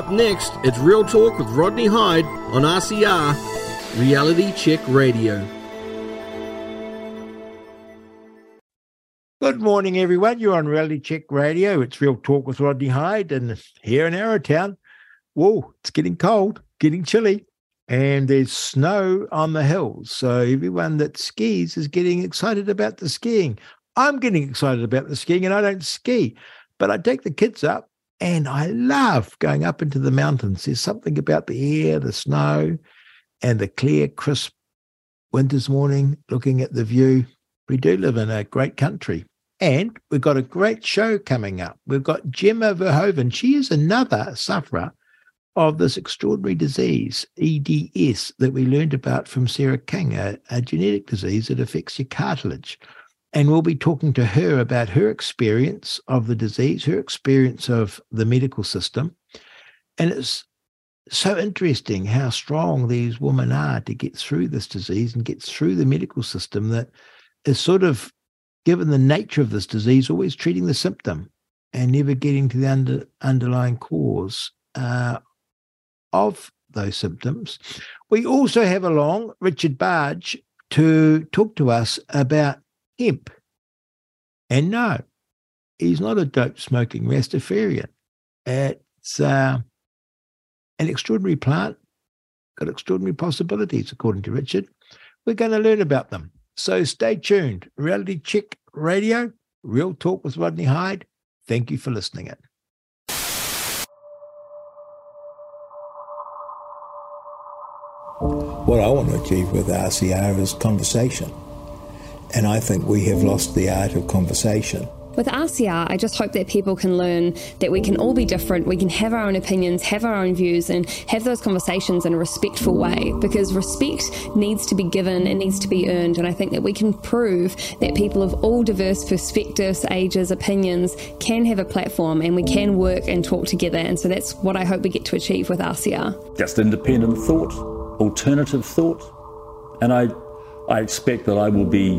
Up next, it's Real Talk with Rodney Hide on RCR, Reality Check Radio. Good morning, everyone. You're on Reality Check Radio. It's Real Talk with Rodney Hide, and here in Arrowtown, whoa, it's getting cold, getting chilly, and there's snow on the hills. So everyone that skis is getting excited about the skiing. I'm getting excited about the skiing, and I don't ski, but I take the kids up, and I love going up into the mountains. There's something about the air, the snow, and the clear, crisp winter's morning, looking at the view. We do live in a great country. And we've got a great show coming up. We've got Gemma Verhoeven. She is another sufferer of this extraordinary disease, EDS, that we learned about from Sarah King, a, a genetic disease that affects your cartilage. And we'll be talking to her about her experience of the disease, her experience of the medical system. And it's so interesting how strong these women are to get through this disease and get through the medical system that is sort of given the nature of this disease, always treating the symptom and never getting to the under, underlying cause uh, of those symptoms. We also have along Richard Barge to talk to us about hemp. And no, he's not a dope smoking Rastafarian. It's uh, an extraordinary plant, got extraordinary possibilities, according to Richard. We're going to learn about them. So stay tuned. Reality Check Radio, Real Talk with Rodney Hide. Thank you for listening in. What I want to achieve with RCR is conversation. And I think we have lost the art of conversation. With RCR, I just hope that people can learn that we can all be different, we can have our own opinions, have our own views, and have those conversations in a respectful way because respect needs to be given, it needs to be earned. And I think that we can prove that people of all diverse perspectives, ages, opinions can have a platform and we can work and talk together. And so that's what I hope we get to achieve with RCR. Just independent thought, alternative thought. And I, I expect that I will be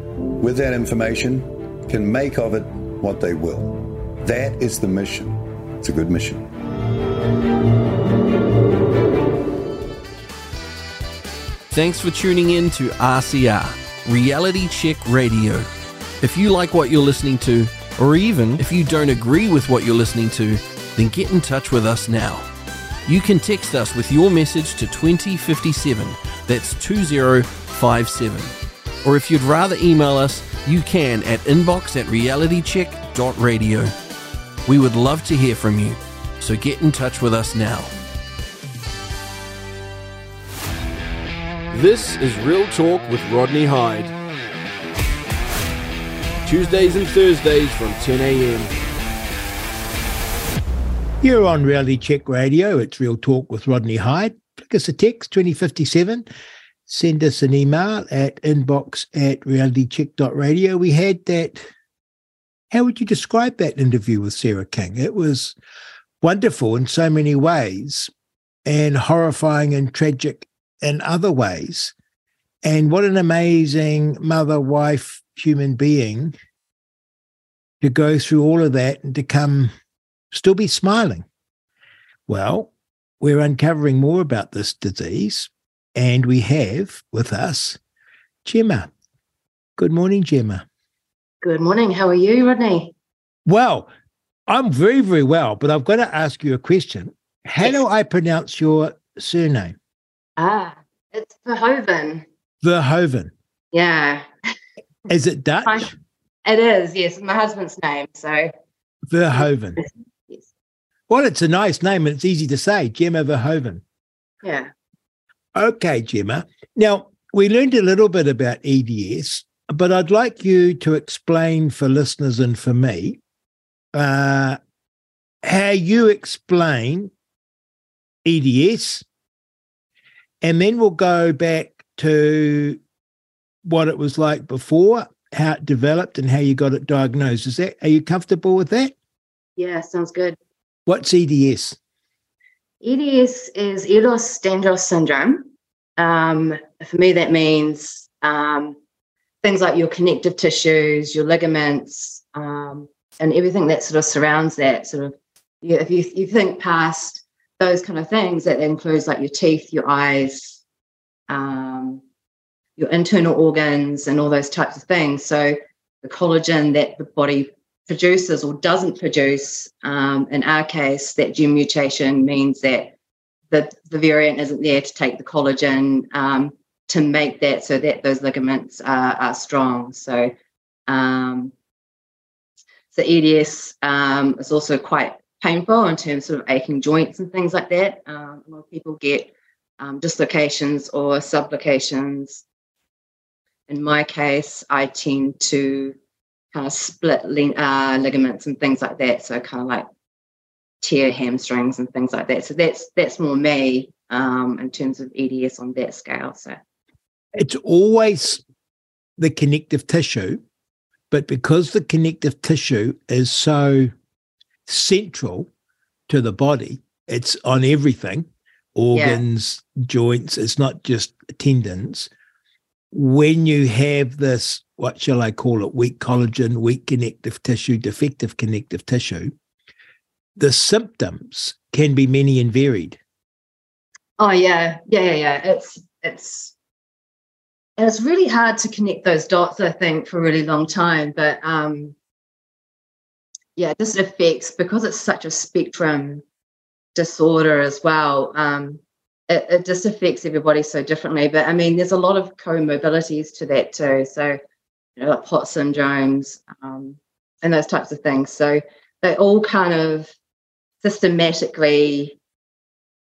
with that information, can make of it what they will. That is the mission. It's a good mission. Thanks for tuning in to RCR, Reality Check Radio. If you like what you're listening to, or even if you don't agree with what you're listening to, then get in touch with us now. You can text us with your message to 2057, that's 2057. Or if you'd rather email us, you can at inbox at realitycheck.radio. We would love to hear from you, so get in touch with us now. This is Real Talk with Rodney Hide. Tuesdays and Thursdays from 10 a.m. You're on Reality Check Radio. It's Real Talk with Rodney Hide. Click us a text 2057. Send us an email at inbox at realitycheck.radio. We had that. How would you describe that interview with Sarah King? It was wonderful in so many ways and horrifying and tragic in other ways. And what an amazing mother, wife, human being to go through all of that and to come still be smiling. Well, we're uncovering more about this disease, and we have with us Gemma. Good morning, Gemma. Good morning. How are you, Rodney? Well, I'm very, very well, but I've got to ask you a question. How Yes. do I pronounce your surname? Ah, it's Verhoeven. Verhoeven. Yeah, Is it Dutch? Hi. it is. Yes, my husband's name. So, Verhoeven. yes. Well, it's a nice name and it's easy to say, Gemma Verhoeven. yeah. Okay, Gemma. Now, we learned a little bit about EDS, but I'd like you to explain for listeners and for me uh, how you explain EDS, and then we'll go back to what it was like before, how it developed, and how you got it diagnosed. Is that? Are you comfortable with that? Yeah, sounds good. What's EDS? EDS is Ehlers-Danlos syndrome. Um, for me, that means um, things like your connective tissues, your ligaments, um, and everything that sort of surrounds that. Sort of, if you you think past those kind of things, that includes like your teeth, your eyes, um, your internal organs, and all those types of things. So the collagen that the body produces or doesn't produce. Um, in our case, that gene mutation means that the, the variant isn't there to take the collagen um, to make that so that those ligaments are, are strong. So, um, so EDS um, is also quite painful in terms of aching joints and things like that. Um, a lot of people get um, dislocations or subluxations. In my case, I tend to kind of split uh, ligaments and things like that. So kind of like tear hamstrings and things like that. So that's that's more me um, in terms of EDS on that scale. So it's always the connective tissue, but because the connective tissue is so central to the body, it's on everything organs, yeah. joints, it's not just tendons. When you have this, what shall I call it, weak collagen, weak connective tissue, defective connective tissue, the symptoms can be many and varied. Oh yeah, yeah, yeah, yeah. It's it's it's really hard to connect those dots. I think for a really long time, but um, yeah, just affects because it's such a spectrum disorder as well. Um, it, it just affects everybody so differently. But I mean, there's a lot of comorbidities to that too. So you know, like POTS syndrome um, and those types of things. So they all kind of systematically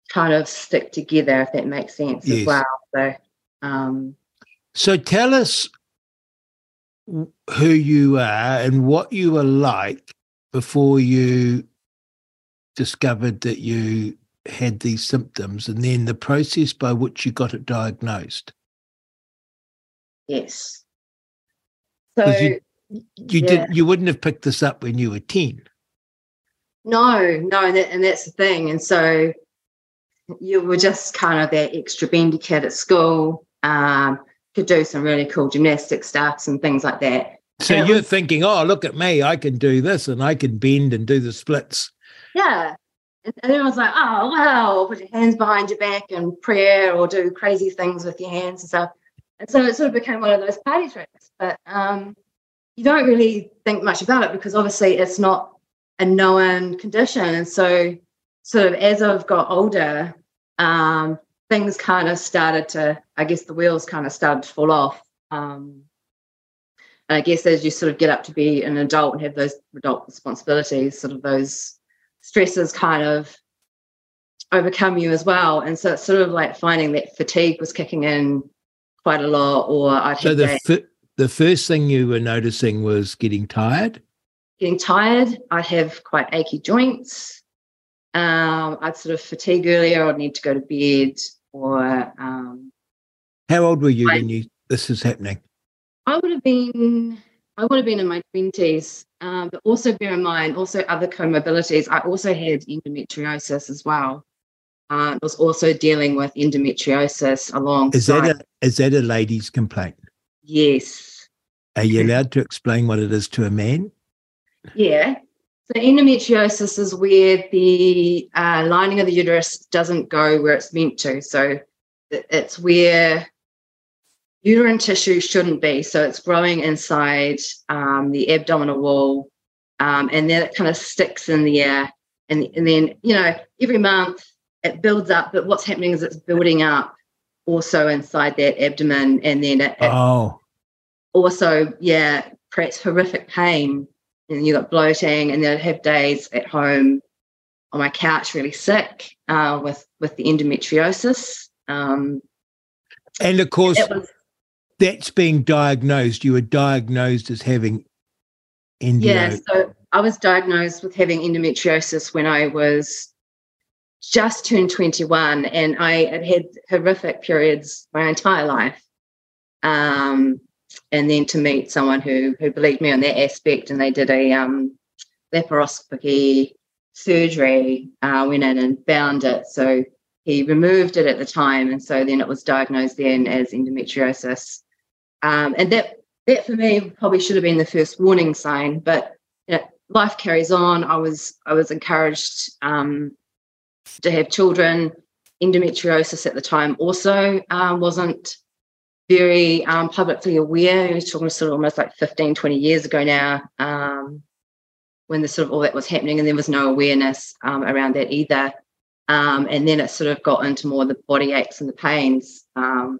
kind of stick together, if that makes sense Yes. as well. So, um, So tell us who you are and what you were like before you discovered that you had these symptoms and then the process by which you got it diagnosed. yes. So, you- You Yeah. did you wouldn't have picked this up when you were 10. no, no, and, that, and that's the thing. And so you were just kind of that extra bendy kid at school, um, could do some really cool gymnastic stuffs and things like that. So And you're was- thinking, oh, look at me, I can do this and I can bend and do the splits. Yeah. And and everyone's like, oh, wow, put your hands behind your back and prayer or do crazy things with your hands and stuff. And so it sort of became one of those party tricks. But um, you don't really think much about it because obviously it's not a known condition. And so, sort of as I've got older, um, things kind of started to, I guess the wheels kind of started to fall off. Um, and I guess as you sort of get up to be an adult and have those adult responsibilities, sort of those stresses kind of overcome you as well. And so it's sort of like finding that fatigue was kicking in quite a lot, or I'd So the fir- the first thing you were noticing was getting tired. getting tired. I'd have quite achy joints. Um, I'd sort of fatigue earlier. I'd need to go to bed, or um, How old were you I- when you this is happening? I would have been. I would have been in my twenties, um, but also bear in mind also other comorbidities. I also had endometriosis as well. Uh, was also dealing with endometriosis along. Is that a is that a lady's complaint? yes? Are you allowed to explain what it is to a man? Yeah. So endometriosis is where the uh, lining of the uterus doesn't go where it's meant to. So it's where uterine tissue shouldn't be. So it's growing inside um, the abdominal wall, um, and then it kind of sticks in there. And, and then you know every month it builds up, but what's happening is it's building up also inside that abdomen, and then it, Oh, also, yeah, creates horrific pain. And you got bloating, and then I'd have days at home on my couch, really sick uh, with with the endometriosis. Um, and of course was that's being diagnosed. You were diagnosed as having endo. yeah. So I was diagnosed with having endometriosis when I was just turned 21 and I had had horrific periods my entire life. Um, and then to meet someone who who believed me on that aspect and they did a um, laparoscopy surgery, uh, went in and found it. So he removed it at the time. And so then it was diagnosed then as endometriosis. Um, and that that for me probably should have been the first warning sign, but you know, life carries on. I was I was encouraged um, to have children. Endometriosis at the time also um, wasn't very um, publicly aware. We're talking sort of almost like 15, 20 years ago now, um, when the sort of all that was happening, and there was no awareness um, around that either. Um, and then it sort of got into more the body aches and the pains. Um,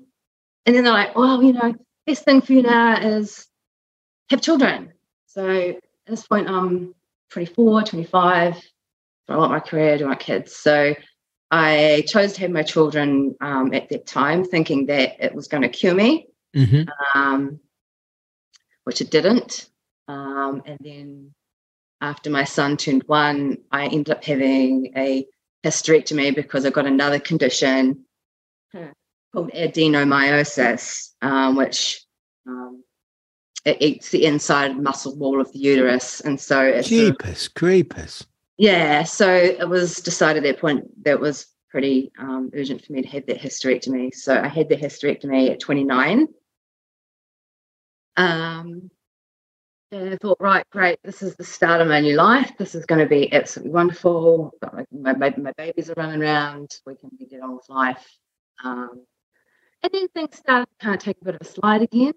and then they're like, well, you know, best thing for you now is have children. So at this point, I'm 24, 25. I want my career, do my kids. So I chose to have my children um, at that time, thinking that it was going to cure me, Mm-hmm. um, which it didn't. Um, and then after my son turned one, I ended up having a hysterectomy because I got another condition called adenomyosis, um, which um, it eats the inside muscle wall of the uterus, and so it's sort of- creepers. Yeah, so it was decided at that point that was pretty um, urgent for me to have that hysterectomy. So I had the hysterectomy at 29. Um, and I thought, right, great, this is the start of my new life. This is going to be absolutely wonderful. My, my, my babies are running around. We can get on with life. Um, and then things started to kind of take a bit of a slide again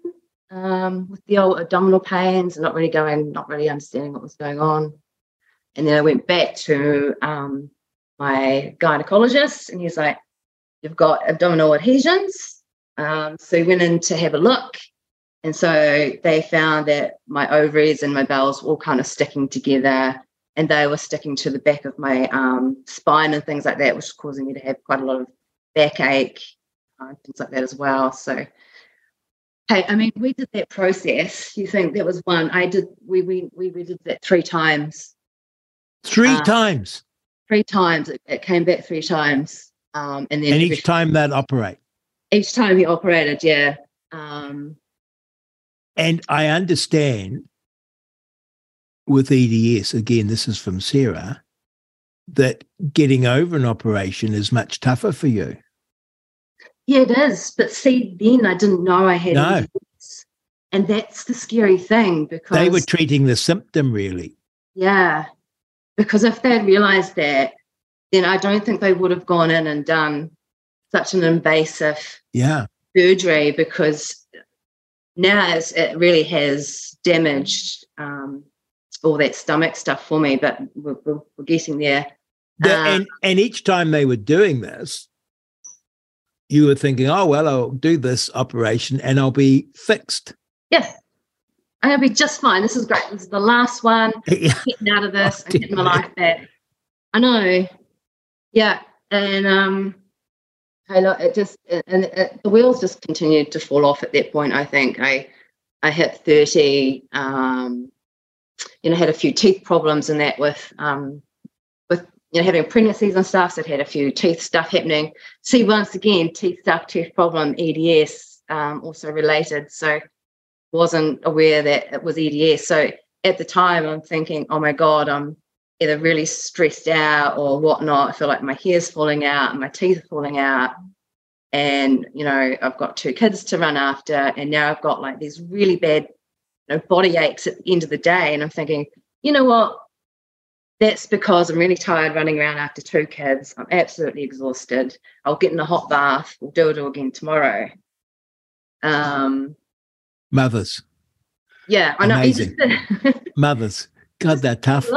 um, with the old abdominal pains and not really going, not really understanding what was going on. And then I went back to um, my gynecologist, and he's like, You've got abdominal adhesions. Um, so we went in to have a look. And so they found that my ovaries and my bowels were all kind of sticking together, and they were sticking to the back of my um, spine and things like that, which was causing me to have quite a lot of backache, uh, things like that as well. So Hey, I mean, we did that process. You think that was one? I did. We we we, we did that three times. Three Uh, times. Three times. It, it came back three times. Um, and then And each time that operate. each time he operated, yeah. Um, And I understand with EDS, again, this is from Sarah, that getting over an operation is much tougher for you. yeah, it is. But see, then I didn't know I had. No. EDS. And that's the scary thing because They were treating the symptom, really. Yeah. Because if they'd realized that, then I don't think they would have gone in and done such an invasive Yeah. surgery because now it's, it really has damaged um, all that stomach stuff for me, but we're, we're, we're getting there. The- Uh, and, and each time they were doing this, you were thinking, oh, well, I'll do this operation and I'll be fixed. Yeah. I'm going to be just fine. This is great. This is the last one. Yeah. getting out of this Oh, and getting my life back. I know. Yeah. And um I know it just and it, the wheels just continued to fall off at that point. I think I I hit 30, um, you know, had a few teeth problems and that with um with you know having pregnancies and stuff, so it had a few teeth stuff happening. See, once again, teeth stuff, tooth problem, EDS, um, also related. So wasn't aware that it was EDS. So at the time, I'm thinking, oh my God, I'm either really stressed out or whatnot. I feel like my hair's falling out and my teeth are falling out. And, you know, I've got two kids to run after. And now I've got like these really bad you know, body aches at the end of the day. And I'm thinking, you know what? That's because I'm really tired running around after two kids. I'm absolutely exhausted. I'll get in a hot bath. We'll do it all again tomorrow. Um, Mothers, yeah, I know. just- mothers. God, they're tough.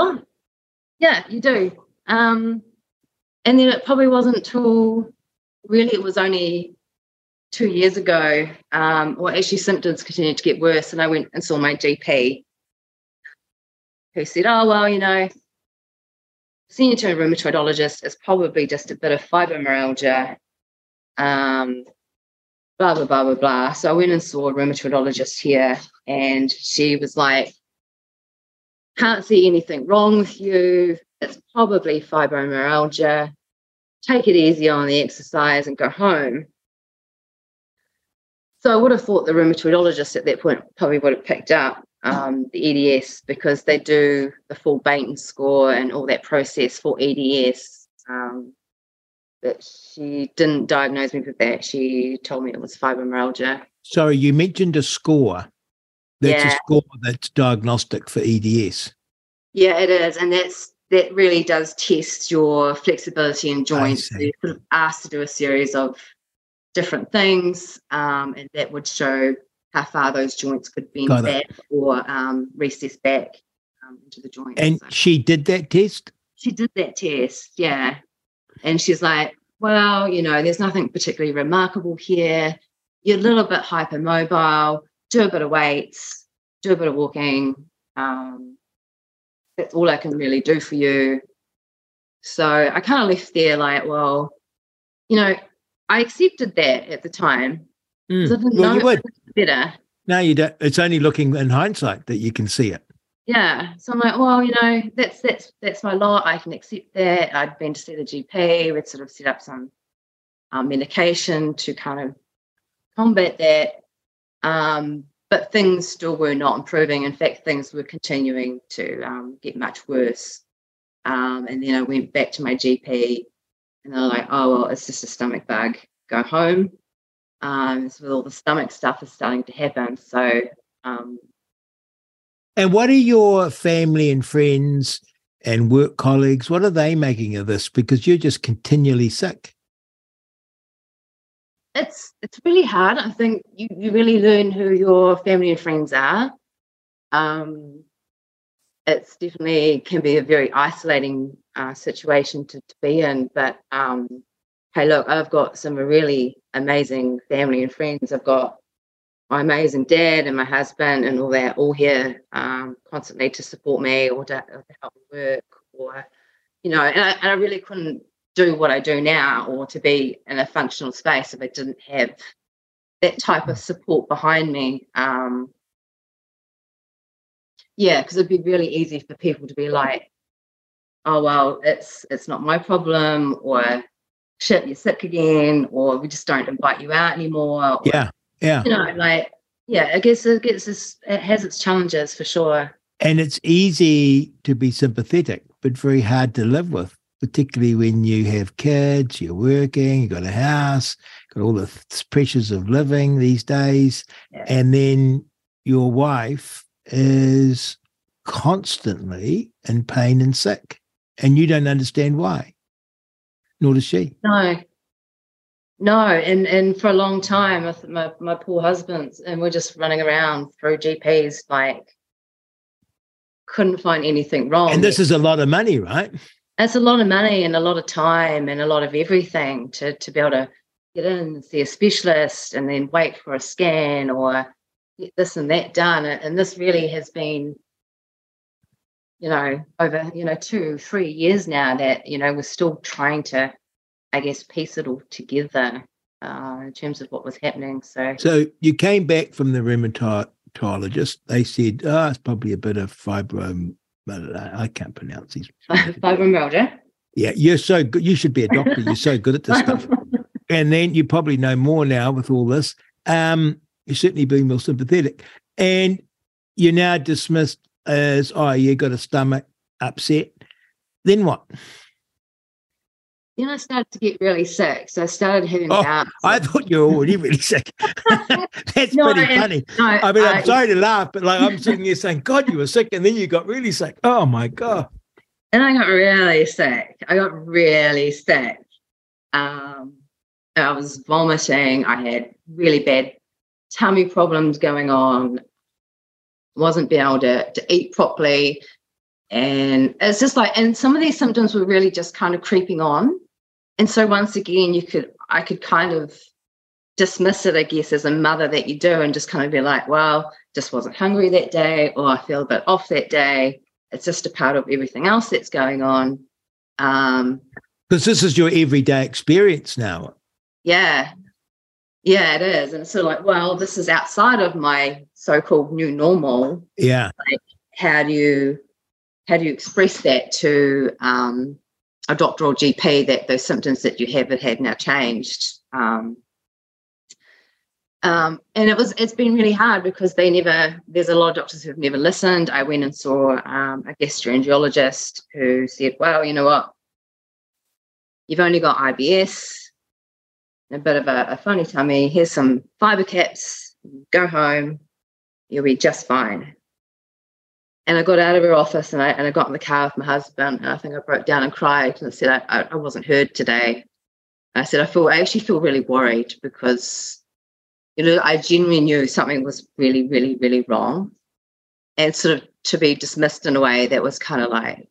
Yeah, you do. Um, and then it probably wasn't till really it was only two years ago. Um, well, actually, symptoms continued to get worse, and I went and saw my GP, who said, "Oh well, you know, you to a rheumatologist is probably just a bit of fibromyalgia." Um, blah blah blah blah blah. So I went and saw a rheumatologist here, and she was like, can't see anything wrong with you. It's probably fibromyalgia. take it easy on the exercise and go home. So I would have thought the rheumatologist at that point probably would have picked up um, the EDS because they do the full Beighton score and all that process for EDS. Um, but she didn't diagnose me with that. She told me it was fibromyalgia. So you mentioned a score. That's Yeah. a score that's diagnostic for EDS. Yeah, it is, and that's that really does test your flexibility and joints. So you're sort of asked to do a series of different things, um, and that would show how far those joints could bend back or um, recess back um, into the joint. And So she did that test. she did that test, yeah, and she's like, "Well, you know, there's nothing particularly remarkable here. You're a little bit hypermobile. Do a bit of weights, do a bit of walking." Um, that's all I can really do for you. So I kind of left there like, well, you know, I accepted that at the time. 'cause I Mm. didn't Well, know you would. better. No, you don't. It's only looking in hindsight that you can see it. Yeah. So I'm like, well, you know, that's that's that's my lot. I can accept that. I'd been to see the GP. We'd sort of set up some um, medication to kind of combat that. Um, but things still were not improving. In fact, things were continuing to um, get much worse. Um, and then I went back to my GP, and they're like, "Oh well, it's just a stomach bug. Go home." Um, so all the stomach stuff is starting to happen. So um, And what are your family and friends and work colleagues? What are they making of this? Because you're just continually sick. it's it's really hard. I think you, you really learn who your family and friends are. Um, it's definitely can be a very isolating uh, situation to, to be in. But um, hey, look, I've got some really amazing family and friends. I've got my amazing dad and my husband and all that all here um, constantly to support me or to, or to help me work or you know and I, and I really couldn't do what I do now or to be in a functional space if I didn't have that type of support behind me. Um, yeah, because it'd be really easy for people to be like, "Oh well, it's it's not my problem," or "Shit, you're sick again," or "We just don't invite you out anymore." or, Yeah. Yeah. you know, like yeah, I guess it gets its, it has its challenges for sure. And it's easy to be sympathetic, but very hard to live with, particularly when you have kids, you're working, you've got a house, got all the pressures of living these days. Yeah. And then your wife is constantly in pain and sick, and you don't understand why, nor does she. No, no, and and for a long time, my my poor husband, and we're just running around through GPs like couldn't find anything wrong. And this is a lot of money, right? It's a lot of money and a lot of time and a lot of everything to to be able to get in and see a specialist and then wait for a scan or get this and that done. And and this really has been, you know, over you know two three years now that you know we're still trying to, I guess, piece it all together uh, in terms of what was happening. So So you came back from the rheumatologist. They said, oh, it's probably a bit of fibrom. I can't pronounce these. fibromyalgia. Yeah, you're so good. You should be a doctor. You're so good at this stuff. And then you probably know more now with all this. Um, you're certainly being more sympathetic. And you're now dismissed as, oh, you got a stomach upset. Then what? Then I started to get really sick, so I started having Oh, bouts. I thought you were already really sick. That's No, pretty and- funny. no, I mean, I'm I- sorry to laugh, but like I'm sitting here saying, God, you were sick, and then you got really sick. Oh my God. and I got really sick. I got really sick. Um, I was vomiting. I had really bad tummy problems going on. Wasn't being able to, to eat properly. And it's just like, and some of these symptoms were really just kind of creeping on. And so once again, you could, I could kind of dismiss it, I guess, as a mother that you do, and just kind of be like, well, just wasn't hungry that day, or I feel a bit off that day. It's just a part of everything else that's going on. Um, Because this is your everyday experience now. yeah. Yeah, it is. And it's sort of like, well, this is outside of my so-called new normal. Yeah. How do you how do you express that to um a doctor or GP that those symptoms that you have had now changed. Um, um, and it was it's been really hard because they never there's a lot of doctors who've never listened. I went and saw um, a gastroenterologist who said, "Well, you know what, you've only got IBS, a bit of a, a funny tummy. Here's some fiber caps. Go home, you'll be just fine." And I got out of her office and I and I got in the car with my husband and I think I broke down and cried and I said I, I wasn't heard today. I said I feel I actually feel really worried because you know I genuinely knew something was really really really wrong, and sort of to be dismissed in a way that was kind of like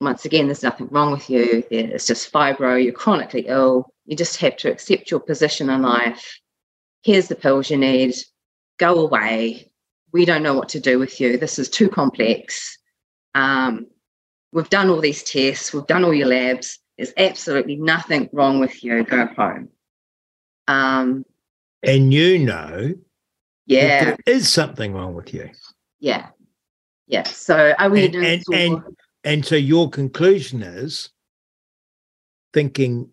once again there's nothing wrong with you. It's just fibro. You're chronically ill. You just have to accept your position in life. Here's the pills you need. Go away we don't know what to do with you. This is too complex. Um, we've done all these tests, we've done all your labs. There's absolutely nothing wrong with you. Go home. Um, and you know, yeah, there is something wrong with you. Yeah, yeah. So I went and, and, and, and so your conclusion is thinking,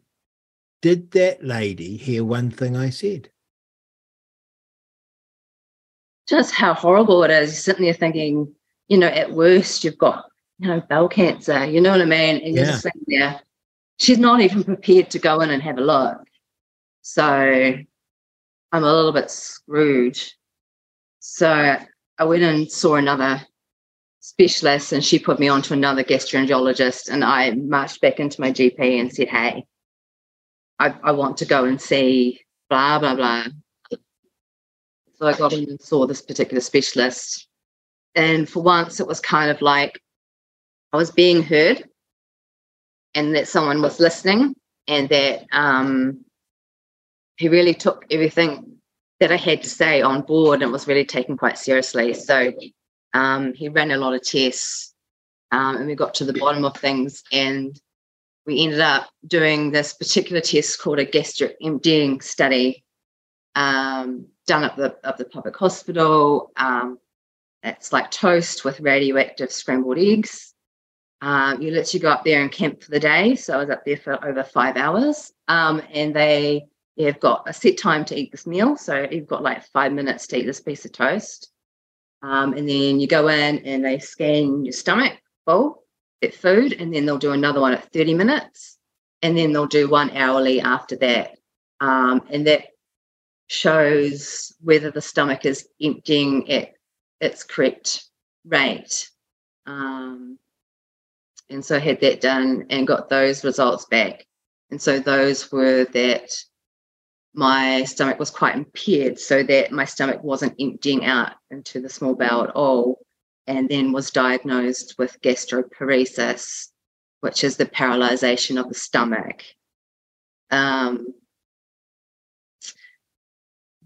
did that lady hear one thing I said? Just how horrible it is. You're sitting there thinking, you know, at worst you've got, you know, bowel cancer, you know what I mean? And you're just sitting there. She's not even prepared to go in and have a look. So I'm a little bit screwed. So I went and saw another specialist and she put me on to another gastroenterologist and I marched back into my GP and said, Hey, I, I want to go and see blah blah blah so I got in and saw this particular specialist. And for once, it was kind of like I was being heard and that someone was listening and that um, he really took everything that I had to say on board and was really taken quite seriously. So um, he ran a lot of tests um, and we got to the bottom of things and we ended up doing this particular test called a gastric emptying study um, done at the at the public hospital. Um, it's like toast with radioactive scrambled eggs. Um, you literally go up there and camp for the day. So I was up there for over five hours. Um, and they have got a set time to eat this meal. So you've got like five minutes to eat this piece of toast. Um, and then you go in and they scan your stomach full, that food, and then they'll do another one at 30 minutes. And then they'll do one hourly after that. Um, and that shows whether the stomach is emptying at its correct rate. Um, and so I had that done and got those results back. And so those were that my stomach was quite impaired, so that my stomach wasn't emptying out into the small bowel at all, and then was diagnosed with gastroparesis, which is the paralyzation of the stomach. Um,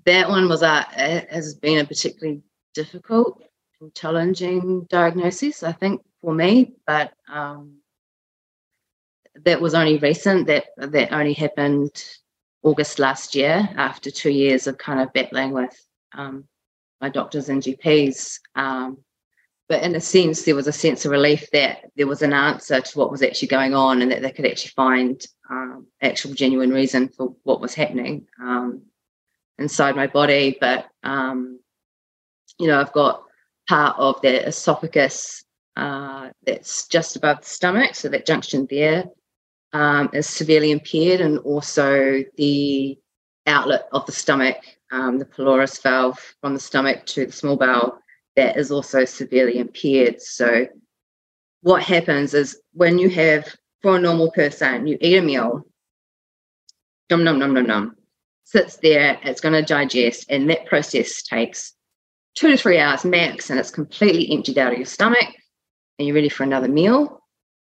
that one was a has been a particularly difficult and challenging diagnosis, I think, for me. But um, that was only recent. That that only happened August last year, after two years of kind of battling with um, my doctors and GPs. Um, but in a sense, there was a sense of relief that there was an answer to what was actually going on, and that they could actually find um, actual genuine reason for what was happening. Inside my body. But um, you know, I've got part of the esophagus uh, that's just above the stomach, so that junction there um, is severely impaired, and also the outlet of the stomach, um, the pylorus valve from the stomach to the small bowel, that is also severely impaired. So, what happens is when you have, for a normal person, you eat a meal, num num num num num, sits there, it's going to digest, and that process takes two to three hours max, and it's completely emptied out of your stomach, and you're ready for another meal.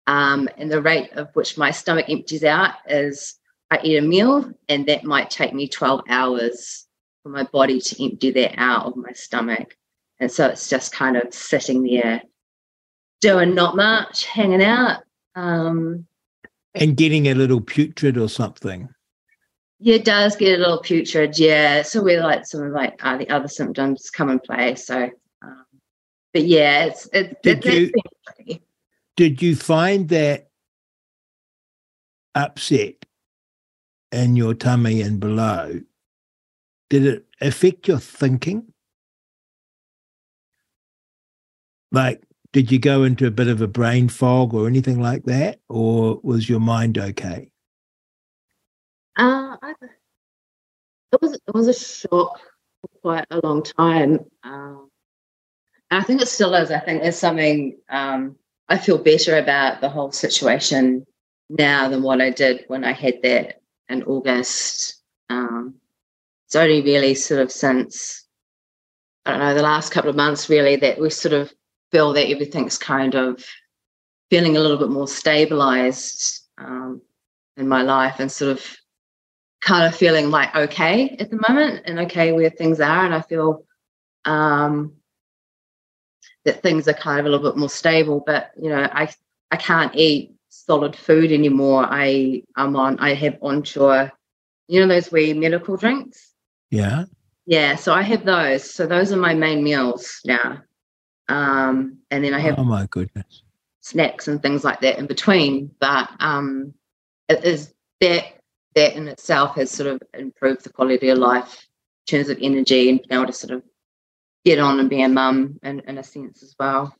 Um, and the rate of which my stomach empties out is I eat a meal, and that might take me 12 hours for my body to empty that out of my stomach. And so it's just kind of sitting there doing not much, hanging out. Um, and getting a little putrid or something. Yeah, it does get a little putrid. Yeah, so we like some of like uh, the other symptoms come in play. So, um, but yeah, it's it, did you did you find that upset in your tummy and below, did it affect your thinking? Like, did you go into a bit of a brain fog or anything like that? Or was your mind okay? Uh, it was it was a shock for quite a long time. Um, I think it still is. I think it's something um, I feel better about the whole situation now than what I did when I had that in August. Um, it's only really sort of since I don't know the last couple of months really that we sort of feel that everything's kind of feeling a little bit more stabilized um, in my life and sort of kind of feeling like okay at the moment and okay where things are and I feel um, that things are kind of a little bit more stable but you know I I can't eat solid food anymore I I'm on I have Ensure you know those wee medical drinks Yeah. yeah so I have those so those are my main meals now um and then I have Oh my goodness. snacks and things like that in between. But um, it is that that in itself has sort of improved the quality of life in terms of energy and being able to sort of get on and be a mum in, in a sense as well.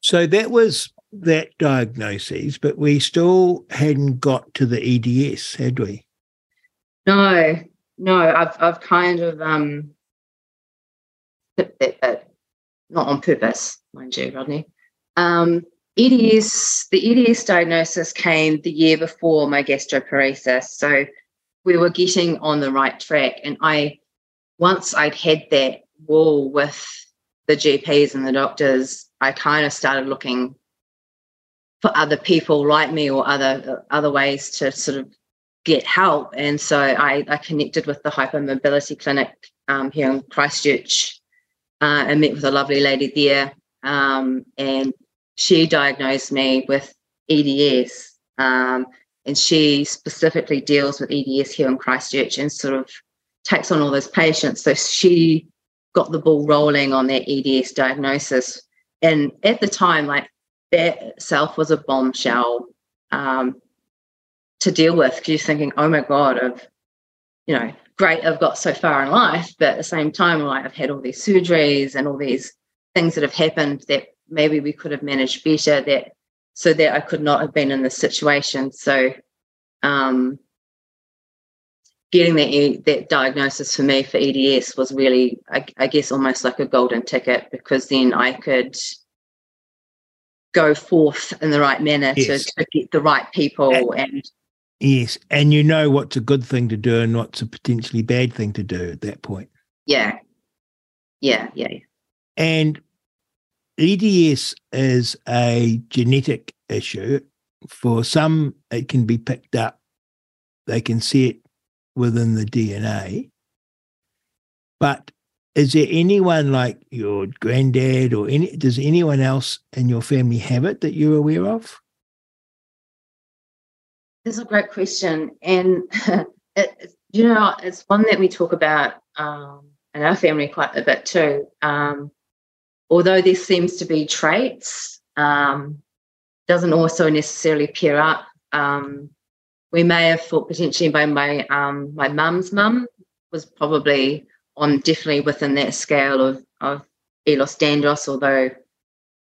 So that was that diagnosis, but we still hadn't got to the EDS, had we? No, no, I've I've kind of um that bit, not on purpose, mind you, Rodney. Um, EDS, the EDS diagnosis came the year before my gastroparesis, so we were getting on the right track. And I, once I'd had that wall with the GPs and the doctors, I kind of started looking for other people like me or other other ways to sort of get help. And so I, I connected with the hypermobility clinic um, here in Christchurch uh, and met with a lovely lady there. Um, and she diagnosed me with EDS. Um, and she specifically deals with EDS here in Christchurch and sort of takes on all those patients. So she got the ball rolling on that EDS diagnosis. And at the time, like that itself was a bombshell um, to deal with because you're thinking, oh my God, I've, you know, great, I've got so far in life. But at the same time, like I've had all these surgeries and all these things that have happened that maybe we could have managed better that so that I could not have been in this situation. So um, getting that that diagnosis for me for EDS was really, I, I guess, almost like a golden ticket because then I could go forth in the right manner Yes. to, to get the right people and Yes. And you know what's a good thing to do and what's a potentially bad thing to do at that point. yeah, yeah, yeah. And EDS is a genetic issue. For some, it can be picked up, they can see it within the DNA. But is there anyone like your granddad or any, does anyone else in your family have it that you're aware of? This is a great question, and it, you know, it's one that we talk about um, in our family quite a bit too. Um, although there seems to be traits, um, doesn't also necessarily pair up. Um, we may have thought potentially by my um, my mum's mum was probably on definitely within that scale of of Elos Dandros, although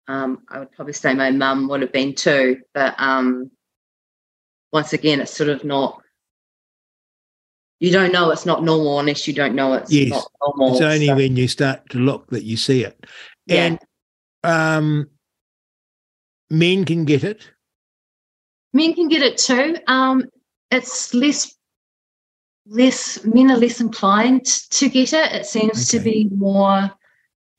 um, I would probably say my mum would have been too, but um, once again, it's sort of not. You don't know it's not normal unless you don't know it's Yes. not normal. It's only so- when you start to look that you see it. Yeah. And um, men can get it. men can get it too. Um, it's less, less men are less inclined to get it. It seems to be more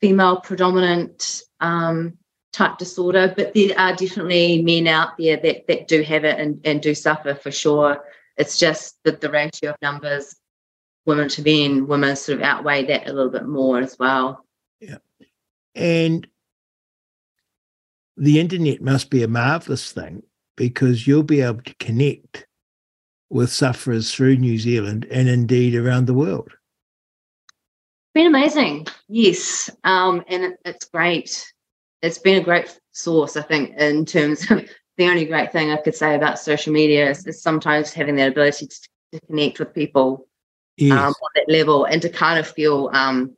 female predominant um, type disorder, but there are definitely men out there that that do have it and, and do suffer for sure. It's just that the ratio of numbers, women to men, women sort of outweigh that a little bit more as well. And the internet must be a marvelous thing because you'll be able to connect with sufferers through New Zealand and indeed around the world. been amazing yes um and it, it's great it's been a great source i think in terms of the only great thing I could say about social media is, is sometimes having that ability to, to connect with people Yes. um, on that level and to kind of feel um,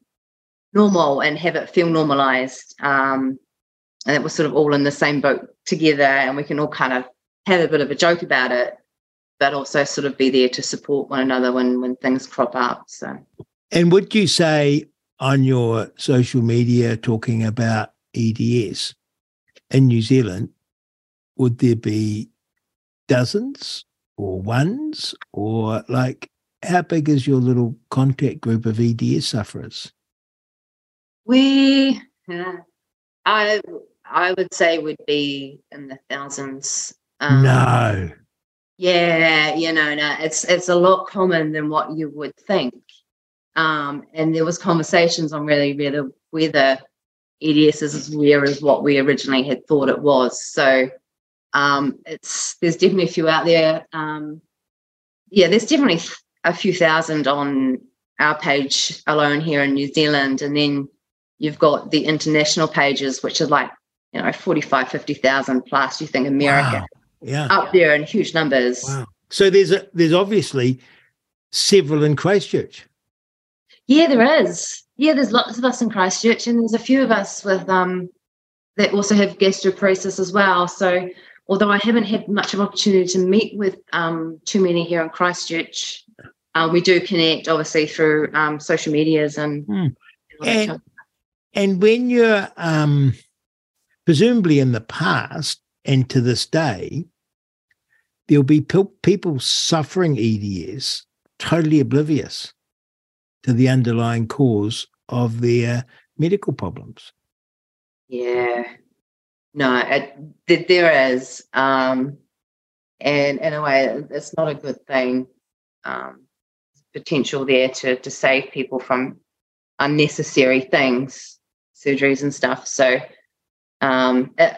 normal and have it feel normalized. Um, and we're sort of all in the same boat together, and we can all kind of have a bit of a joke about it, but also sort of be there to support one another when when things crop up. So And would you say on your social media talking about EDS in New Zealand, would there be dozens or ones or like how big is your little contact group of EDS sufferers? We, uh, I I would say would be in the thousands. Um, no. Yeah, you know, no, it's it's a lot common than what you would think. Um, and there was conversations on really, really whether EDS is as rare as what we originally had thought it was. So um, it's there's definitely a few out there. Um, yeah, there's definitely a few thousand on our page alone here in New Zealand, and then you've got the international pages, which are like you know 45, 50,000 plus. You think America Wow. Yeah. up there in huge numbers. Wow. So there's a, there's obviously several in Christchurch. Yeah, there is. Yeah, there's lots of us in Christchurch, and there's a few of us with um that also have gastroparesis as well. So although I haven't had much of an opportunity to meet with um too many here in Christchurch, uh, we do connect obviously through um social medias and, Hmm. and And- when you're um, presumably in the past and to this day, there'll be pe- people suffering EDS totally oblivious to the underlying cause of their medical problems. Yeah. No, there is. Um, and in a way, it's not a good thing. Um, potential there to, to save people from unnecessary things, surgeries and stuff. So um, it,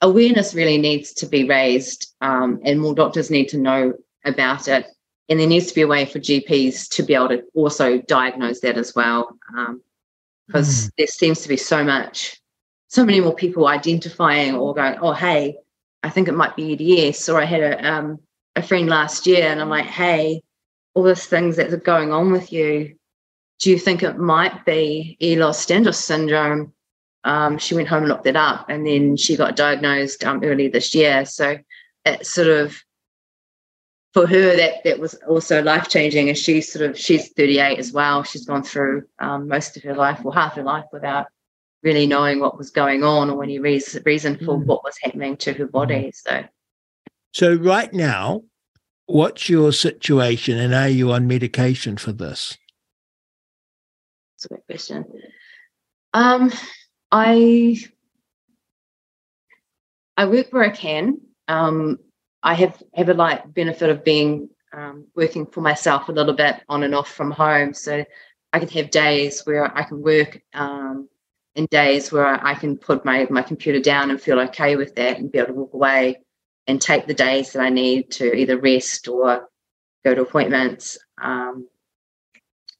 awareness really needs to be raised, um, and more doctors need to know about it. And there needs to be a way for GPs to be able to also diagnose that as well, because there seems to be so much so many more people identifying or going, oh, hey, I think it might be EDS. Or I had a, um, a friend last year and I'm like, hey, all those things that are going on with you, do you think it might be Ehlers-Danlos syndrome? Um, she went home and looked it up and then she got diagnosed um, early this year. So it sort of, for her, that that was also life changing. And she's sort of she's 38 as well. She's gone through um, most of her life or half her life without really knowing what was going on or any reason, reason for Mm. what was happening to her body. So So, right now, what's your situation and are you on medication for this? It's a good question. Um, I I work where I can. Um, I have have a like benefit of being um, working for myself a little bit on and off from home, so I can have days where I can work um, and days where I can put my my computer down and feel okay with that and be able to walk away and take the days that I need to either rest or go to appointments um,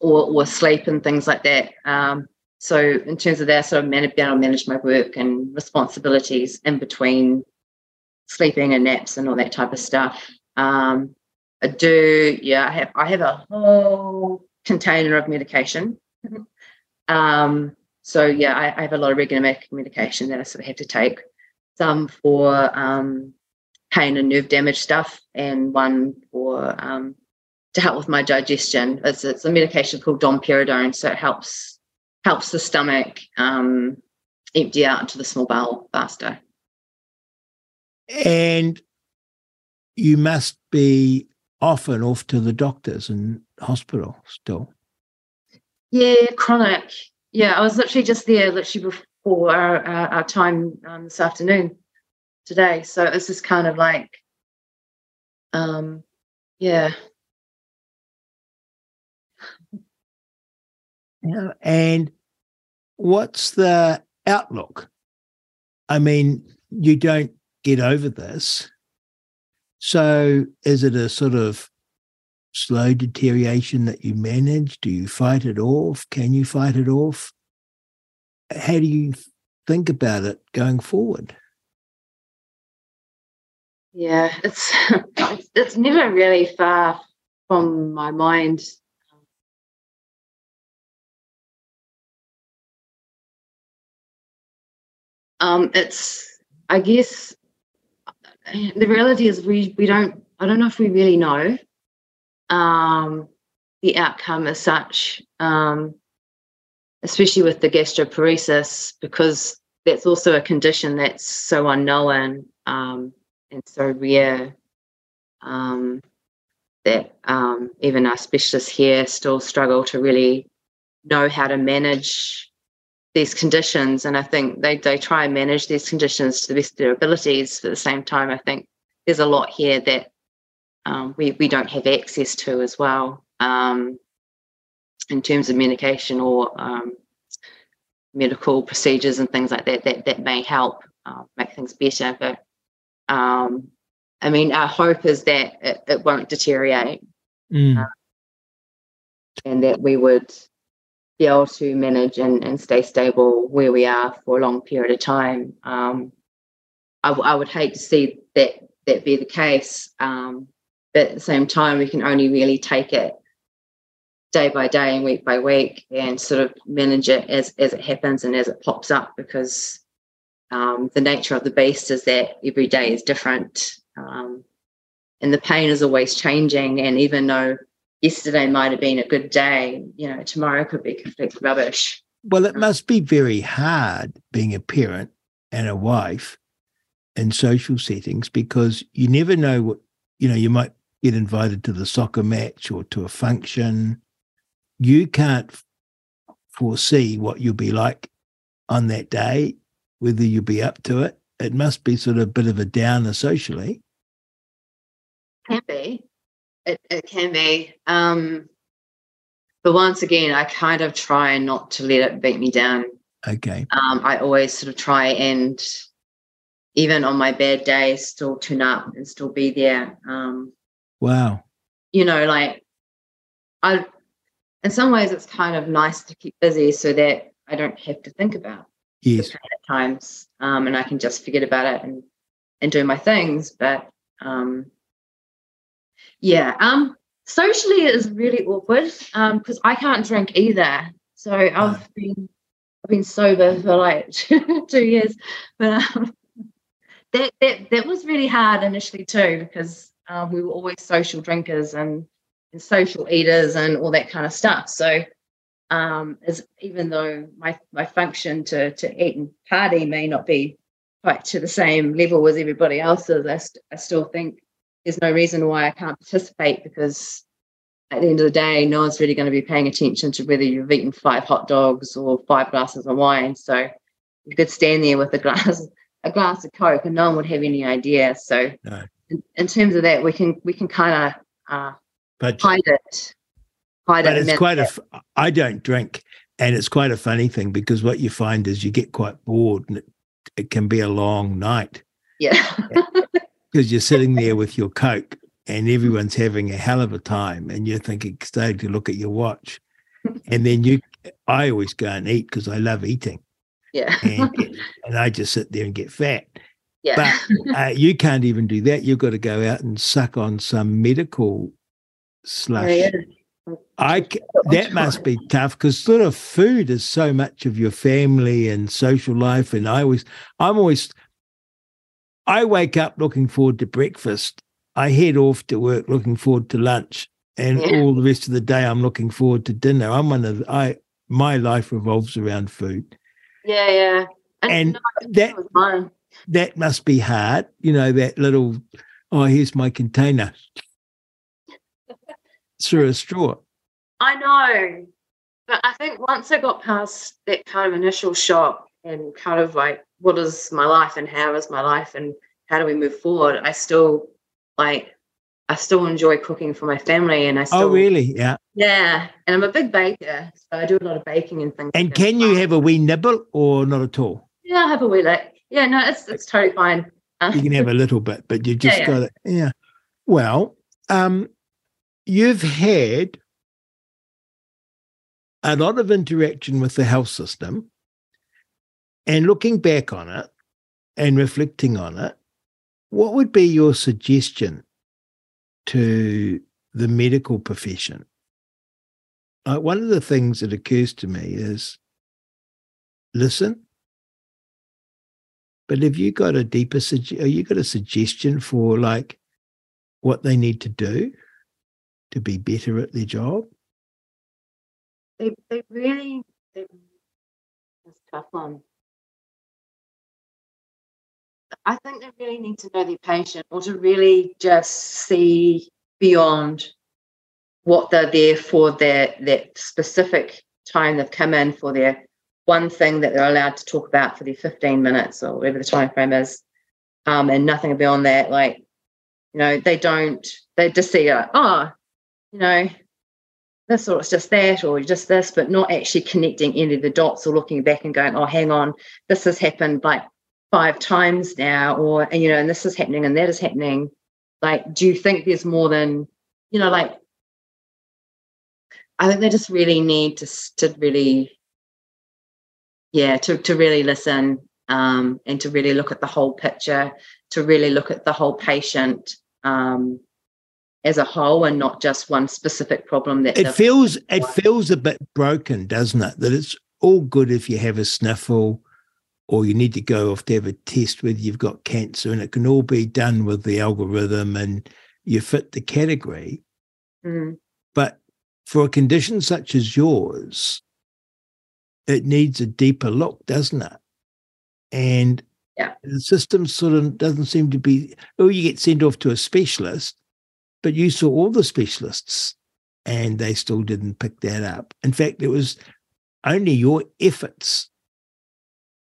or or sleep and things like that. Um, so in terms of that, sort of manage, manage my work and responsibilities in between sleeping and naps and all that type of stuff. Um, I do, yeah, I have I have a whole container of medication. um, so yeah, I, I have a lot of regular med- medication that I sort of have to take. Some for um, pain and nerve damage stuff, and one for um, to help with my digestion. It's, it's a medication called domperidone, so it helps helps the stomach um, empty out into the small bowel faster. And you must be often off to the doctors and hospital still. Yeah, chronic. Yeah, I was literally just there, literally before our, our, our time um, this afternoon today. So it's just kind of like, um, yeah, And what's the outlook? I mean, you don't get over this. So is it a sort of slow deterioration that you manage? Do you fight it off? Can you fight it off? How do you think about it going forward? Yeah, it's, it's never really far from my mind. Um, it's I guess the reality is we we don't I don't know if we really know um, the outcome as such, um, especially with the gastroparesis, because that's also a condition that's so unknown um, and so rare um, that um, even our specialists here still struggle to really know how to manage these conditions. And I think they, they try and manage these conditions to the best of their abilities. But at the same time, I think there's a lot here that um, we, we don't have access to as well um, in terms of medication or um, medical procedures and things like that that, that may help uh, make things better. But um, I mean, our hope is that it, it won't deteriorate Mm. uh, and that we would be able to manage and, and stay stable where we are for a long period of time. Um, I, w- I would hate to see that that be the case, um, but at the same time, we can only really take it day by day and week by week and sort of manage it as as it happens and as it pops up because um, the nature of the beast is that every day is different um, and the pain is always changing and even though yesterday might have been a good day you know tomorrow could be complete rubbish Well, it must be very hard being a parent and a wife in social settings because you never know what, you know, you might get invited to the soccer match or to a function. You can't foresee what you'll be like on that day, whether you'll be up to it. It must be sort of a bit of a downer socially. can be it, it can be um, but once again i kind of try not to let it beat me down Okay. um, I always sort of try and even on my bad days still tune up and still be there. Um, Wow. you know, like I in some ways it's kind of nice to keep busy so that I don't have to think about Yes. at times. Um, and I can just forget about it and and do my things. But um yeah, um socially it is really awkward um because I can't drink either. So I've been I've been sober for like two years, but um, that that that was really hard initially too because um, we were always social drinkers and, and social eaters and all that kind of stuff. So um, as even though my my function to to eat and party may not be quite to the same level as everybody else's, I, st- I still think there's no reason why I can't participate because at the end of the day, no one's really going to be paying attention to whether you've eaten five hot dogs or five glasses of wine. So you could stand there with a glass a glass of coke and no one would have any idea. So No. in, in terms of that, we can we can kind of uh, But hide it. Hide but it. it's quite a that- i don't drink and it's quite a funny thing because what you find is you get quite bored and it, it can be a long night yeah. Because you're sitting there with your coke and everyone's having a hell of a time and you're thinking starting to look at your watch and then you i always go and eat because i love eating yeah. and, and i just sit there and get fat yeah. but uh, you can't even do that you've got to go out and suck on some medical slush Yeah, I c- that must be tough because sort of food is so much of your family and social life. And I always, I'm always, I wake up looking forward to breakfast. I head off to work looking forward to lunch, and Yeah. all the rest of the day I'm looking forward to dinner. I'm one of the, I my life revolves around food, yeah, yeah. and no, that mine. that must be hard. You know that little, oh here's my container through a straw. I know. But I think once I got past that kind of initial shock and kind of like, what is my life and how is my life and how do we move forward? I still like, I still enjoy cooking for my family and I still, Oh really? Yeah. yeah. And I'm a big baker. So I do a lot of baking and things. And like that. can you have a wee nibble or not at all? Yeah, I have a wee like Yeah, no, it's, it's totally fine. Uh, You can have a little bit, but you've just Yeah, yeah. got it. Yeah. Well, um, you've had a lot of interaction with the health system, and looking back on it and reflecting on it, what would be your suggestion to the medical profession? Uh, one of the things that occurs to me is listen. But have you got a deeper, have you got a suggestion for like what they need to do to be better at their job? They, they really, they, a tough one. I think they really need to know their patient or to really just see beyond what they're there for their that specific time they've come in for their one thing that they're allowed to talk about for their 15 minutes or whatever the time frame is um, and nothing beyond that like you know they don't they just see like oh you know this or it's just that or just this but not actually connecting any of the dots or looking back and going oh hang on this has happened like five times now or and you know and this is happening and that is happening like do you think there's more than you know like i think they just really need to to really yeah to to really listen um and to really look at the whole picture to really look at the whole patient um as a whole and not just one specific problem that it feels it feels a bit broken doesn't it? That it's all good if you have a sniffle or you need to go off to have a test whether you've got cancer, and it can all be done with the algorithm and you fit the category. Mm. But for a condition such as yours, it needs a deeper look, doesn't it? And yeah. the system sort of doesn't seem to be, oh, you get sent off to a specialist, but you saw all the specialists and they still didn't pick that up. In fact, it was only your efforts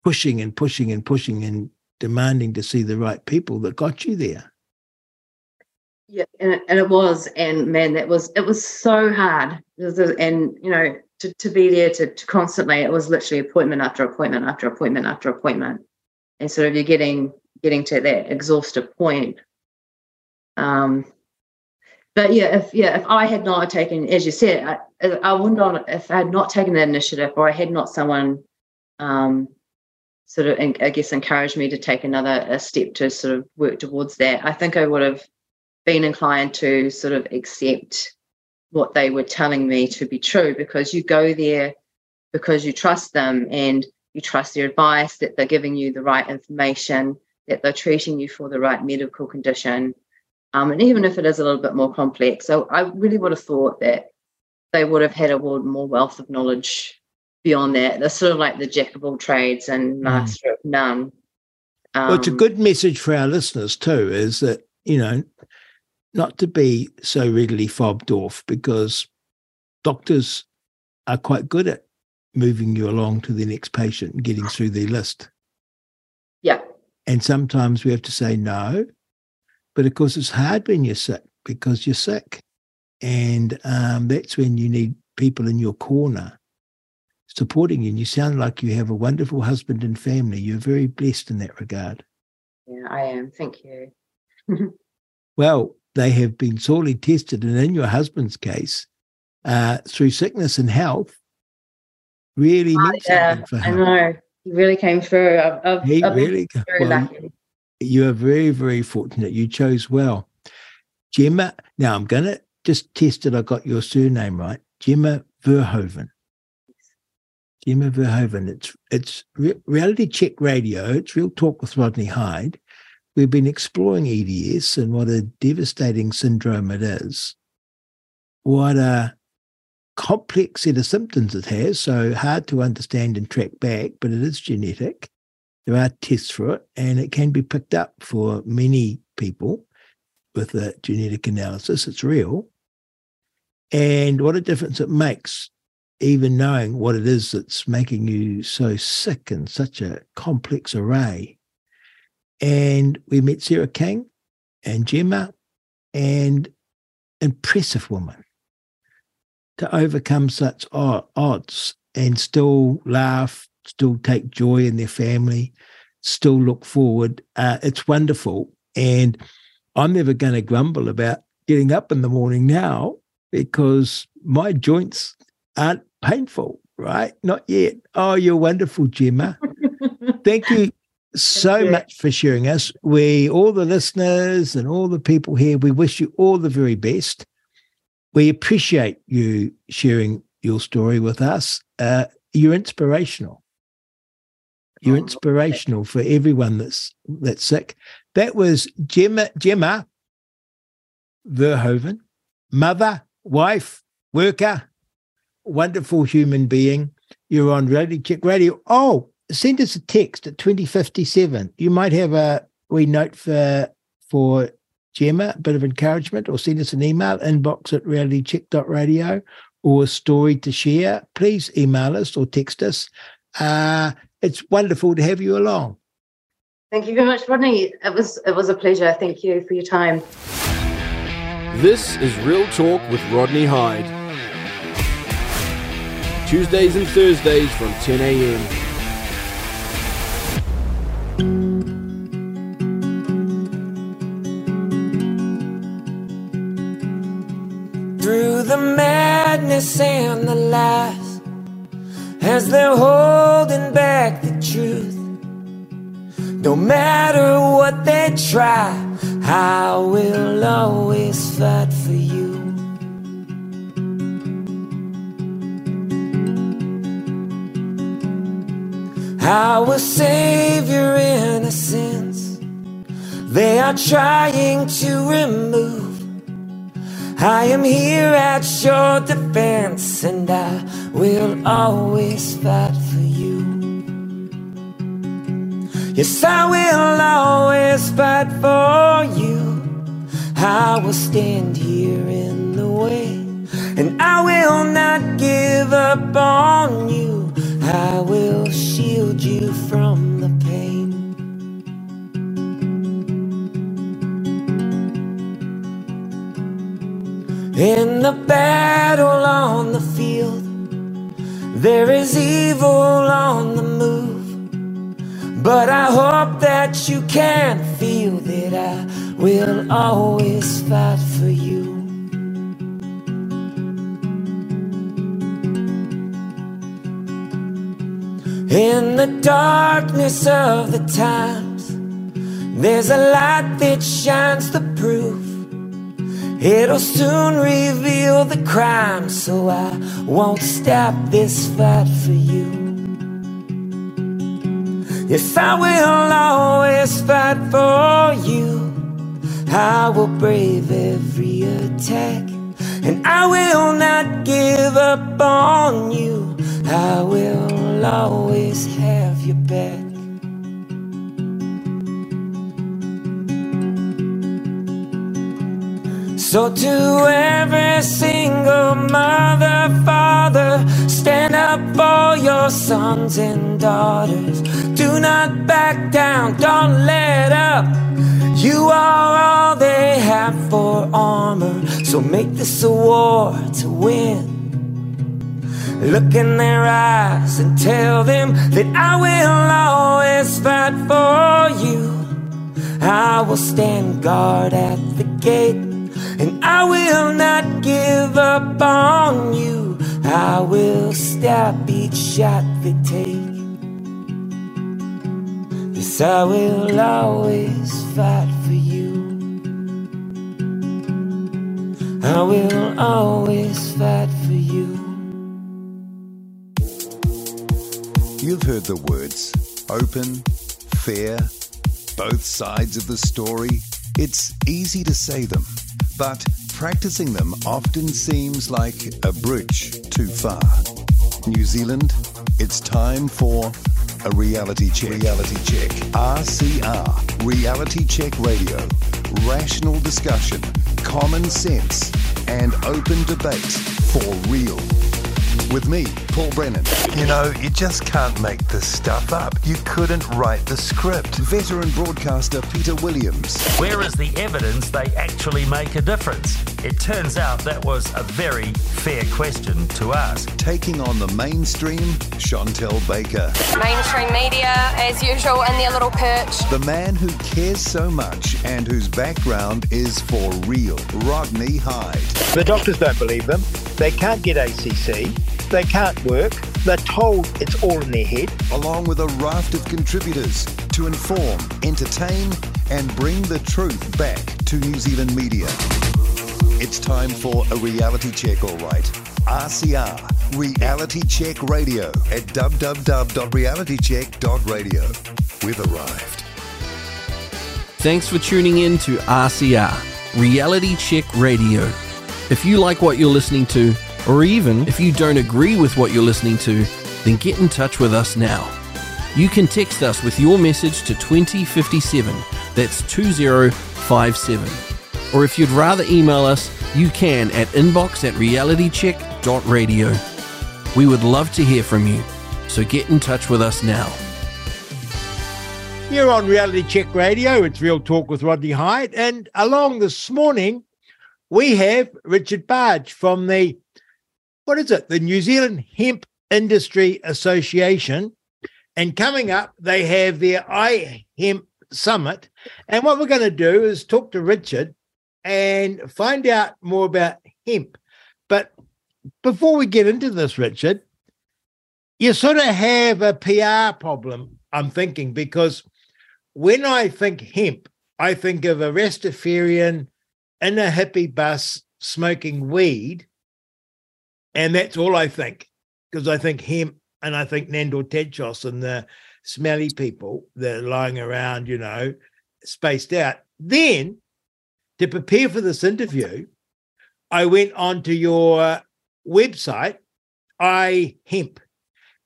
pushing and pushing and pushing and demanding to see the right people that got you there. Yeah, and it, and it was, and man, that was it was so hard. And you know, to, to be there to, to constantly, it was literally appointment after appointment after appointment after appointment, and sort of you're getting getting to that exhaustive point. Um, but yeah, if yeah, if I had not taken, as you said, I, I wouldn't have, if I had not taken that initiative, or I had not someone um, sort of, I guess, encouraged me to take another step to sort of work towards that, I think I would have been inclined to sort of accept what they were telling me to be true because you go there because you trust them and you trust their advice that they're giving you the right information that they're treating you for the right medical condition um, and even if it is a little bit more complex. So i really would have thought that they would have had a more wealth of knowledge beyond that. They're sort of like the jack of all trades and mm. master mm. of none. Um, well, it's a um, good message for our listeners too, is that, you know, not to be so readily fobbed off because doctors are quite good at moving you along to the next patient and getting through the list. Yeah. And sometimes we have to say no. But of course, it's hard when you're sick because you're sick. And um, that's when you need people in your corner supporting you. And you sound like you have a wonderful husband and family. You're very blessed in that regard. Yeah, I am. Thank you. well, they have been sorely tested. And in your husband's case, uh, through sickness and health, really oh, yeah, something for him. I know. He really came through. I've, I've, he I've really, very well, lucky. You are very, very fortunate. You chose well. Gemma, now I'm going to just test that I got your surname right. Gemma Verhoeven. Gemma Verhoeven. It's it's re- reality check radio. It's real talk with Rodney Hide. We've been exploring EDS and what a devastating syndrome it is. What a complex set of symptoms it has. So hard to understand and track back, but it is genetic. There are tests for it, and it can be picked up for many people with a genetic analysis. It's real. And what a difference it makes even knowing what it is that's making you so sick in such a complex array. And we met Sarah King and Gemma, and impressive woman to overcome such odds and still laugh, still take joy in their family, still look forward. Uh, it's wonderful. And I'm never going to grumble about getting up in the morning now because my joints aren't painful, right? Not yet. Oh, you're wonderful, Gemma. Thank you. so much for sharing us. We, all the listeners and all the people here, we wish you all the very best. We appreciate you sharing your story with us. Uh, you're inspirational. You're oh, inspirational for everyone that's that's sick. That was Gemma Gemma Verhoeven, mother, wife, worker, wonderful human being. You're on Reality Check Radio. Oh, send us a text at 2057. You might have a wee note for for Gemma, a bit of encouragement, or send us an email, inbox at realitycheck.radio, or a story to share. Please email us or text us. Uh, it's wonderful to have you along. Thank you very much, Rodney. It was it was a pleasure. Thank you for your time. This is Real Talk with Rodney Hide. Tuesdays and Thursdays from 10 a.m. Through the madness and the lies, as they're holding back the truth. No matter what they try, I will always fight for you. Save your innocence. They are trying to remove. I am here at your defense, and I will always fight for you. Yes, I will always fight for you. I will stand here in the way, and I will not give up on you. I will shield you from the pain. In the battle on the field, there is evil on the move. But I hope that you can feel that I will always fight for you. In the darkness of the times, there's a light that shines the proof. It'll soon reveal the crime, so I won't stop this fight for you. Yes, I will always fight for you. I will brave every attack. And I will not give up on you. I will always have your back. So, to every single mother, father, stand up for your sons and daughters. Do not back down, don't let up. You are all they have for armor. So, make this a war to win. Look in their eyes and tell them that I will always fight for you. I will stand guard at the gate and I will not give up on you. I will stop each shot they take. Yes, I will always fight for you. I will always fight for you. You've heard the words open, fair, both sides of the story. It's easy to say them but practicing them often seems like a bridge too far. New Zealand, it's time for a reality check. Reality check. RCR, Reality Check Radio. Rational discussion, common sense, and open debate for real with me, Paul Brennan. You know, you just can't make this stuff up. You couldn't write the script. Veteran broadcaster Peter Williams. Where is the evidence they actually make a difference? It turns out that was a very fair question to ask. Taking on the mainstream, Chantelle Baker. Mainstream media, as usual, in their little perch. The man who cares so much and whose background is for real, Rodney Hide. The doctors don't believe them. They can't get ACC, they can't work, they're told it's all in their head. Along with a raft of contributors to inform, entertain, and bring the truth back to New Zealand media. It's time for a reality check, all right. RCR, Reality Check Radio at www.realitycheck.radio. We've arrived. Thanks for tuning in to RCR, Reality Check Radio. If you like what you're listening to, or even if you don't agree with what you're listening to, then get in touch with us now. You can text us with your message to 2057, that's 2057. Or if you'd rather email us, you can at inbox at realitycheck.radio. We would love to hear from you, so get in touch with us now. You're on Reality Check Radio. It's Real Talk with Rodney Hide. And along this morning, we have Richard Barge from the, what is it, the New Zealand Hemp Industry Association. And coming up, they have their iHemp Summit. And what we're going to do is talk to Richard and find out more about hemp. But before we get into this, Richard, you sort of have a PR problem, I'm thinking, because when I think hemp, I think of a Rastafarian in a hippie bus smoking weed. And that's all I think, because I think hemp and I think Nandor Tanczos and the smelly people that are lying around, you know, spaced out. Then to prepare for this interview, I went onto your website, iHemp,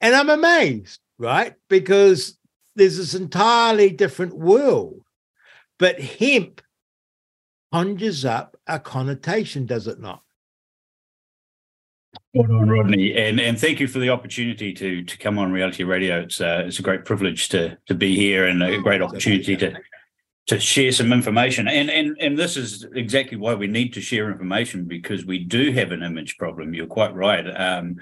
and I'm amazed, right? Because there's this entirely different world. But hemp conjures up a connotation, does it not? Spot on, Rodney, and and thank you for the opportunity to to come on Reality Radio. It's uh, it's a great privilege to to be here and a great opportunity to to share some information. And and and this is exactly why we need to share information because we do have an image problem. You're quite right. Um,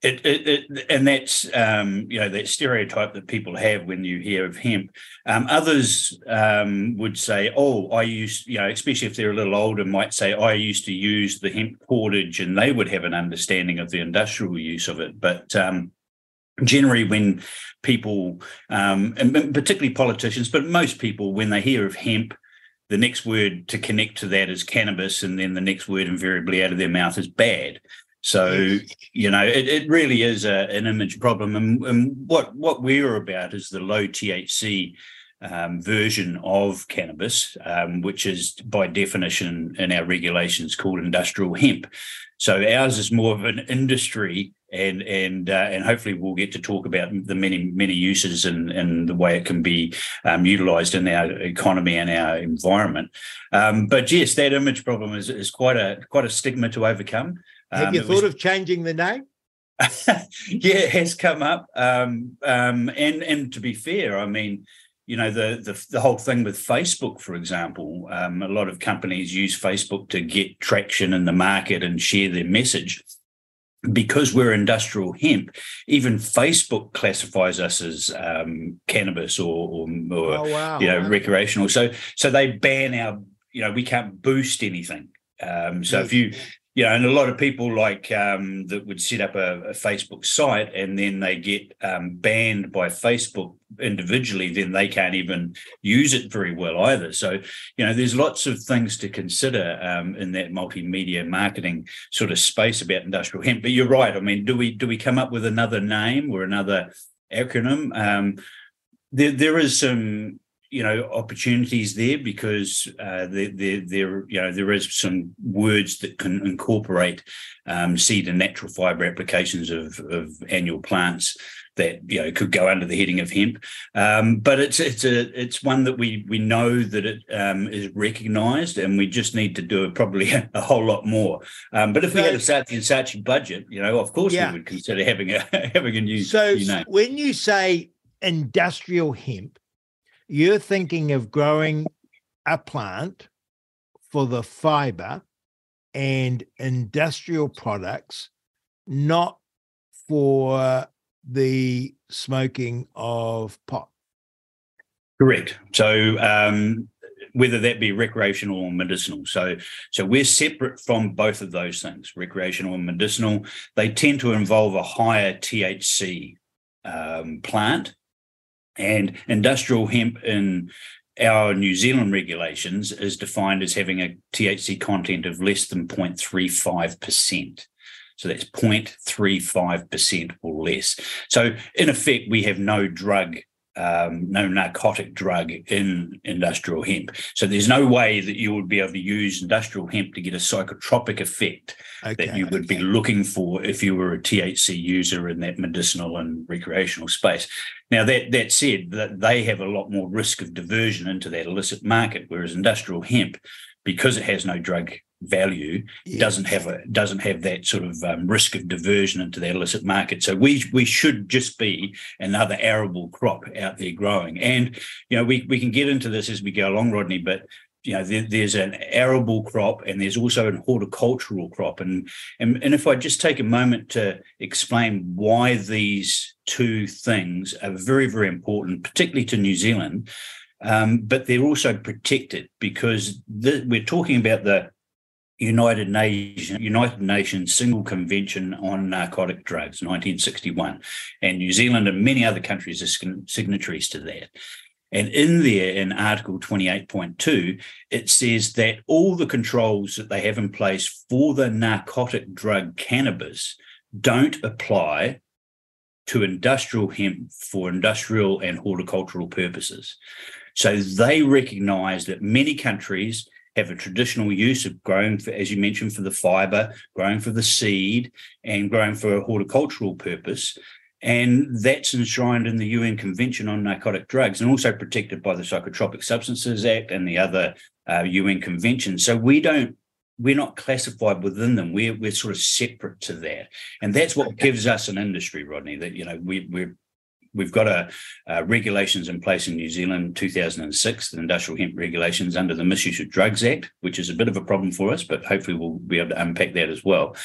it, it, it, and that's um, you know that stereotype that people have when you hear of hemp. Um, others um, would say, "Oh, I used," you know, especially if they're a little older, might say, "I used to use the hemp cordage," and they would have an understanding of the industrial use of it. But um, generally, when people, um, and particularly politicians, but most people, when they hear of hemp, the next word to connect to that is cannabis, and then the next word invariably out of their mouth is bad. So you know, it, it really is a, an image problem, and, and, what what we're about is the low THC um, version of cannabis, um, which is by definition in our regulations called industrial hemp. So ours is more of an industry, and and uh, and hopefully we'll get to talk about the many many uses and and the way it can be um, utilised in our economy and our environment. Um, but yes, that image problem is is quite a quite a stigma to overcome. Have um, you thought was, of changing the name? yeah, it has come up. Um, um, and and to be fair, I mean, you know, the the, the whole thing with Facebook, for example, um, a lot of companies use Facebook to get traction in the market and share their message. Because we're industrial hemp, even Facebook classifies us as um, cannabis or, or, or oh, wow. you know wow. recreational. So so they ban our you know we can't boost anything. Um, so if you know, and a lot of people like um, that would set up a, a, Facebook site and then they get um, banned by Facebook individually, then they can't even use it very well either. So, you know, there's lots of things to consider um, in that multimedia marketing sort of space about industrial hemp. But you're right. I mean, do we do we come up with another name or another acronym? Um, there, there is some you know opportunities there because uh, there, there, there, you know there is some words that can incorporate um, seed and natural fiber applications of, of annual plants that you know could go under the heading of hemp. Um, but it's it's a it's one that we we know that it um, is recognised, and we just need to do it probably a, a whole lot more. Um, but if so, we had a Saatchi and Saatchi budget, you know, of course yeah. we would consider having a having a new. So when you say industrial hemp you're thinking of growing a plant for the fiber and industrial products, not for the smoking of pot. Correct. So um, whether that be recreational or medicinal. So, so we're separate from both of those things, recreational and medicinal. They tend to involve a higher THC um, plant, and industrial hemp in our New Zealand regulations is defined as having a THC content of less than 0.35%. So that's 0.35% or less. So, in effect, we have no drug um, no narcotic drug in industrial hemp. So there's no way that you would be able to use industrial hemp to get a psychotropic effect okay, that you would okay. be looking for if you were a THC user in that medicinal and recreational space. Now that that said, that they have a lot more risk of diversion into that illicit market, whereas industrial hemp, because it has no drug value yeah. doesn't have a doesn't have that sort of um, risk of diversion into the illicit market. So we we should just be another arable crop out there growing. And you know we we can get into this as we go along, Rodney, but you know there, there's an arable crop and there's also an horticultural crop and, and and if i just take a moment to explain why these two things are very very important particularly to new zealand um, but they're also protected because the, we're talking about the United Nations United Nations Single Convention on Narcotic Drugs, 1961, and New Zealand and many other countries are signatories to that. And in there, in Article 28.2, it says that all the controls that they have in place for the narcotic drug cannabis don't apply to industrial hemp for industrial and horticultural purposes. So they recognize that many countries have a traditional use of growing, for, as you mentioned, for the fiber, growing for the seed, and growing for a horticultural purpose. And that's enshrined in the UN Convention on Narcotic Drugs and also protected by the Psychotropic Substances Act and the other uh, UN conventions. So we don't, we're not classified within them. We're, we're sort of separate to that. And that's what gives us an industry, Rodney, that, you know, we, we're we've got a, uh, regulations in place in New Zealand, 2006, the industrial hemp regulations under the Misuse of Drugs Act, which is a bit of a problem for us, but hopefully we'll be able to unpack that as well.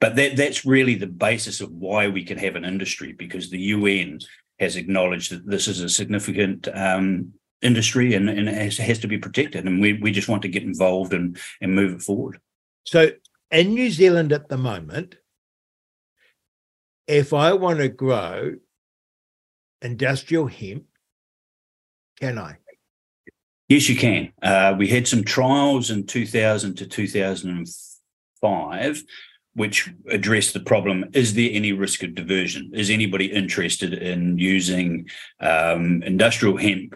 But that that's really the basis of why we can have an industry because the UN has acknowledged that this is a significant um, industry and, and it has, has, to be protected, and we we just want to get involved and and move it forward. So in New Zealand at the moment, if I want to grow industrial hemp? Can I? Yes, you can. Uh, we had some trials in 2000 to 2005, which addressed the problem is there any risk of diversion? Is anybody interested in using um, industrial hemp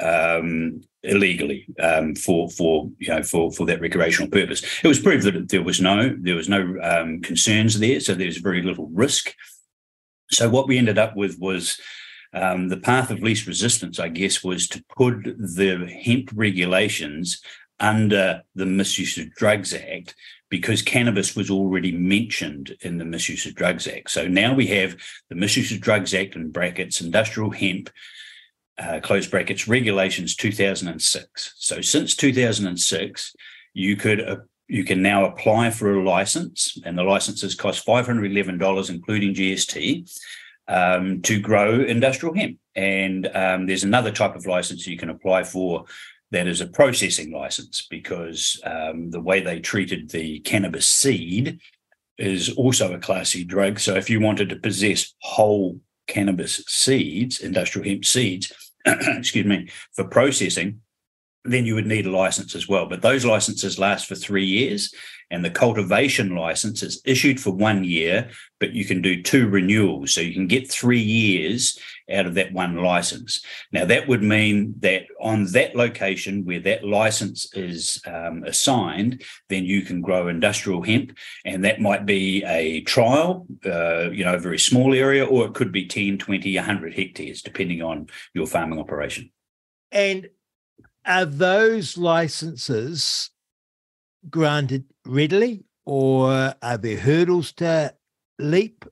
um, illegally um, for for you know for for that recreational purpose. It was proved that there was no there was no um, concerns there, so there was very little risk. So what we ended up with was um, the path of least resistance, I guess, was to put the hemp regulations under the Misuse of Drugs Act because cannabis was already mentioned in the Misuse of Drugs Act. So now we have the Misuse of Drugs Act in brackets, industrial hemp, uh, close brackets, regulations 2006. So since 2006, you could uh, you can now apply for a license, and the licenses cost $511, including GST um, to grow industrial hemp. And um, there's another type of license you can apply for that is a processing license because um, the way they treated the cannabis seed is also a Class C drug. So if you wanted to possess whole cannabis seeds, industrial hemp seeds, excuse me, for processing, then you would need a license as well. But those licenses last for three years, and the cultivation license is issued for one year, but you can do two renewals. So you can get three years out of that one license. Now, that would mean that on that location where that license is um, assigned, then you can grow industrial hemp. And that might be a trial, uh, you know, a very small area, or it could be 10, 20, 100 hectares, depending on your farming operation. And are those licenses granted readily, or are there hurdles to leap?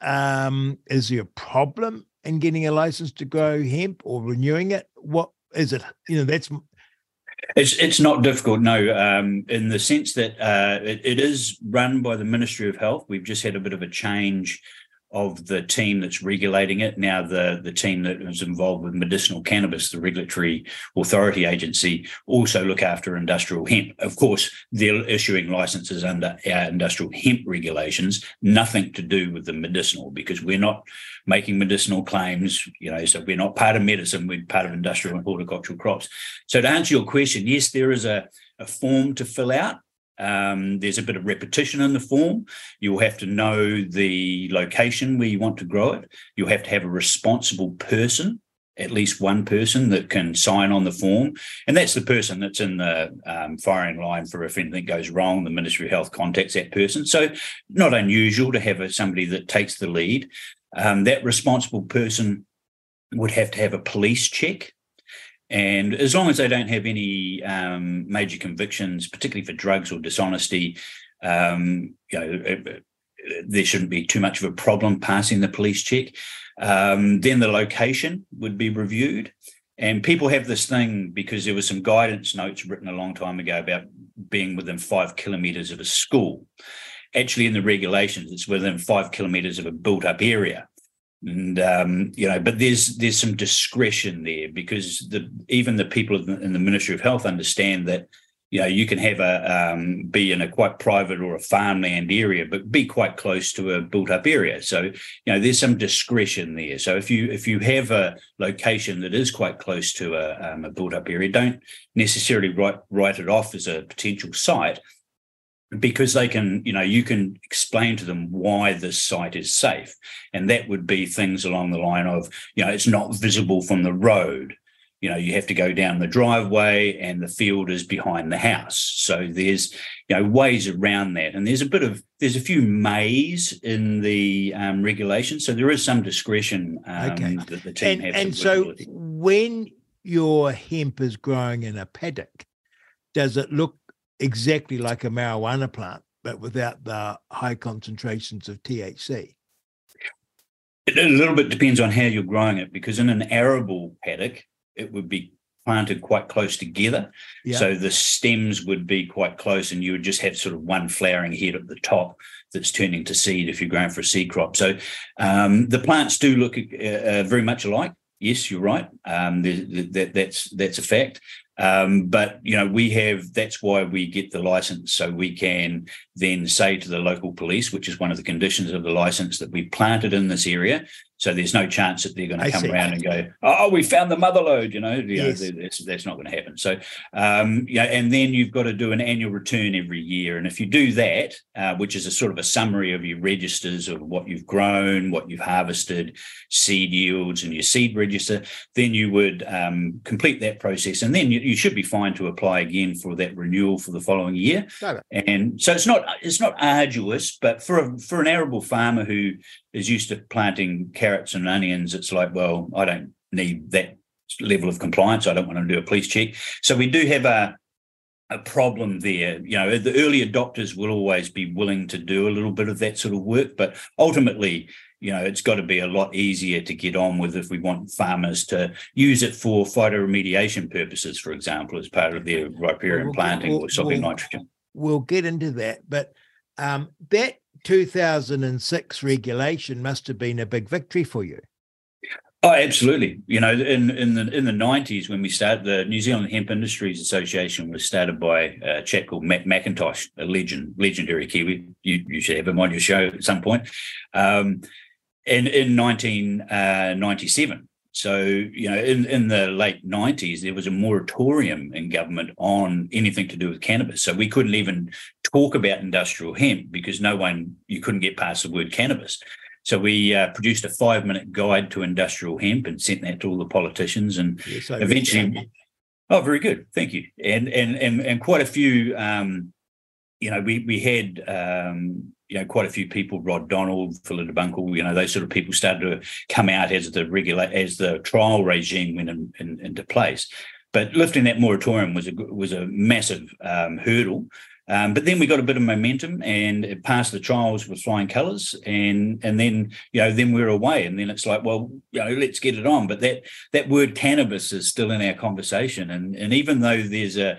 Um, is there a problem in getting a license to grow hemp or renewing it? What is it? You know, that's it's it's not difficult, no. Um, in the sense that uh, it, it is run by the Ministry of Health. We've just had a bit of a change of the team that's regulating it. Now, the, the team that was involved with medicinal cannabis, the regulatory authority agency, also look after industrial hemp. Of course, they're issuing licenses under our industrial hemp regulations, nothing to do with the medicinal, because we're not making medicinal claims, you know, so we're not part of medicine, we're part of industrial and horticultural crops. So to answer your question, yes, there is a, a form to fill out. Um, there's a bit of repetition in the form. You'll have to know the location where you want to grow it. You'll have to have a responsible person, at least one person that can sign on the form. And that's the person that's in the um, firing line for if anything goes wrong, the Ministry of Health contacts that person. So, not unusual to have somebody that takes the lead. Um, that responsible person would have to have a police check and as long as they don't have any um, major convictions, particularly for drugs or dishonesty, um, you know, it, there shouldn't be too much of a problem passing the police check. Um, then the location would be reviewed. And people have this thing because there was some guidance notes written a long time ago about being within five kilometres of a school. Actually, in the regulations, it's within five kilometres of a built up area and um, you know but there's there's some discretion there because the even the people in the ministry of health understand that you know you can have a um, be in a quite private or a farmland area but be quite close to a built up area. So you know there's some discretion there. So if you if you have a location that is quite close to a, um, a built up area don't necessarily write write it off as a potential site because they can, you know, you can explain to them why this site is safe. And that would be things along the line of, you know, it's not visible from the road. You know, you have to go down the driveway and the field is behind the house. So there's, you know, ways around that. And there's a bit of, there's a few mays in the um, regulation. So there is some discretion um, okay. that the team and, has. And so when your hemp is growing in a paddock, does it look exactly like a marijuana plant, but without the high concentrations of THC? It, a little bit depends on how you're growing it, because in an arable paddock, it would be planted quite close together. Yeah. So the stems would be quite close, and you would just have sort of one flowering head at the top that's turning to seed if you're growing for a seed crop. So um, the plants do look uh, uh, very much alike. Yes, you're right. Um, that, that's that's a fact. Um, but you know, we have that's why we get the license, so we can then say to the local police, which is one of the conditions of the license, that we planted in this area. So there's no chance that they're going to come see. around and go, "Oh, we found the mother lode." You know, you yes. know that's, that's not going to happen. So, um, yeah, and then you've got to do an annual return every year, and if you do that, uh, which is a sort of a summary of your registers of what you've grown, what you've harvested, seed yields, and your seed register, then you would um, complete that process, and then you, you, should be fine to apply again for that renewal for the following year. And so it's not it's not arduous, but for a, for an arable farmer who is used to planting carrots and onions, it's like, well, I don't need that level of compliance. I don't want to do a police check. So we do have a a problem there. You know, the early adopters will always be willing to do a little bit of that sort of work, but ultimately, you know, it's got to be a lot easier to get on with if we want farmers to use it for phytoremediation purposes, for example, as part of their riparian we'll, planting we'll, or sopping we'll, nitrogen. We'll get into that, but um, that 2006 regulation must have been a big victory for you. Oh, absolutely. You know, in in the in the nineties when we started, the New Zealand Hemp Industries Association was started by a chap called Matt McIntosh, a legend, legendary Kiwi. You you should have him on your show at some point. Um, in in nineteen ninety seven, so, you know, in, in the late 90s, there was a moratorium in government on anything to do with cannabis. So we couldn't even talk about industrial hemp because no one, you couldn't get past the word cannabis. So we uh, produced a five minute guide to industrial hemp and sent that to all the politicians. And yes, eventually, oh, very good. Thank you. And, and, and, and quite a few, um, you know, we, we had, um, you know, quite a few people, Rod Donald, Phillida Bunkle, you know, those sort of people started to come out as the regular as the trial regime went in, in, into place. But lifting that moratorium was a was a massive um, hurdle. Um, but then we got a bit of momentum and it passed the trials with flying colours, and and then you know then we're away, and then it's like, well, you know, let's get it on. But that that word cannabis is still in our conversation, and and even though there's a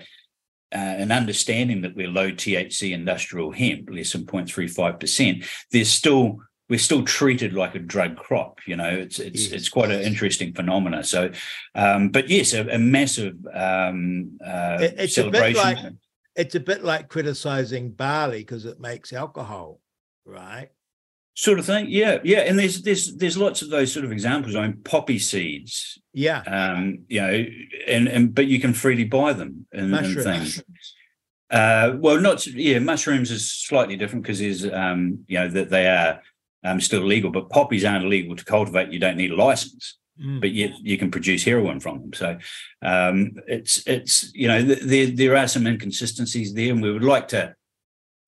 uh, an understanding that we're low THC industrial hemp, less than 0.35%, there's still we're still treated like a drug crop. You know, it's it's Yes. it's quite an interesting phenomena. So, um, but yes, a, a massive um, uh, It- it's a bit celebration. like it's a bit like criticizing barley because it makes alcohol, right? sort of thing. Yeah, yeah. And there's there's there's lots of those sort of examples. I mean, poppy seeds. Yeah. Um, you know, and and but you can freely buy them and, and things. Uh, well, not yeah. Mushrooms is slightly different because there's um, you know that they are um, still legal, but poppies aren't illegal to cultivate. You don't need a license, Mm. but yet you can produce heroin from them. So um, it's it's you know th- there there are some inconsistencies there, and we would like to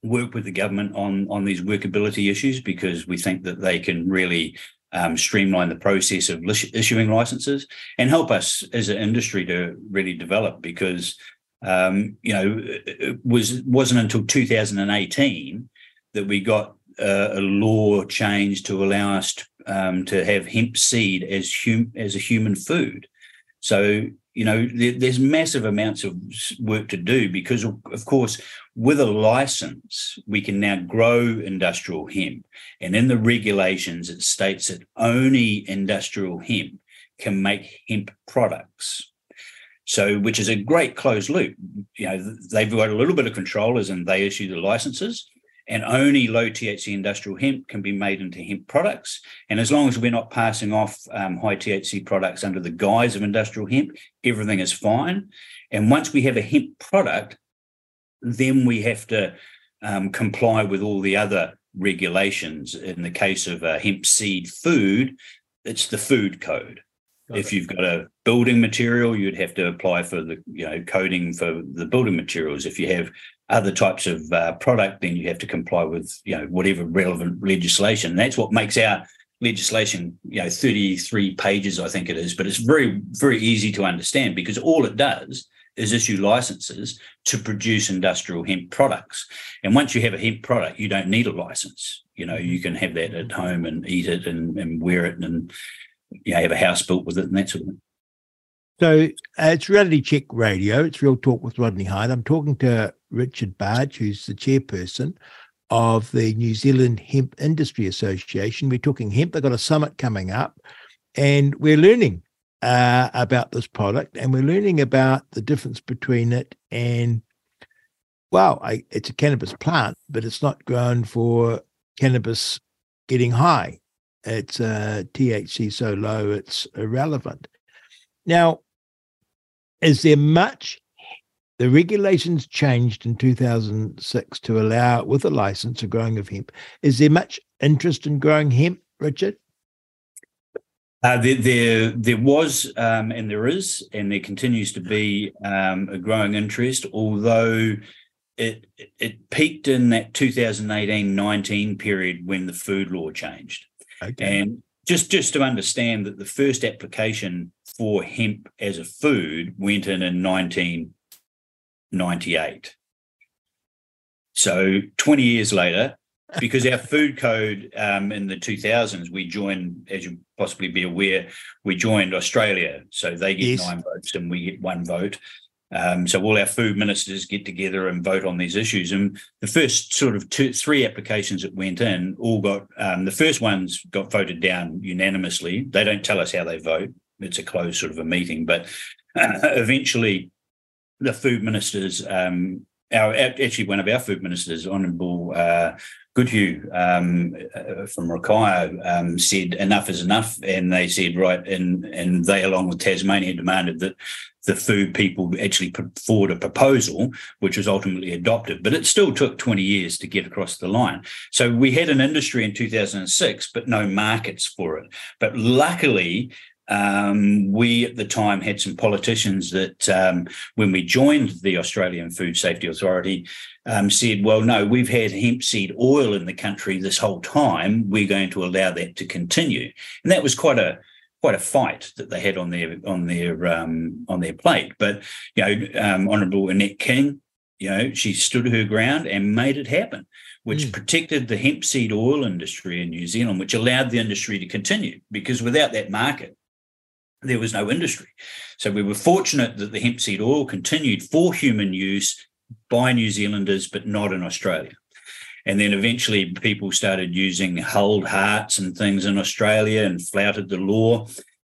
work with the government on on these workability issues because we think that they can really um, streamline the process of issuing licenses and help us as an industry to really develop because um, you know it was wasn't until 2018 that we got a law change to allow us to, um, to have hemp seed as hum- as a human food. So you know there, there's massive amounts of work to do because of, of course with a license we can now grow industrial hemp. And in the regulations it states that only industrial hemp can make hemp products. So which is a great closed loop. You know they've got a little bit of control as in they issue the licenses and only low THC industrial hemp can be made into hemp products. And as long as we're not passing off um, high THC products under the guise of industrial hemp, everything is fine. And once we have a hemp product, then we have to um, comply with all the other regulations. In the case of a hemp seed food, it's the food code. if you've got a building material, you'd have to apply for the you know coding for the building materials. If you have other types of uh, product, then you have to comply with you know whatever relevant legislation. That's what makes our legislation you know 33 pages i think it is but it's very very easy to understand because all it does is issue licenses to produce industrial hemp products and once you have a hemp product you don't need a license you know you can have that at home and eat it and, and wear it and you know, have a house built with it and that sort of thing So uh, it's Reality Check Radio. It's Real Talk with Rodney Hide. I'm talking to Richard Barge, who's the chairperson of the New Zealand Hemp Industry Association. We're talking hemp. They've got a summit coming up, and we're learning uh, about this product, and we're learning about the difference between it and, well, I, it's a cannabis plant, but it's not grown for cannabis getting high. It's uh, THC so low it's irrelevant. Now, is there much? The regulations changed in 2006 to allow, with a license, a growing of hemp. Is there much interest in growing hemp, Richard? Uh, there, there, there was, um, and there is, and there continues to be um, a growing interest, although it it peaked in that 2018-19 period when the food law changed. Okay. And just just to understand that the first application for hemp as a food went in in 1998. So 20 years later, because our food code um, in the 2000s, we joined, as you possibly be aware, we joined Australia. So they get Yes. nine votes and we get one vote. Um, so all our food ministers get together and vote on these issues. And the first sort of two, three applications that went in all got um, the first ones got voted down unanimously. They don't tell us how they vote. It's a closed sort of a meeting, but uh, eventually the food ministers, um, our actually one of our food ministers, Honourable uh, Goodhew um, uh, from Rakaia, um, said enough is enough, and they said right, and and they along with Tasmania demanded that the food people actually put forward a proposal, which was ultimately adopted. But it still took 20 years to get across the line. So we had an industry in 2006, but no markets for it. But luckily, um, we at the time had some politicians that, um, when we joined the Australian Food Safety Authority, um, said, "Well, no, we've had hemp seed oil in the country this whole time. We're going to allow that to continue," and that was quite a quite a fight that they had on their on their um, on their plate. But you know, um, Honourable Annette King, you know, she stood her ground and made it happen, which protected the hemp seed oil industry in New Zealand, which allowed the industry to continue. Because without that market, there was no industry. So we were fortunate that the hemp seed oil continued for human use by New Zealanders, but not in Australia. And then eventually people started using hulled hearts and things in Australia and flouted the law.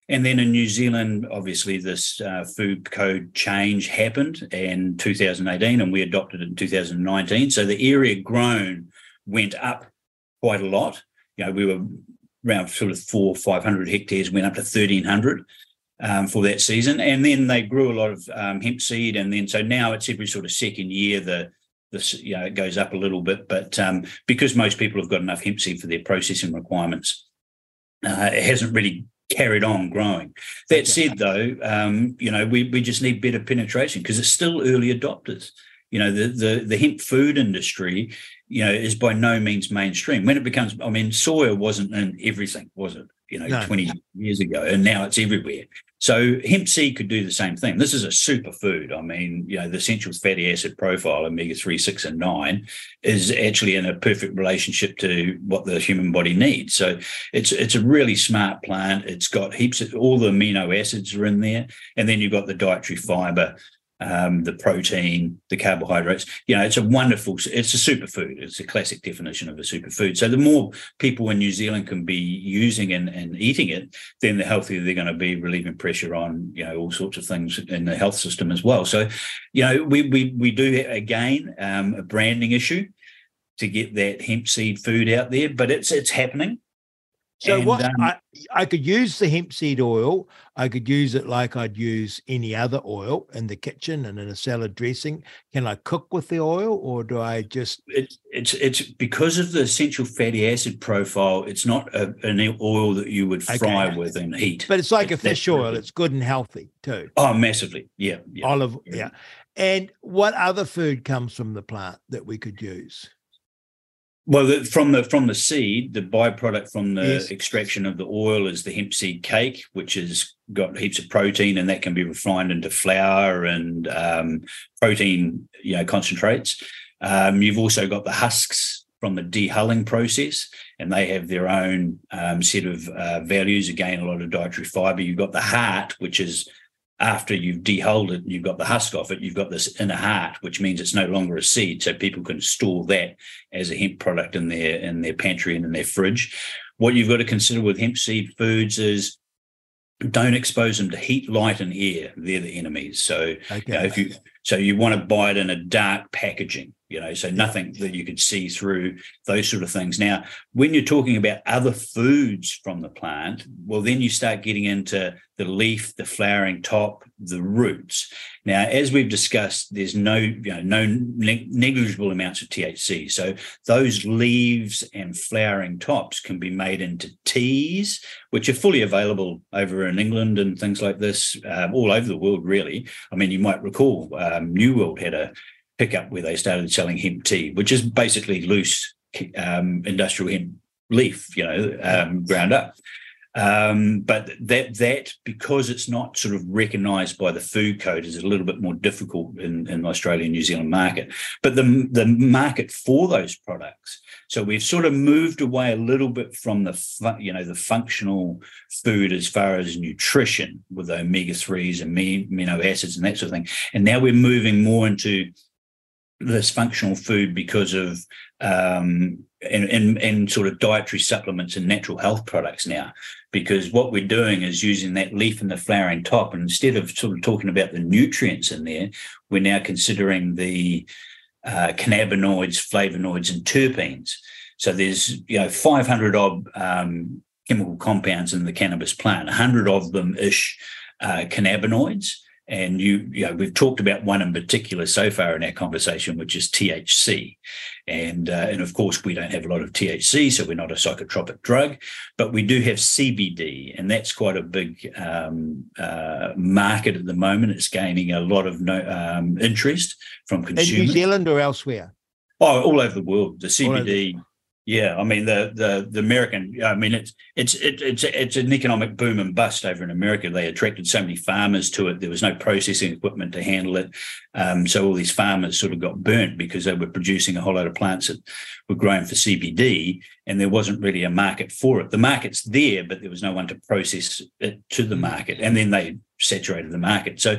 And then in New Zealand, obviously, this uh, food code change happened in 2018, and we adopted it in 2019. So the area grown went up quite a lot. You know, we were around sort of four, 500 hectares, went up to 1,300 um, for that season. And then they grew a lot of um, hemp seed. And then so now it's every sort of second year, the this, you know, it goes up a little bit, but um, because most people have got enough hemp seed for their processing requirements, uh, it hasn't really carried on growing. That said, though, um, you know, we we just need better penetration because it's still early adopters. You know, the the the hemp food industry, you know, is by no means mainstream. When it becomes, I mean, soya wasn't in everything, was it? You know, No. 20 years ago, and now it's everywhere. So hemp seed could do the same thing. This is a superfood. I mean, you know, the essential fatty acid profile, omega three, six, and nine, is actually in a perfect relationship to what the human body needs. So it's it's a really smart plant. It's got heaps of all the amino acids are in there, and then you've got the dietary fiber, um, the protein, the carbohydrates. You know, it's a wonderful. It's a superfood. It's a classic definition of a superfood. So the more people in New Zealand can be using and, and eating it, then the healthier they're going to be, relieving pressure on you know all sorts of things in the health system as well. So, you know, we we we do again um, a branding issue to get that hemp seed food out there, but it's it's happening. So And, what um, I, I could use the hemp seed oil. I could use it like I'd use any other oil in the kitchen and in a salad dressing. Can I cook with the oil, or do I just? It's it's it's because of the essential fatty acid profile. It's not a, an oil that you would fry with and heat. But it's like a It's fish oil. perfect. It's good and healthy too. Oh, massively. Yeah. yeah. Olive, yeah. And what other food comes from the plant that we could use? Well, the, from the from the seed, the byproduct from the Yes. extraction of the oil is the hemp seed cake, which has got heaps of protein, and that can be refined into flour and um, protein, you know, concentrates. Um, you've also got the husks from the dehulling process, and they have their own um, set of uh, values. Again, a lot of dietary fiber. You've got the heart, which is after you've dehulled it, and you've got the husk off it, you've got this inner heart, which means it's no longer a seed. So people can store that as a hemp product in their in their pantry and in their fridge. What you've got to consider with hemp seed foods is don't expose them to heat, light, and air. They're the enemies. So you know, if you so you want to buy it in a dark packaging, you know, so nothing that you could see through, those sort of things. Now, when you're talking about other foods from the plant, well, then you start getting into the leaf, the flowering top, the roots. Now, as we've discussed, there's no, you know, no negligible amounts of THC. So those leaves and flowering tops can be made into teas, which are fully available over in England and things like this, um, all over the world, really. I mean, you might recall um, New World had a pickup where they started selling hemp tea, which is basically loose um, industrial hemp leaf, you know, um, ground up. Um, but that that because it's not sort of recognised by the food code is a little bit more difficult in, in the Australian New Zealand market. But the the market for those products, so we've sort of moved away a little bit from the you know the functional food as far as nutrition with omega threes and amino acids and that sort of thing, and now we're moving more into this functional food because of um, and, and sort of dietary supplements and natural health products now. Because what we're doing is using that leaf and the flowering top, and instead of sort of talking about the nutrients in there, we're now considering the uh, cannabinoids, flavonoids, and terpenes. So there's you know 500 odd um, chemical compounds in the cannabis plant, 100 of them ish uh, cannabinoids. And you, you know, we've talked about one in particular so far in our conversation, which is THC. And uh, and of course, we don't have a lot of THC, so we're not a psychotropic drug, but we do have CBD, and that's quite a big um, uh, market at the moment. It's gaining a lot of no, um, interest from consumers. In. New Zealand or elsewhere? Oh, all over the world. The CBD. Yeah, I mean the the the American. I mean it's it's it, it's it's an economic boom and bust over in America. They attracted so many farmers to it. There was no processing equipment to handle it, um, so all these farmers sort of got burnt because they were producing a whole lot of plants that were grown for CBD, and there wasn't really a market for it. The market's there, but there was no one to process it to the market, and then they saturated the market. So,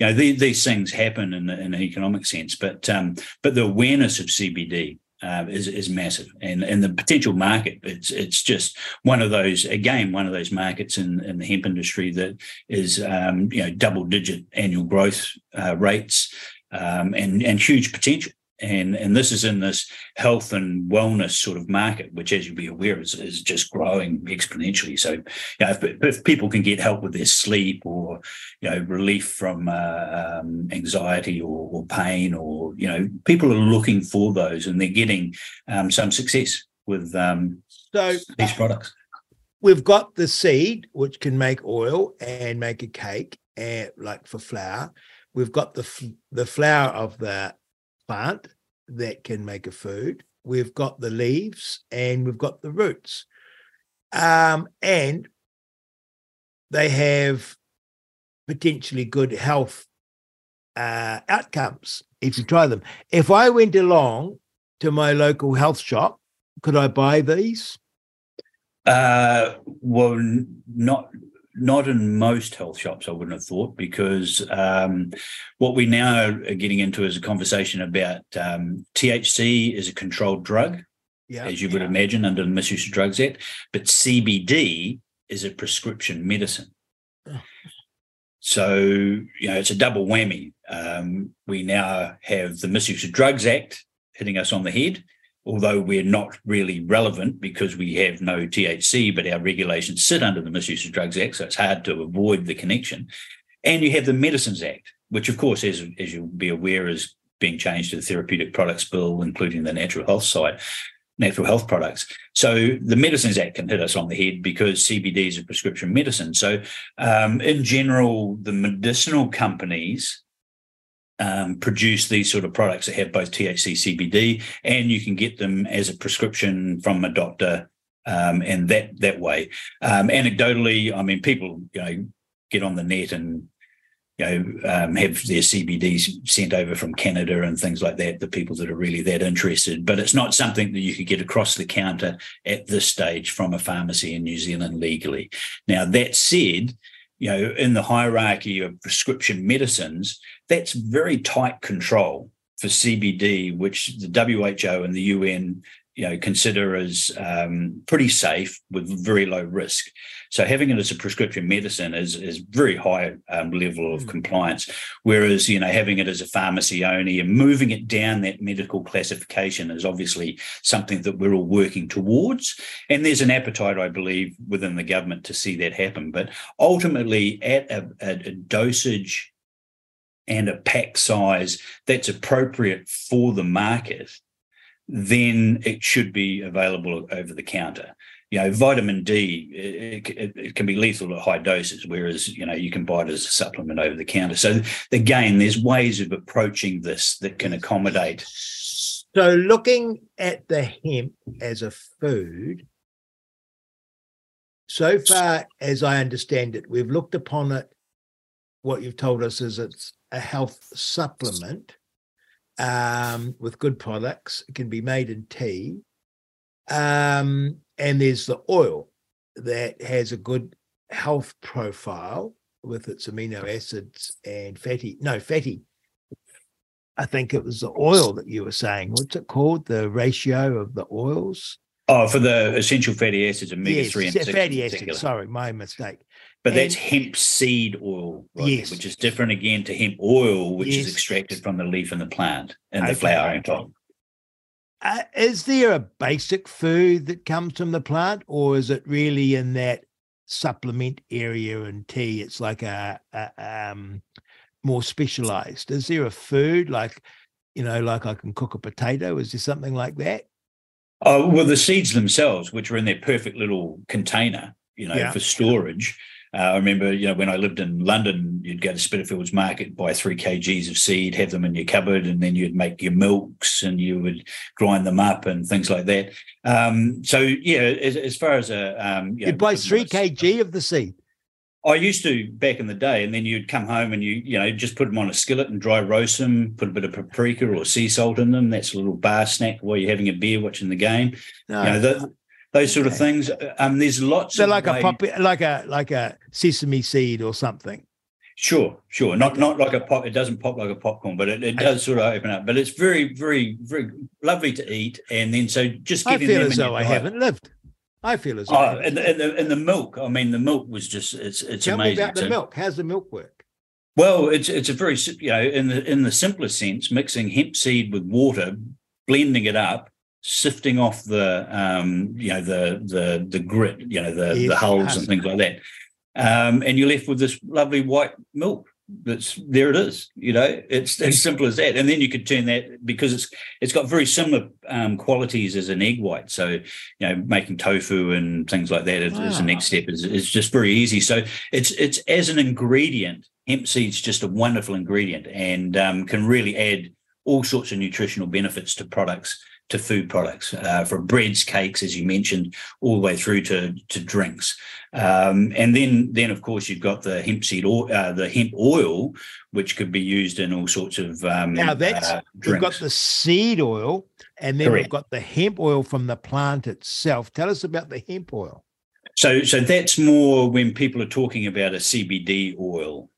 you know, the, these things happen in, in an economic sense, but um, but the awareness of CBD uh, is is massive, and and the potential market it's it's just one of those again one of those markets in in the hemp industry that is um, you know double digit annual growth uh, rates um, and and huge potential and and this is in this health and wellness sort of market, which, as you'll be aware, is, is just growing exponentially. So, you know, if, if people can get help with their sleep or you know relief from uh, um, anxiety or, or, pain, or you know, people are looking for those, and they're getting um, some success with um, so these products. We've got the seed, which can make oil and make a cake, and like for flour. We've got the the flour of the plant that can make a food. We've got the leaves and we've got the roots. Um, and they have potentially good health uh, outcomes if you try them. If I went along to my local health shop, could I buy these? Uh, well, not not in most health shops, I wouldn't have thought, because um, what we now are getting into is a conversation about um, THC is a controlled drug, yeah, as you would yeah. imagine under the Misuse of Drugs Act, but CBD is a prescription medicine. So, you know, it's a double whammy. Um, we now have the Misuse of Drugs Act hitting us on the head, although we're not really relevant because we have no THC, but our regulations sit under the Misuse of Drugs Act, so it's hard to avoid the connection. And you have the Medicines Act, which, of course, as, as you'll be aware, is being changed to the Therapeutic Products Bill, including the natural health side, natural health products. So the Medicines Act can hit us on the head because CBD is a prescription medicine. So, um, in general, the medicinal companies um, produce these sort of products that have both THC, CBD, and you can get them as a prescription from a doctor, um, and that that way. Um, anecdotally, I mean, people you know get on the net and you know um, have their CBDs sent over from Canada and things like that. The people that are really that interested, but it's not something that you could get across the counter at this stage from a pharmacy in New Zealand legally. Now that said you know, in the hierarchy of prescription medicines, that's very tight control for CBD, which the WHO and the UN, you know, consider as um, pretty safe with very low risk. So having it as a prescription medicine is is very high um, level of compliance. Whereas you know having it as a pharmacy only and moving it down that medical classification is obviously something that we're all working towards. And there's an appetite, I believe, within the government to see that happen. But ultimately, at a, a, a dosage and a pack size that's appropriate for the market, then it should be available over the counter. You know, vitamin D it, it, it, can be lethal at high doses, whereas you know you can buy it as a supplement over the counter. So again, there's ways of approaching this that can accommodate. So looking at the hemp as a food, so far as I understand it, we've looked upon it. What you've told us is it's a health supplement um, with good products. It can be made in tea. Um, and there's the oil that has a good health profile with its amino acids and fatty, no, fatty. I think it was the oil that you were saying. What's it called? The ratio of the oils? Oh, for the essential fatty acids, omega yes, three and six. fatty acids. Sorry, my mistake. But And- that's hemp seed oil, right, Yes. which is different again to hemp oil, which Yes. is extracted from the leaf and the plant and the Okay. flowering top. Uh, is there a basic food that comes from the plant, or is it really in that supplement area and tea? It's like a, a um, more specialized. Is there a food like, you know, like I can cook a potato? Is there something like that? Oh, well, the seeds themselves, which are in their perfect little container, you know, Yeah. for storage. Uh, I remember, you know, when I lived in London, you'd go to Spitalfields Market, buy three kgs of seed, have them in your cupboard, and then you'd make your milks and you would grind them up and things like that. Um, so, yeah, as, as far as a, um, you know, buy three kg of the seed. I used to back in the day, and then you'd come home and you, you know, just put them on a skillet and dry roast them, put a bit of paprika or sea salt in them. That's a little bar snack while you're having a beer watching the game. No. You know, the, those sort of things. Um, there's lots So of like a way- poppy, like a like a sesame seed or something. Sure, sure. Not not like a pop. It doesn't pop like a popcorn, but it, it does sort of open up. But it's very, very, very lovely to eat. And then so just I feel them as though I haven't lived. I feel as though. Oh, and the, and the and the milk. I mean, the milk was just it's it's Tell amazing. me about the So- milk. How's the milk work? Well, it's it's a very you know in the in the simplest sense, mixing hemp seed with water, blending it up, sifting off the um you know the the the grit, you know the the Yes, hulls and things like that, um, and you're left with this lovely white milk. That's there. It is. You know, it's as simple as that. And then you could turn that because it's it's got very similar um, qualities as an egg white. So you know, making tofu and things like that is, is the next step. is is just very easy. So it's it's as an ingredient, hemp seed's just a wonderful ingredient and um, can really add all sorts of nutritional benefits to products, to food products, uh, from breads, cakes, as you mentioned, all the way through to to drinks. Um, and then then of course you've got the hemp seed or uh, the hemp oil, which could be used in all sorts of um, Now that's uh, we've got the seed oil, and then we've got the hemp oil from the plant itself. Tell us about the hemp oil. So so that's more when people are talking about a CBD oil.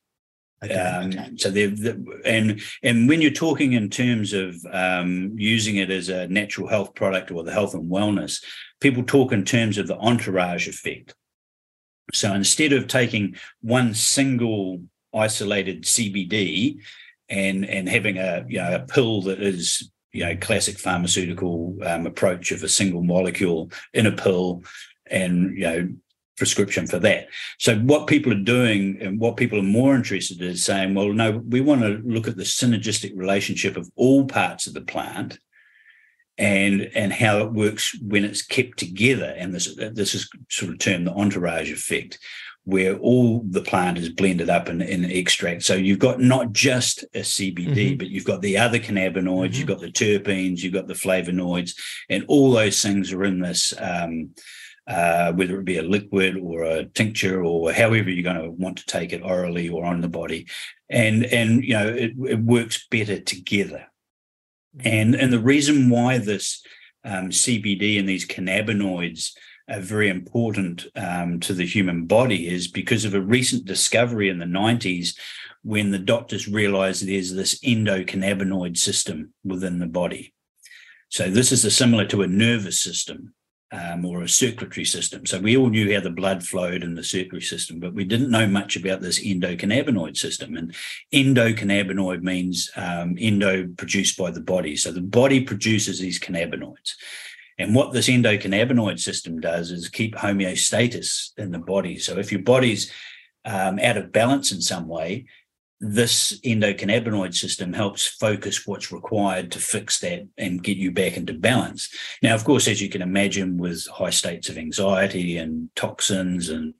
Um, so they've the- and and when you're talking in terms of um, using it as a natural health product or the health and wellness, people talk in terms of the entourage effect. So instead of taking one single isolated CBD and and having a you know a pill that is you know classic pharmaceutical um, approach of a single molecule in a pill and you know prescription for that. So what people are doing and what people are more interested in is saying, well, no, we want to look at the synergistic relationship of all parts of the plant and and how it works when it's kept together. And this this is sort of termed the entourage effect, where all the plant is blended up in, in extract. So you've got not just a CBD, but you've got the other cannabinoids, you've got the terpenes, you've got the flavonoids, and all those things are in this. Um, uh, whether it be a liquid or a tincture or however you're going to want to take it orally or on the body, and and you know it, it works better together. And and the reason why this um, CBD and these cannabinoids are very important um, to the human body is because of a recent discovery in the 90s when the doctors realized there's this endocannabinoid system within the body. So this is similar to a nervous system um, or a circulatory system. So we all knew how the blood flowed in the circulatory system, but we didn't know much about this endocannabinoid system. And endocannabinoid means um, endo produced by the body. So the body produces these cannabinoids. And what this endocannabinoid system does is keep homeostasis in the body. So if your body's um, out of balance in some way, this endocannabinoid system helps focus what's required to fix that and get you back into balance. Now, of course, as you can imagine, with high states of anxiety and toxins and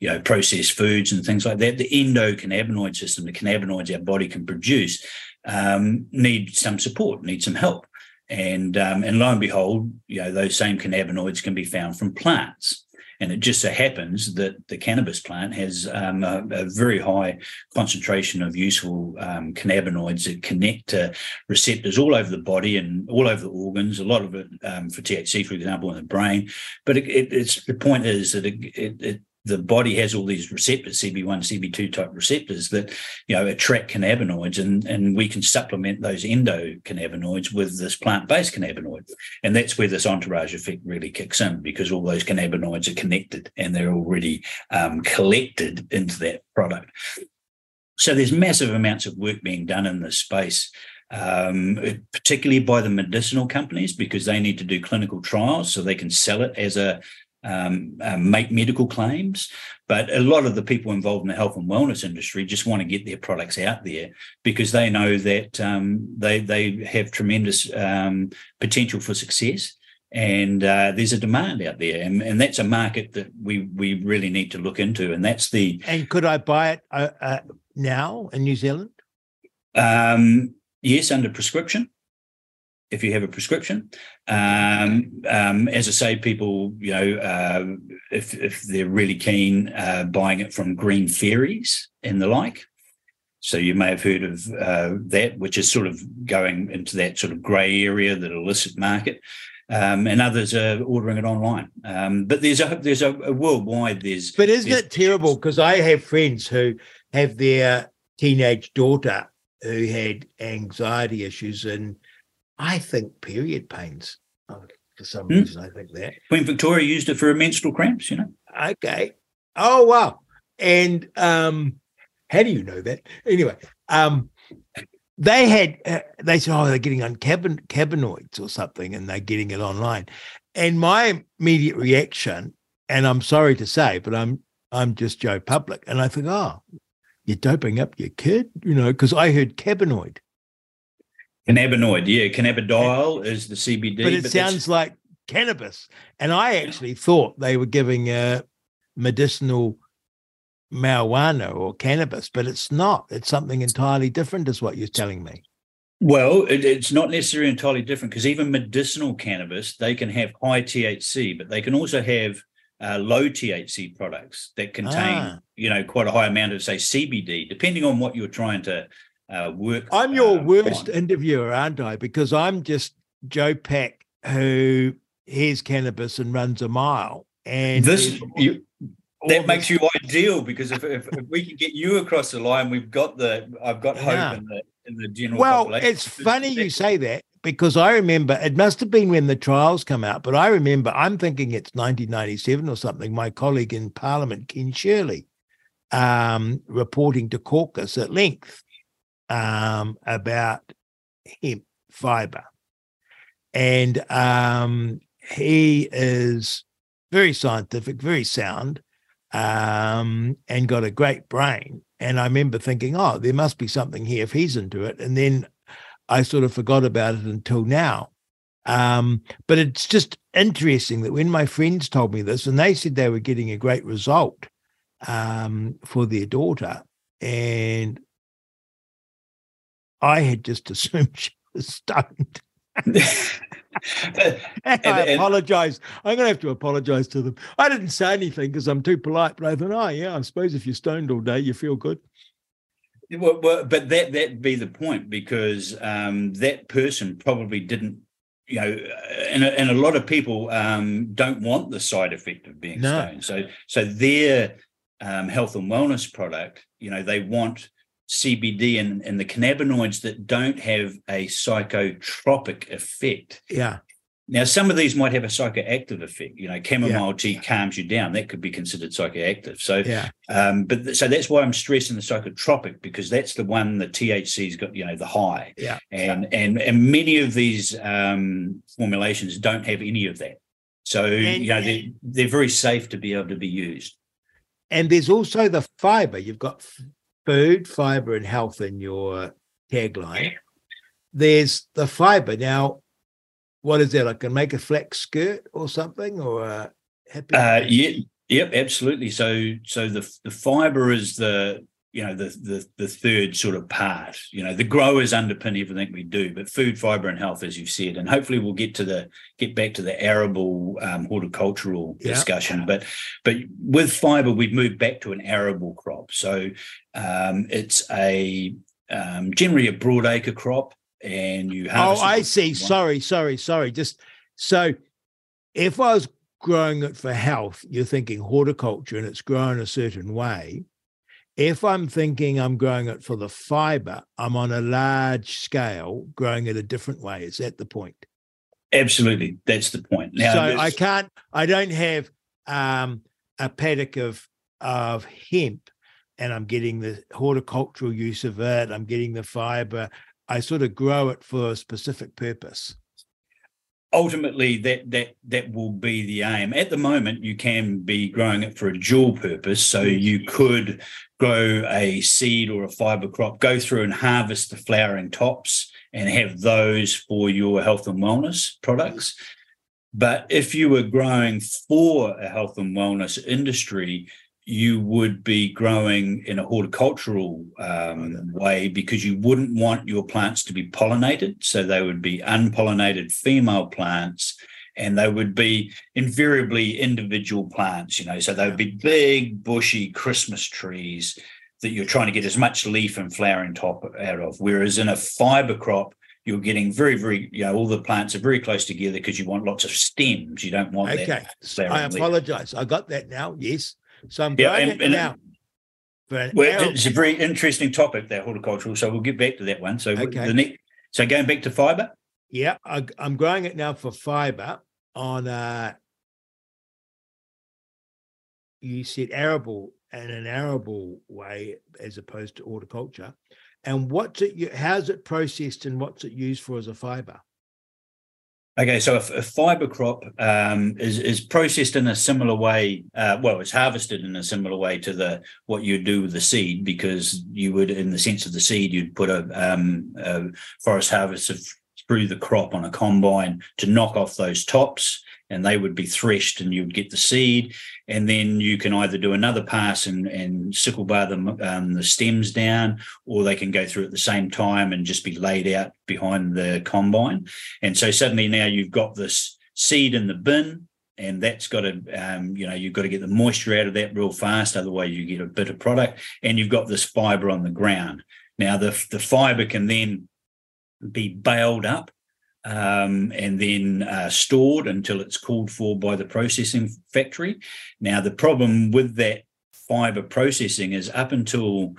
you know processed foods and things like that, the endocannabinoid system, the cannabinoids our body can produce, um, need some support, need some help. And um, and lo and behold, you know those same cannabinoids can be found from plants. And it just so happens that the cannabis plant has um, a, a very high concentration of useful um, cannabinoids that connect to receptors all over the body and all over the organs. A lot of it um, for THC, for example, in the brain. But it, it, it's the point is that it, it, it the body has all these receptors, CB1, CB2 type receptors that, you know, attract cannabinoids and, and we can supplement those endocannabinoids with this plant-based cannabinoid. And that's where this entourage effect really kicks in because all those cannabinoids are connected and they're already um, collected into that product. So there's massive amounts of work being done in this space. Um, particularly by the medicinal companies because they need to do clinical trials so they can sell it as a um, uh, make medical claims. But a lot of the people involved in the health and wellness industry just want to get their products out there because they know that um, they they have tremendous um, potential for success. And uh, there's a demand out there, and, and that's a market that we we really need to look into. And that's the And could I buy it uh, uh, now in New Zealand? um, yes under prescription if you have a prescription. Um, um, as I say, people, you know, uh, if if they're really keen, uh, buying it from green fairies and the like. So you may have heard of uh, that, which is sort of going into that sort of grey area, that illicit market. Um, and others are ordering it online. Um, but there's a there's a, a worldwide there's But isn't there's- it terrible? Because I have friends who have their teenage daughter who had anxiety issues and I think period pains. Oh, For some Hmm. reason, I think that. Queen Victoria used it for menstrual cramps, you know. Okay. Oh wow. And um, how do you know that? Anyway, um, they had uh, they said, oh, they're getting on cabin cannabinoids or something, and they're getting it online. And my immediate reaction, and I'm sorry to say, but I'm I'm just Joe Public, and I think, oh, you're doping up your kid, you know, because I heard cannabinoid, Cannabinoid, yeah, cannabidiol is the CBD, but it that's- sounds like cannabis. And I actually thought they were giving uh, medicinal marijuana or cannabis, but it's not. It's something entirely different, is what you're telling me. Well, it, it's not necessarily entirely different because even medicinal cannabis, they can have high THC, but they can also have uh, low THC products that contain, Ah. you know, quite a high amount of, say, CBD, depending on what you're trying to uh, work. I'm your uh, worst on. interviewer, aren't I? Because I'm just Joe Pack who hears cannabis and runs a mile. And This you, that makes you ideal because if, if, if we can get you across the line, we've got the I've got hope Yeah. in the in the general Well, population. it's funny you say that because I remember it must have been when the trials come out, but I remember I'm thinking it's 1997 or something. My colleague in Parliament, Ken Shirley, um, reporting to caucus at length um, about hemp fiber, and um, he is very scientific, very sound, um, and got a great brain. And I remember thinking, oh, there must be something here if he's into it. And then I sort of forgot about it until now. Um, but it's just interesting that when my friends told me this, and they said they were getting a great result um, for their daughter, and I had just assumed she was stoned. and I And- and- apologize. I'm going to have to apologize to them. I didn't say anything because I'm too polite, but I thought, oh, yeah, I suppose if you're stoned all day, you feel good. Well, well, but that that be the point because um, that person probably didn't, you know, and a, and a lot of people um, don't want the side effect of being No. stoned. So so their um, health and wellness product, you know, they want CBD and, and the cannabinoids that don't have a psychotropic effect. Yeah. Now, some of these might have a psychoactive effect. You know, chamomile tea calms you down. That could be considered psychoactive. So, Yeah. um, but th- so that's why I'm stressing the psychotropic because that's the one the THC's got, you know, the high. Yeah. And and and many of these um, formulations don't have any of that. So And- you know they're they're very safe to be able to be used. And there's also the fiber. You've got food, fiber, and health in your tagline. There's the fiber. Now, what is that? I can make a flax skirt or something, or a happy. Uh, yeah, yep, absolutely. So so the the fiber is the you know the the the third sort of part. You know the growers underpin everything we do, but food, fiber, and health, as you've said, and hopefully we'll get to the get back to the arable um, horticultural Yeah. discussion. But but with fiber, we've moved back to an arable crop. So um, it's a um, generally a broadacre crop, and you Oh, I see. one- Sorry, sorry, sorry. Just so if I was growing it for health, you're thinking horticulture and it's grown a certain way. If I'm thinking I'm growing it for the fiber, I'm on a large scale growing it a different way. Is that the point? Absolutely, that's the point. Now, so I can't, I don't have um, a paddock of of hemp and I'm getting the horticultural use of it. I'm getting the fiber. I sort of grow it for a specific purpose. Ultimately that that that will be the aim. At the moment you can be growing it for a dual purpose. So you could grow a seed or a fiber crop go through and harvest the flowering tops and have those for your health and wellness products. But if you were growing for a health and wellness industry you would be growing in a horticultural um, way because you wouldn't want your plants to be pollinated. So they would be unpollinated female plants and they would be invariably individual plants, you know, so they would be big, bushy Christmas trees that you're trying to get as much leaf and flowering top out of. Whereas in a fiber crop, you're getting very, very, you know, all the plants are very close together because you want lots of stems. You don't want Okay. that. I flowering leaf. apologize. I got that now. Yes. So I'm Yeah, growing and- it and- now an Well, it's a very interesting topic, that horticultural. So we'll get back to that one. So Okay. the next, so going back to fiber. Yeah, I, I'm growing it now for fiber on uh you said arable and an arable way as opposed to horticulture. And what's it how's it processed and what's it used for as a fiber? Okay, so a, a fiber crop um, is is processed in a similar way. Uh, well, it's harvested in a similar way to the what you do with the seed, because you would, in the sense of the seed, you'd put a, um, a forest harvester through the crop on a combine to knock off those tops, and they would be threshed, and you'd get the seed, and then you can either do another pass and, and sickle bar them um, the stems down, or they can go through at the same time and just be laid out behind the combine. And so suddenly now you've got this seed in the bin, and that's got to, um, you know, you've got to get the moisture out of that real fast, otherwise you get a bitter product. And you've got this fiber on the ground. Now the the fiber can then be baled up um, and then uh, stored until it's called for by the processing factory. Now the problem with that fiber processing is up until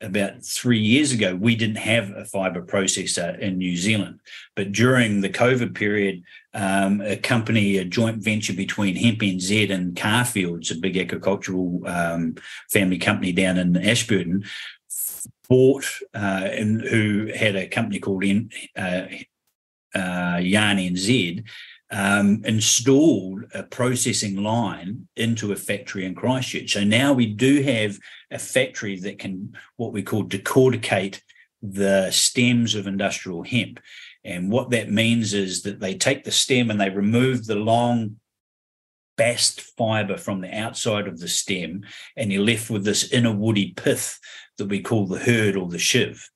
about three years ago, we didn't have a fiber processor in New Zealand. But during the COVID period, um, a company, a joint venture between Hemp NZ and Carrfields, a big agricultural um, family company down in Ashburton, bought uh, and who had a company called N, uh, uh, Yarn NZ, um, installed a processing line into a factory in Christchurch. So now we do have a factory that can what we call decorticate the stems of industrial hemp. And what that means is that they take the stem and they remove the long bast fiber from the outside of the stem, and you're left with this inner woody pith that we call the hurd or the shiv.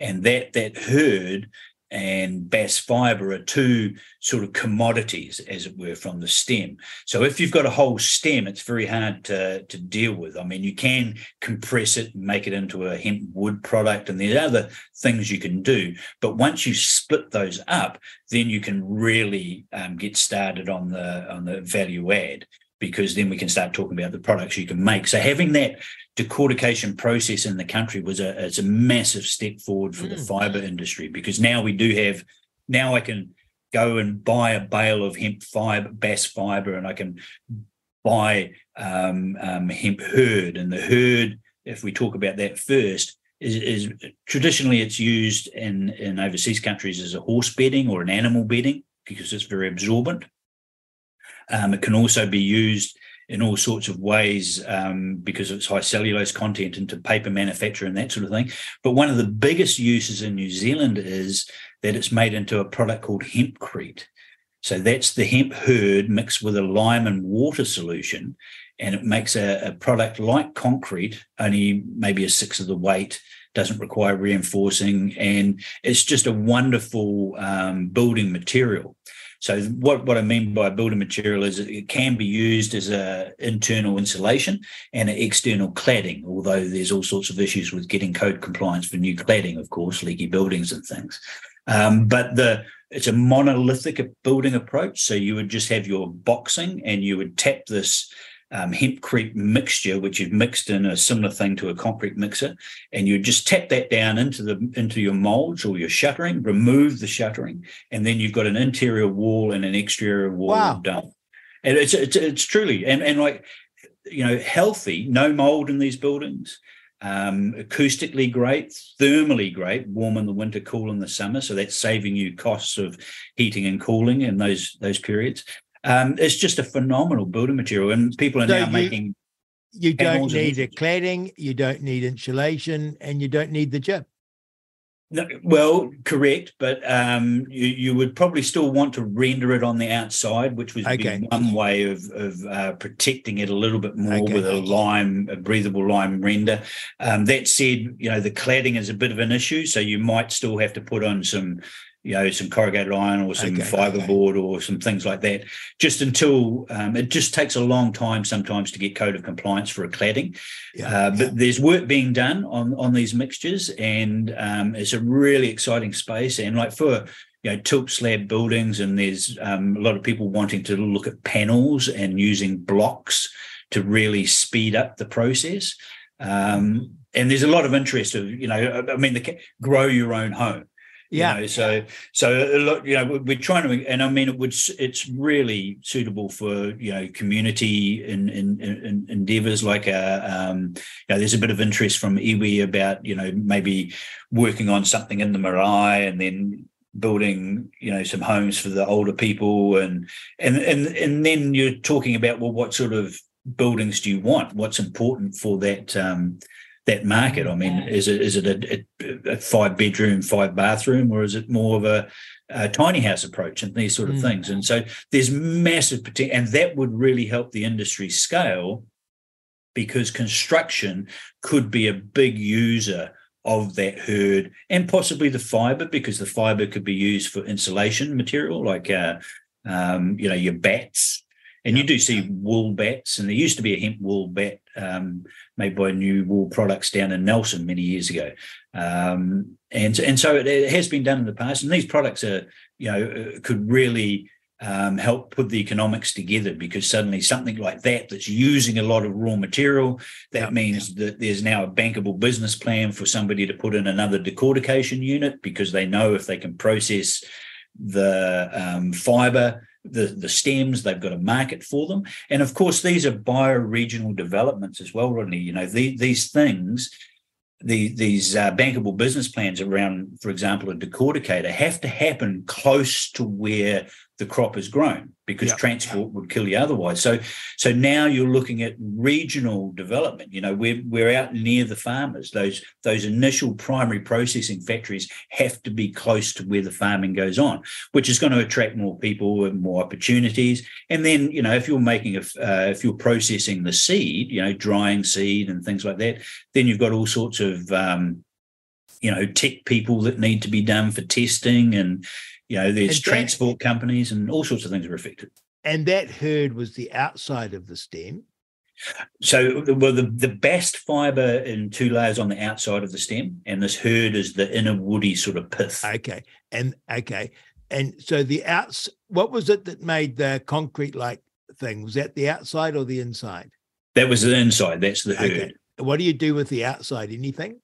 And that that hurd and bast fiber are two sort of commodities, as it were, from the stem. So if you've got a whole stem, it's very hard to, to deal with. I mean, you can compress it make it into a hemp wood product, and there's other things you can do. But once you split those up, then you can really um, get started on the on the value add because then we can start talking about the products you can make. So having that decortication process in the country was a it's a massive step forward for the fiber industry because now we do have now I can go and buy a bale of hemp fiber, bast fiber, and I can buy um, um, hemp hurd. And the hurd, if we talk about that first, is, is traditionally it's used in in overseas countries as a horse bedding or an animal bedding because it's very absorbent. Um, it can also be used in all sorts of ways um, because of its high cellulose content into paper manufacture and that sort of thing. But one of the biggest uses in New Zealand is that it's made into a product called hempcrete. So that's the hemp hurd mixed with a lime and water solution, and it makes a, a product like concrete, only maybe a sixth of the weight. Doesn't require reinforcing, and it's just a wonderful um, building material. So what, what I mean by building material is it can be used as a internal insulation and an external cladding, although there's all sorts of issues with getting code compliance for new cladding, of course, leaky buildings and things. Um, but the it's a monolithic building approach. So you would just have your boxing and you would tap this um, hempcrete mixture, which you've mixed in a similar thing to a concrete mixer, and you just tap that down into the into your molds or your shuttering, remove the shuttering, and then you've got an interior wall and an exterior wall Wow. done. And it's it's, it's truly and and like you know healthy, no mold in these buildings. Um, acoustically great, thermally great, warm in the winter, cool in the summer. So that's saving you costs of heating and cooling in those those periods. Um, it's just a phenomenal building material, and people are So now you- making You don't need a cladding, you don't need insulation, and you don't need the gym. No, well, correct, but um, you you would probably still want to render it on the outside, which would Okay. be one way of of uh, protecting it a little bit more Okay. with a lime, a breathable lime render. Um, that said, you know the cladding is a bit of an issue, so you might still have to put on some, you know, some corrugated iron or some Okay, fiberboard or some things like that. Just until um, it just takes a long time sometimes to get code of compliance for a cladding. Uh, but there's work being done on on these mixtures, and um, it's a really exciting space. And like for you know tilt slab buildings, and there's um, a lot of people wanting to look at panels and using blocks to really speed up the process. Um, and there's a lot of interest of you know, I mean, the grow your own home. Yeah. know, so so a lot, you know, we're- trying to, and I mean, it would, it's really suitable for you know community in, in, in endeavors like uh um, you know, there's a bit of interest from iwi about you know maybe working on something in the marae and then building you know some homes for the older people and and and and then you're talking about well what sort of buildings do you want what's important for that um that market? I mean is it is it a, a, five bedroom five bathroom or is it more of a, a tiny house approach and these sort of Mm. things? And so there's massive potential and that would really help the industry scale because construction could be a big user of that hurd and possibly the fiber because the fiber could be used for insulation material like uh, um, you know your bats. And you do see wool bats and there used to be a hemp wool bat um, made by new wool products down in nelson many years ago. Um, and and so it, it has been done in the past and these products are you know uh, could really um, help put the economics together because suddenly something like that that's using a lot of raw material that means that there's now a bankable business plan for somebody to put in another decortication unit because they know if they can process the um, fiber the the stems they've got a market for them. And of course these are bioregional developments as well rodney. You know the, these things the, these uh, bankable business plans around, for example, a decorticator have to happen close to where the crop has grown because Yeah. transport would kill you otherwise. So, so now you're looking at regional development. You know, we're we're out near the farmers. Those those initial primary processing factories have to be close to where the farming goes on, which is going to attract more people and more opportunities. And then, you know, if you're making a, uh, if you're processing the seed, you know, drying seed and things like that, then you've got all sorts of um, you know tech people that need to be done for testing and you know there's that- transport companies and all sorts of things are affected And that hurd was the outside of the stem. so well the, the bast fiber in two layers on the outside of the stem and this hurd is the inner woody sort of pith Okay. And okay. And so the outs what was it that made the concrete like thing? Was that the outside or the inside? that was the inside that's the hurd Okay. What do you do with the outside? Anything?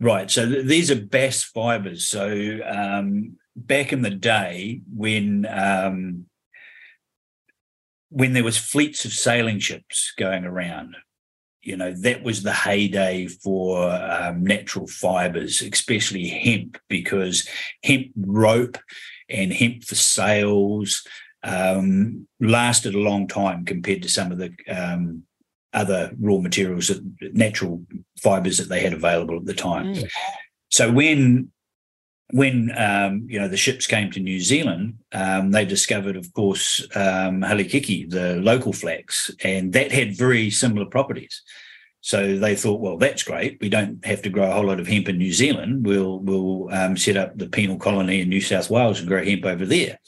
Right. So th- these are bast fibers. So um, back in the day when um, when there was fleets of sailing ships going around, you know that was the heyday for um, natural fibers, especially hemp, because hemp rope and hemp for sails um, lasted a long time compared to some of the um, other raw materials, that, natural fibers that they had available at the time. So when when um, you know the ships came to New Zealand, um, they discovered, of course, um, harakeke, the local flax, and that had very similar properties. So they thought, well, that's great. We don't have to grow a whole lot of hemp in New Zealand. We'll we'll um, set up the penal colony in New South Wales and grow hemp over there.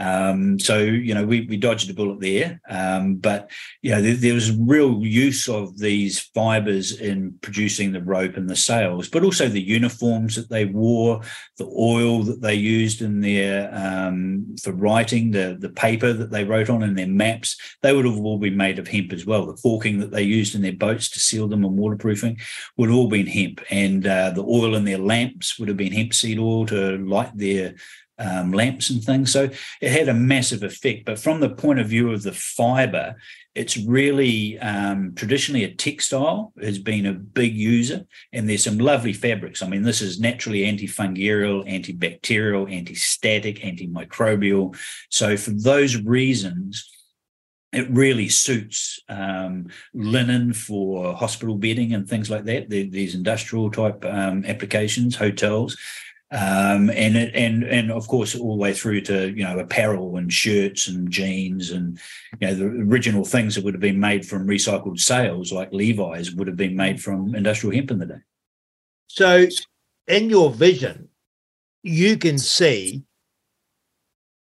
Um, so you know we we dodged a bullet there, um, but you know there, there was real use of these fibers in producing the rope and the sails, but also the uniforms that they wore, the oil that they used in their um, for writing, the the paper that they wrote on in their maps. They would have all been made of hemp as well. The caulking that they used in their boats to seal them and waterproofing would all been hemp, and uh, the oil in their lamps would have been hemp seed oil to light their um, lamps and things. So it had a massive effect. But from the point of view of the fiber, it's really um, traditionally a textile has been a big user, and there's some lovely fabrics. I mean, this is naturally antifungal, antibacterial, anti-static, antimicrobial. So for those reasons, it really suits um, linen for hospital bedding and things like that. The, these industrial type um, applications, hotels, um, and it, and and of course all the way through to you know apparel and shirts and jeans and you know the original things that would have been made from recycled sails like Levi's would have been made from industrial hemp in the day. So in your vision, you can see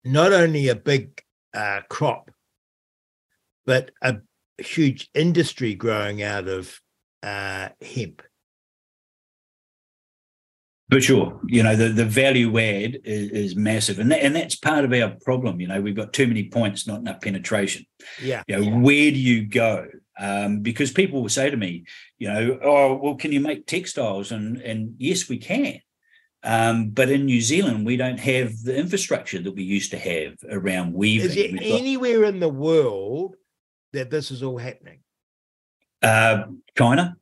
not only a big uh, crop, but a huge industry growing out of uh, hemp. For sure, you know the, the value add is, is massive, and that, and that's part of our problem. You know, we've got too many points, not enough penetration. Yeah. You know, where do you go? Um, because people will say to me, you know, oh, well, can you make textiles? And and yes, we can. Um, but in New Zealand, we don't have the infrastructure that we used to have around weaving. Is there got- anywhere in the world that this is all happening? Uh, China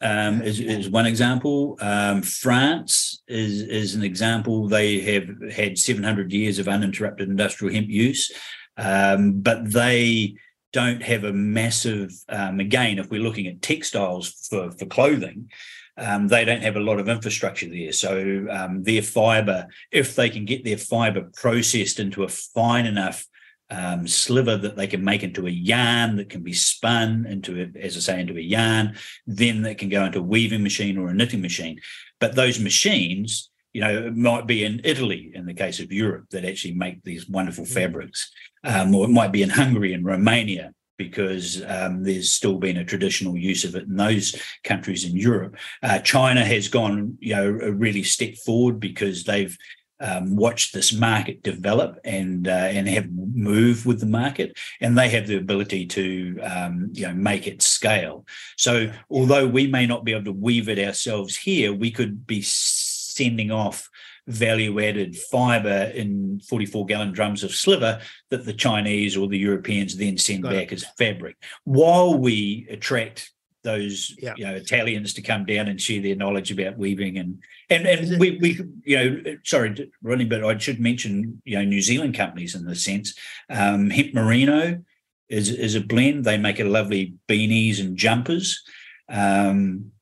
um, is, is one example. Um, France is is an example. They have had 700 years of uninterrupted industrial hemp use, um, but they don't have a massive. Um, again, if we're looking at textiles for for clothing. Um, they don't have a lot of infrastructure there. So um, their fiber, if they can get their fiber processed into a fine enough um, sliver that they can make into a yarn that can be spun into, a, as I say, into a yarn. Then that can go into a weaving machine or a knitting machine. But those machines, you know, it might be in Italy in the case of Europe that actually make these wonderful fabrics, um, or it might be in Hungary and Romania because um, there's still been a traditional use of it in those countries in Europe. Uh, China has gone, you know, a really step forward because they've um, watched this market develop and uh, and have moved with the market, and they have the ability to um, you know make it scale. So although we may not be able to weave it ourselves here, we could be sending off value added fiber in 44 gallon drums of sliver that the Chinese or the Europeans then send Got it. back as fabric while we attract those you know Italians to come down and share their knowledge about weaving and and and we we you know sorry Rodney but I should mention you know New Zealand companies in this sense. Um, Hemp Merino is is a blend. They make a lovely beanies and jumpers. Um,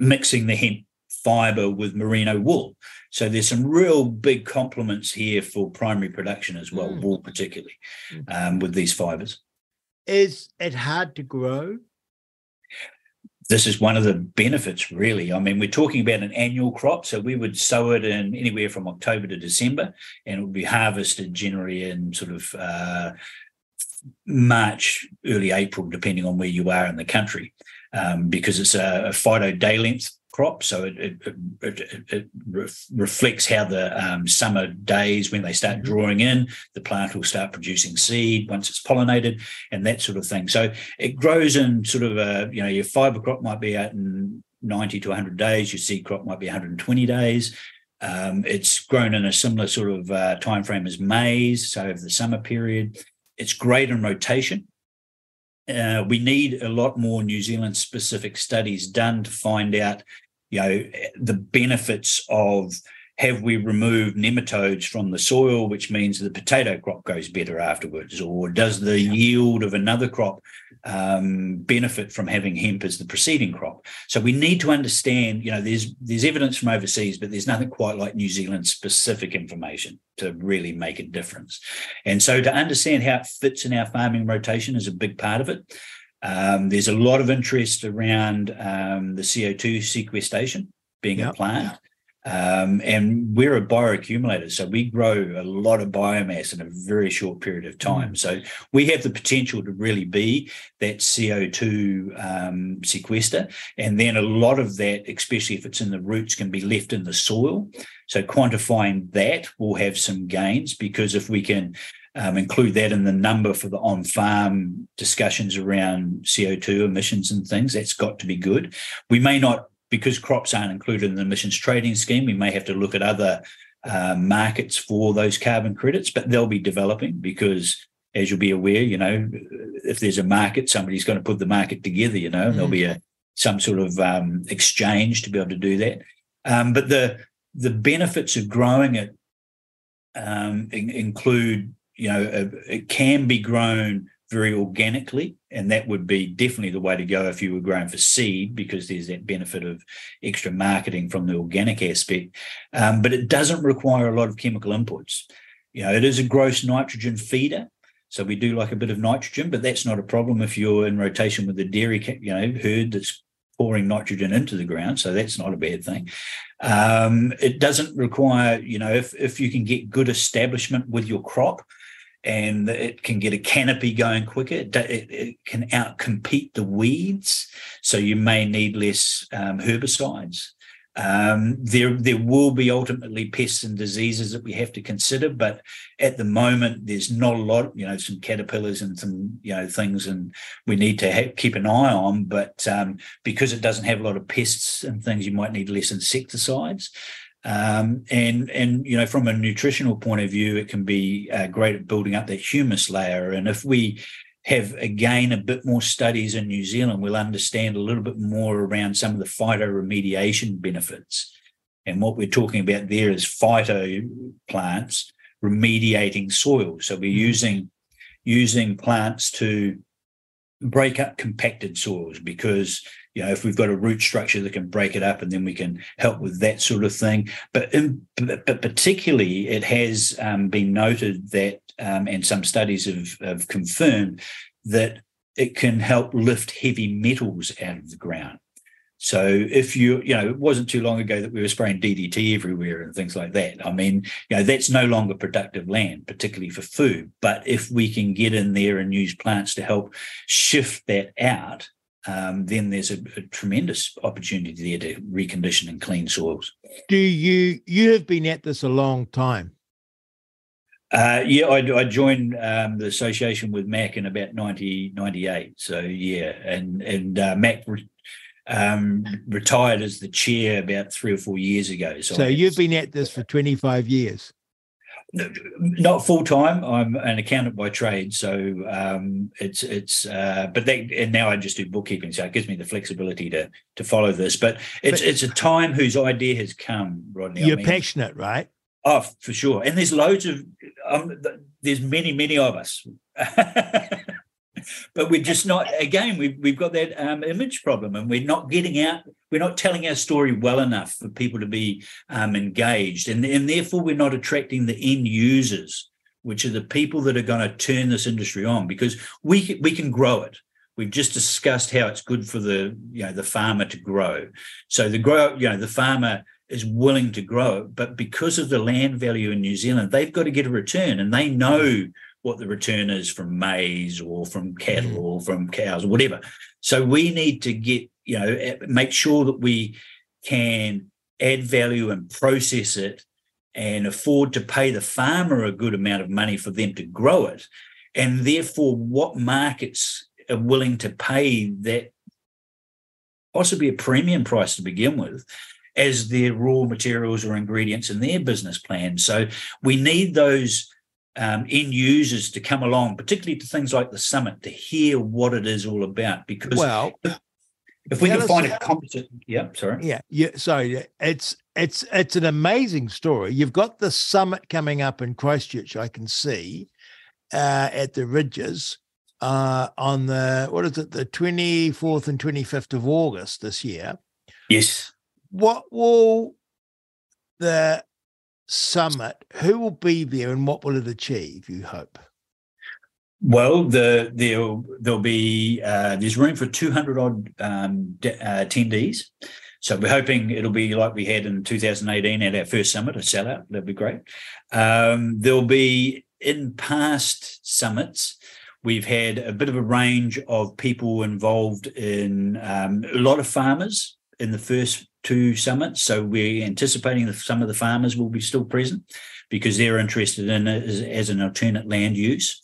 mixing the hemp fiber with merino wool. So there's some real big complements here for primary production as well Mm. wool particularly um, with these fibers Is it hard to grow? This is one of the benefits, really. I mean, we're talking about an annual crop, so we would sow it in anywhere from October to December, and it would be harvested generally in sort of uh, March, early April, depending on where you are in the country, um, because it's a, a phyto day length crop, so it it, it, it, ref- reflects how the um, summer days when they start drawing in, the plant will start producing seed once it's pollinated and that sort of thing. So it grows in sort of a you know your fiber crop might be out in 90 to 100 days, your seed crop might be 120 days. Um, it's grown in a similar sort of uh, time frame as maize, so over the summer period. It's great in rotation. Uh, we need a lot more New Zealand specific studies done to find out, you know, the benefits of have we removed nematodes from the soil, which means the potato crop goes better afterwards, or does the yield of another crop um, benefit from having hemp as the preceding crop? So we need to understand, you know, there's there's evidence from overseas, but there's nothing quite like New Zealand specific information to really make a difference. And so to understand how it fits in our farming rotation is a big part of it. Um, there's a lot of interest around um, the CO2 sequestration being a plant. Um, and we're a bioaccumulator, so we grow a lot of biomass in a very short period of time. So we have the potential to really be that CO2 um, sequester. And then a lot of that, especially if it's in the roots, can be left in the soil. So quantifying that will have some gains because if we can um, include that in the number for the on-farm discussions around CO2 emissions and things, that's got to be good. We may not because crops aren't included in the emissions trading scheme, we may have to look at other uh, markets for those carbon credits, but they'll be developing because, as you'll be aware, you know, if there's a market, somebody's going to put the market together. You know, there'll be a some sort of um, exchange to be able to do that. Um, but the the benefits of growing it um, in- include, you know, uh, it can be grown very organically, and that would be definitely the way to go if you were growing for seed, because there's that benefit of extra marketing from the organic aspect. Um, but it doesn't require a lot of chemical inputs. You know, it is a gross nitrogen feeder. So we do like a bit of nitrogen, but that's not a problem if you're in rotation with the dairy, you know, herd that's pouring nitrogen into the ground. So that's not a bad thing. Um, it doesn't require, you know, if if you can get good establishment with your crop, and it can get a canopy going quicker. It, it, can outcompete the weeds, so you may need less um, herbicides. Um, there, there will be ultimately pests and diseases that we have to consider, but at the moment, there's not a lot. You know, some caterpillars and some you know things, and we need to ha- keep an eye on. But um, because it doesn't have a lot of pests and things, you might need less insecticides. Um, and and you know, from a nutritional point of view, it can be uh, great at building up that humus layer. And if we have again a bit more studies in New Zealand, we'll understand a little bit more around some of the phytoremediation benefits. And what we're talking about there is phyto plants remediating soil. So we're using using plants to break up compacted soils because you know if we've got a root structure that can break it up and then we can help with that sort of thing but in, but particularly it has um, been noted that um, and some studies have, have confirmed that it can help lift heavy metals out of the ground. So if you, you know, it wasn't too long ago that we were spraying DDT everywhere and things like that. I mean, you know, that's no longer productive land, particularly for food. But if we can get in there and use plants to help shift that out, um, then there's a, a, tremendous opportunity there to recondition and clean soils. Do you you have been at this a long time? Uh, yeah, I, I joined um, the association with Mac in about 1998. So yeah, and and uh, Mac re- um, retired as the chair about three or four years ago. So, so you've been at this for 25 years. Not full time. I'm an accountant by trade, so um, it's it's. Uh, but that and now I just do bookkeeping, so it gives me the flexibility to to follow this. But it's but, it's a time whose idea has come, Rodney. You're I mean, passionate, right? Oh, for sure. And there's loads of, um, there's many, many of us. but we're just not, again, we've, we've got that um, image problem and we're not getting out, we're not telling our story well enough for people to be um, engaged. And, and therefore, we're not attracting the end users, which are the people that are going to turn this industry on because we, we can grow it. We've just discussed how it's good for the you know the farmer to grow. So the grow you know the farmer is willing to grow, it but because of the land value in New Zealand, they've got to get a return, and they know what the return is from maize or from cattle mm. or from cows or whatever. So we need to get you know eh, make sure that we can add value and process it and afford to pay the farmer a good amount of money for them to grow it and therefore what markets are willing to pay that possibly a premium price to begin with as their raw materials or ingredients in their business plan. So we need those um, end users to come along, particularly to things like the summit, to hear what it is all about. Because well, if, if we can find a competent, yeah, sorry, yeah, yeah, sorry, it's it's it's an amazing story. You've got the summit coming up in Christchurch. I can see uh, at the Ridges uh, on the what is it, the twenty fourth and twenty fifth of August this year. Yes what will the summit, who will be there and what will it achieve, you hope? Well, the there'll there'll be uh, there's room for 200 odd um, de- uh, attendees. So we're hoping it'll be like we had in 2018 at our first summit, a sellout. That'd be great. Um, there'll be in past summits, we've had a bit of a range of people involved in um, a lot of farmers in the first two summits. So we're anticipating that some of the farmers will be still present because they're interested in it as, as an alternate land use.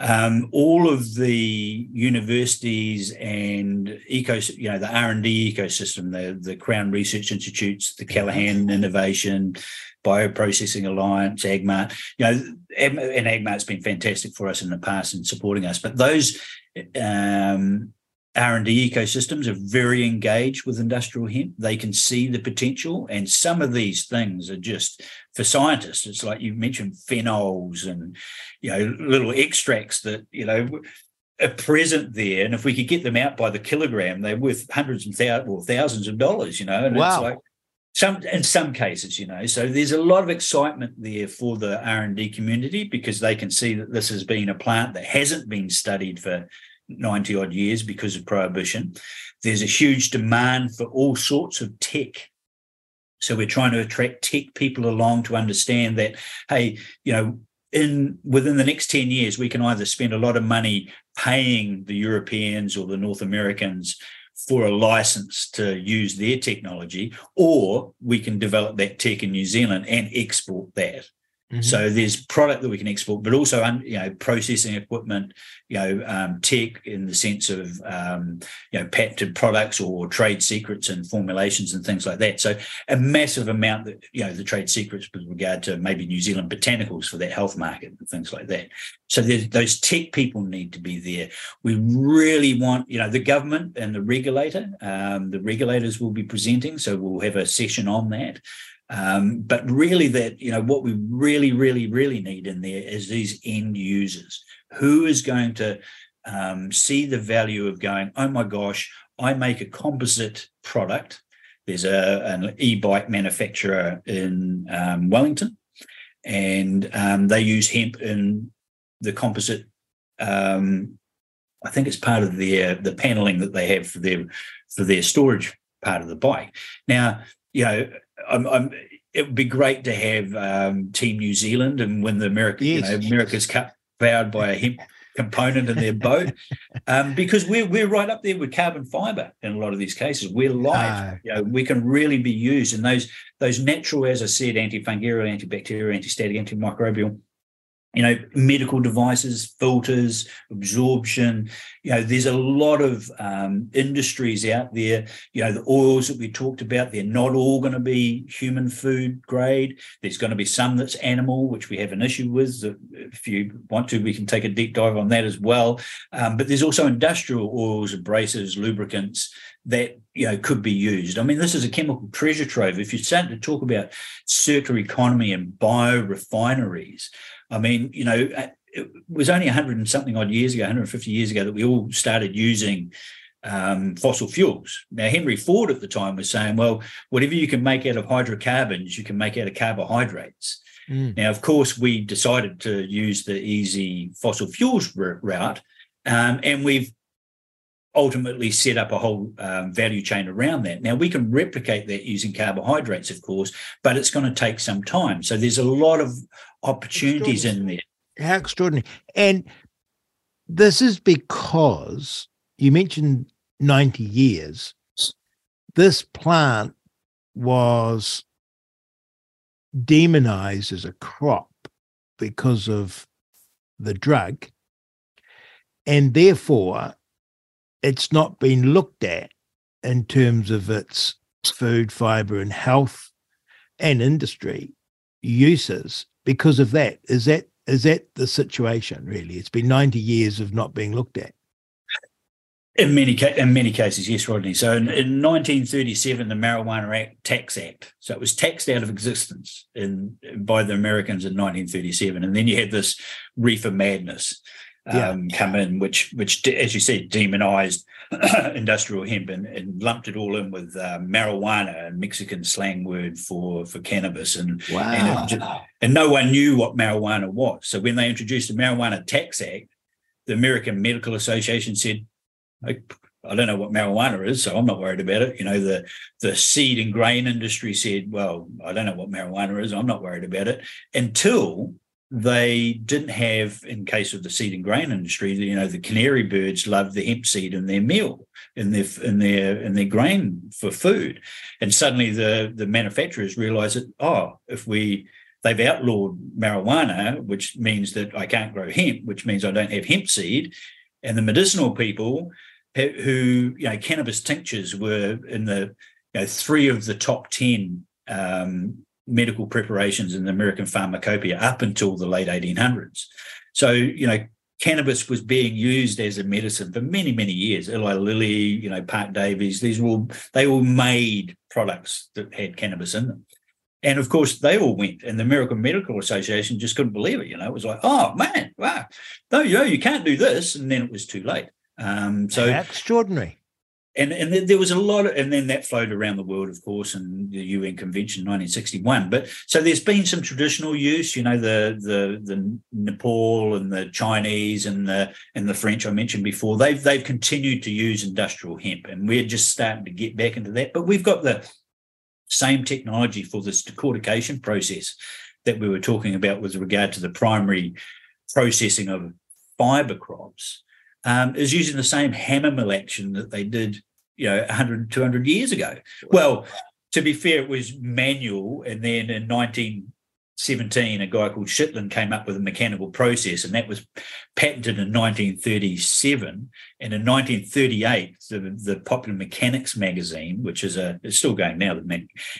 Um, all of the universities and eco, you know, the R and D ecosystem, the the Crown Research Institutes, the Callaghan Innovation, Bioprocessing Alliance, AgMardt, you know, and AgMardt's been fantastic for us in the past in supporting us. But those um, R&D ecosystems are very engaged with industrial hemp. They can see the potential. And some of these things are just for scientists. It's like you mentioned phenols and, you know, little extracts that, you know, are present there. And if we could get them out by the kilogram, they're worth hundreds and thousands or thousands of dollars, you know, and wow. it's like some in some cases, you know. So there's a lot of excitement there for the R&D community because they can see that this has been a plant that hasn't been studied for 90 odd years because of prohibition. There's a huge demand for all sorts of tech. So we're trying to attract tech people along to understand that, hey, you know, in within the next 10 years, we can either spend a lot of money paying the Europeans or the North Americans for a license to use their technology, or we can develop that tech in New Zealand and export that. Mm-hmm. So there's product that we can export, but also you know processing equipment, you know um, tech in the sense of um, you know patented products or trade secrets and formulations and things like that. So a massive amount that you know the trade secrets with regard to maybe New Zealand botanicals for that health market and things like that. So those tech people need to be there. We really want you know the government and the regulator. Um, the regulators will be presenting, so we'll have a session on that. Um, but really, that you know, what we really, really, really need in there is these end users. Who is going to um, see the value of going? Oh my gosh, I make a composite product. There's a an e-bike manufacturer in um, Wellington, and um, they use hemp in the composite. Um, I think it's part of their the paneling that they have for their for their storage part of the bike. Now, you know, I'm, I'm, it would be great to have um, Team New Zealand and when the America, Yes. you know, America's Cup powered by a hemp component in their boat, um, because we're we're right up there with carbon fiber in a lot of these cases. We're light, Ah. you know, we can really be used, and those those natural, as I said, antifungal, antibacterial, antistatic, antimicrobial. You know, medical devices, filters, absorption. You know, there's a lot of um, industries out there. You know, the oils that we talked about, they're not all going to be human food grade. There's going to be some that's animal, which we have an issue with. If you want to, we can take a deep dive on that as well. Um, but there's also industrial oils, abrasives, lubricants that you know could be used. I mean, this is a chemical treasure trove. If you're starting to talk about circular economy and biorefineries, I mean, you know, it was only 100 and something odd years ago, 150 years ago, that we all started using um, fossil fuels. Now, Henry Ford at the time was saying, well, whatever you can make out of hydrocarbons, you can make out of carbohydrates. Mm. Now, of course, we decided to use the easy fossil fuels route, um, and we've ultimately set up a whole um, value chain around that. Now, we can replicate that using carbohydrates, of course, but it's going to take some time. So there's a lot of opportunities in there. How extraordinary. And this is because you mentioned 90 years. This plant was demonized as a crop because of the drug. And therefore, it's not been looked at in terms of its food, fiber, and health and industry uses because of that. Is that is that the situation really? It's been 90 years of not being looked at. In many in many cases, yes, Rodney. So in, in 1937, the Marijuana Act, Tax Act, so it was taxed out of existence in by the Americans in 1937, and then you had this reefer madness um, come in, which which as you said, demonized industrial hemp and, and lumped it all in with uh, marijuana, a Mexican slang word for for cannabis, and and, it and no one knew what marijuana was. So when they introduced the Marijuana Tax Act, the American Medical Association said, I, I don't know what marijuana is, so I'm not worried about it. You know, the the seed and grain industry said, well, I don't know what marijuana is, I'm not worried about it until they didn't have, in case of the seed and grain industry, you know, the canary birds loved the hemp seed in their meal, in their in their in their grain for food, and suddenly the the manufacturers realised that oh, if we they've outlawed marijuana, which means that I can't grow hemp, which means I don't have hemp seed, and the medicinal people who, who you know cannabis tinctures were in the you know three of the top ten um, medical preparations in the American pharmacopoeia up until the late 1800s. So you know cannabis was being used as a medicine for many many years. Eli Lilly, you know Parke-Davis, these were all they all made products that had cannabis in them. And of course, they all went, and the American Medical Association just couldn't believe it. You know, it was like, "Oh man, wow, no, you know, you can't do this," and then it was too late. Um, so extraordinary. And and there- was a lot of, and then that flowed around the world, of course, and the UN Convention 1961. But so there's been some traditional use, you know, the the the Nepal and the Chinese and the and the French I mentioned before. They've they've continued to use industrial hemp, and we're just starting to get back into that. But we've got the same technology for this decortication process that we were talking about with regard to the primary processing of fiber crops um, is using the same hammer mill action that they did you know 100 200 years ago. Well to be fair it was manual and then in 1917 a guy called Schlichten came up with a mechanical process and that was patented in 1937 and in 1938 the, the popular mechanics magazine which is a it's still going now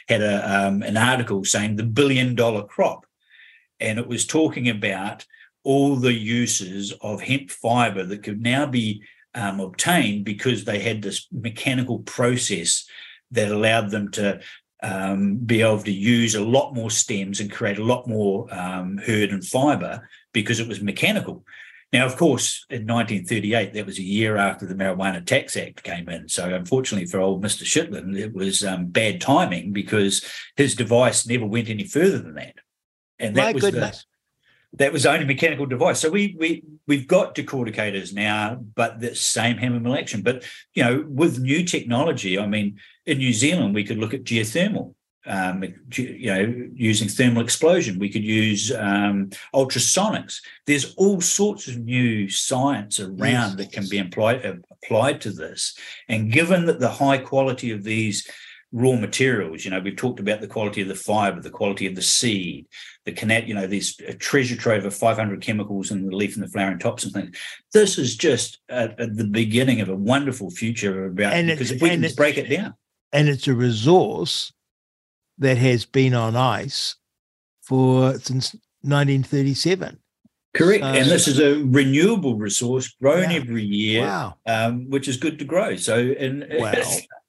had a um, an article saying the billion dollar crop. And it was talking about all the uses of hemp fiber that could now be um, obtained because they had this mechanical process that allowed them to um, be able to use a lot more stems and create a lot more um, hurd and fiber because it was mechanical. Now, of course, in 1938, that was a year after the Marijuana Tax Act came in. So, unfortunately for old Mr. Schlichten, it was um, bad timing because his device never went any further than that. And that My was goodness. That was only mechanical device. So we we we've got decorticators now, but the same hammer mill action. But you know, with new technology, I mean, in New Zealand, we could look at geothermal. Um, you know, using thermal explosion, we could use um, ultrasonics. There's all sorts of new science around that can be applied uh, applied to this. And given that the high quality of these raw materials, you know, we've talked about the quality of the fiber, the quality of the seed, the connect, you know, there's a treasure trove of 500 chemicals in the leaf and the flowering tops and things. This is just at, at the beginning of a wonderful future about And because if we and can break it down. and it's a resource that has been on ice for since 1937. Correct. So- and this is a renewable resource grown every year, Wow. um, which is good to grow. So, and Well,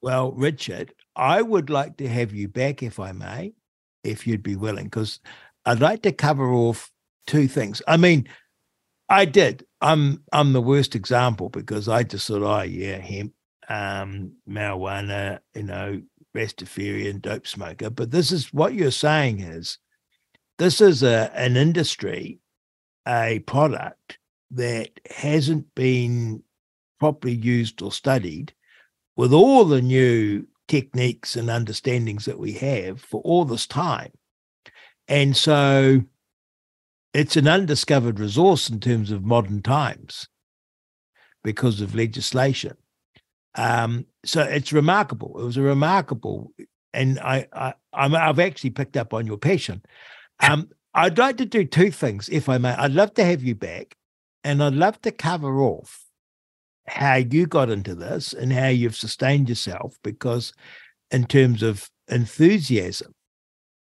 well, Richard, I would like to have you back if I may, if you'd be willing, because I'd like to cover off two things. I mean, I did. I'm I'm the worst example because I just thought, oh yeah, hemp, um, marijuana, you know, Rastafarian, dope smoker. But this is what you're saying is this is a an industry, a product that hasn't been properly used or studied with all the new techniques and understandings that we have for all this time. And so it's an undiscovered resource in terms of modern times because of legislation. Um, so it's remarkable. It was a remarkable, and I, I I've actually picked up on your passion. Um, I'd like to do two things, if I may. I'd love to have you back, and I'd love to cover off how you got into this and how you've sustained yourself because in terms of enthusiasm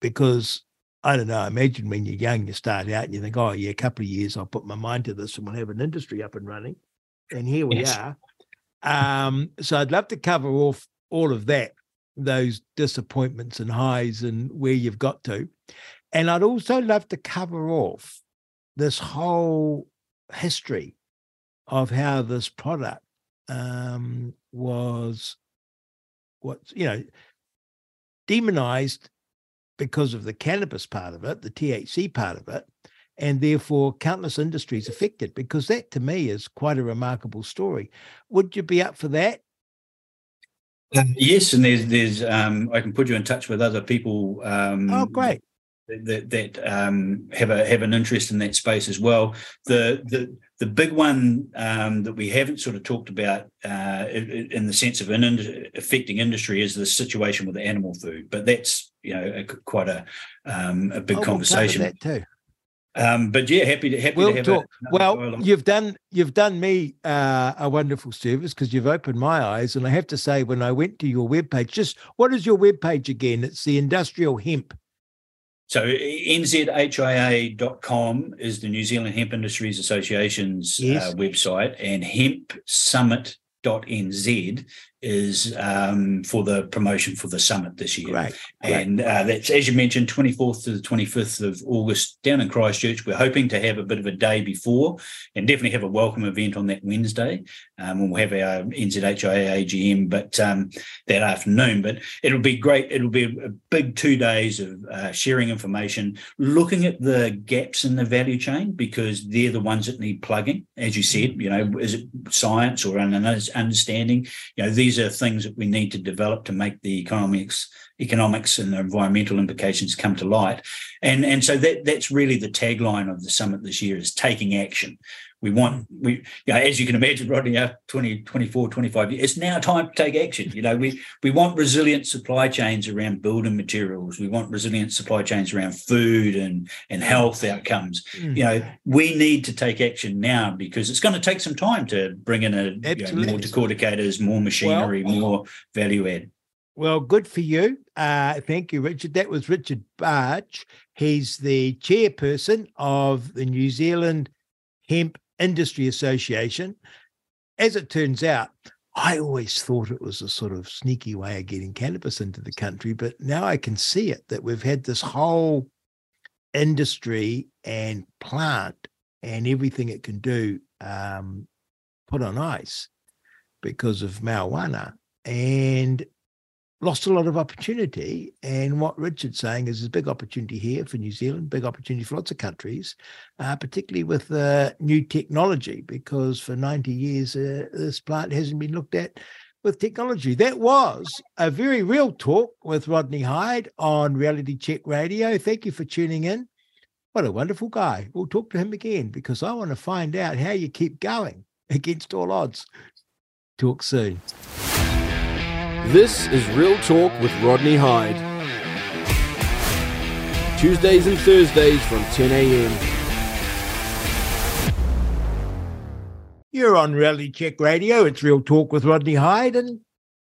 because i don't know imagine when you're young you start out and you think oh yeah a couple of years i'll put my mind to this and we'll have an industry up and running and here we Yes. are um so i'd love to cover off all of that those disappointments and highs and where you've got to and i'd also love to cover off this whole history of how this product um, was what you know demonized because of the cannabis part of it, the THC part of it, and therefore countless industries affected. Because that to me is quite a remarkable story. Would you be up for that? Yes, and there's there's um, I can put you in touch with other people. Um, Oh, great! That that um, have a have an interest in that space as well. The the the big one um, that we haven't sort of talked about uh, in, the sense of an affecting industry is the situation with the animal food, but that's you know a, quite a um, a big Oh, conversation. that too. Um, but yeah, happy to happy We'll to have talk. a well, dialogue. you've done you've done me uh, a wonderful service because you've opened my eyes, and I have to say, when I went to your webpage, just what is your webpage again? It's the Industrial Hemp. So nzhia.com is the New Zealand Hemp Industries Association's Yes. uh, website, and hempsummit.nz is um, for the promotion for the summit this year. And uh, that's, as you mentioned, 24th to the 25th of August down in Christchurch. We're hoping to have a bit of a day before and definitely have a welcome event on that Wednesday. Um, and we'll have our NZHIA AGM but um, that afternoon. But it'll be great. It'll be a big two days of uh, sharing information, looking at the gaps in the value chain because they're the ones that need plugging. As you said, you know, is it science or an understanding? You know, these are things that we need to develop to make the economics economics and the environmental implications come to light. And, and so that, that's really the tagline of the summit this year is taking action. We want, we, you know, as you can imagine, Rodney, our 20, 24, 25 years, it's now time to take action. You know, we, we want resilient supply chains around building materials. We want resilient supply chains around food and, and health outcomes. Mm. You know, we need to take action now because it's going to take some time to bring in a you know, more decorticators more machinery, well, more value add. Well, good for you. Uh, thank you, Richard. That was Richard Barge. He's the chairperson of the New Zealand Hemp Industry Association. As it turns out, I always thought it was a sort of sneaky way of getting cannabis into the country, but now I can see it that we've had this whole industry and plant and everything it can do um, put on ice because of marijuana. And lost a lot of opportunity. And what Richard's saying is there's a big opportunity here for New Zealand, big opportunity for lots of countries, uh, particularly with uh, new technology, because for 90 years, uh, this plant hasn't been looked at with technology. That was a very real talk with Rodney Hide on Reality Check Radio. Thank you for tuning in. What a wonderful guy. We'll talk to him again because I want to find out how you keep going against all odds. Talk soon. This is Real Talk with Rodney Hide. Tuesdays and Thursdays from 10 a.m. You're on Reality Check Radio. It's Real Talk with Rodney Hide. And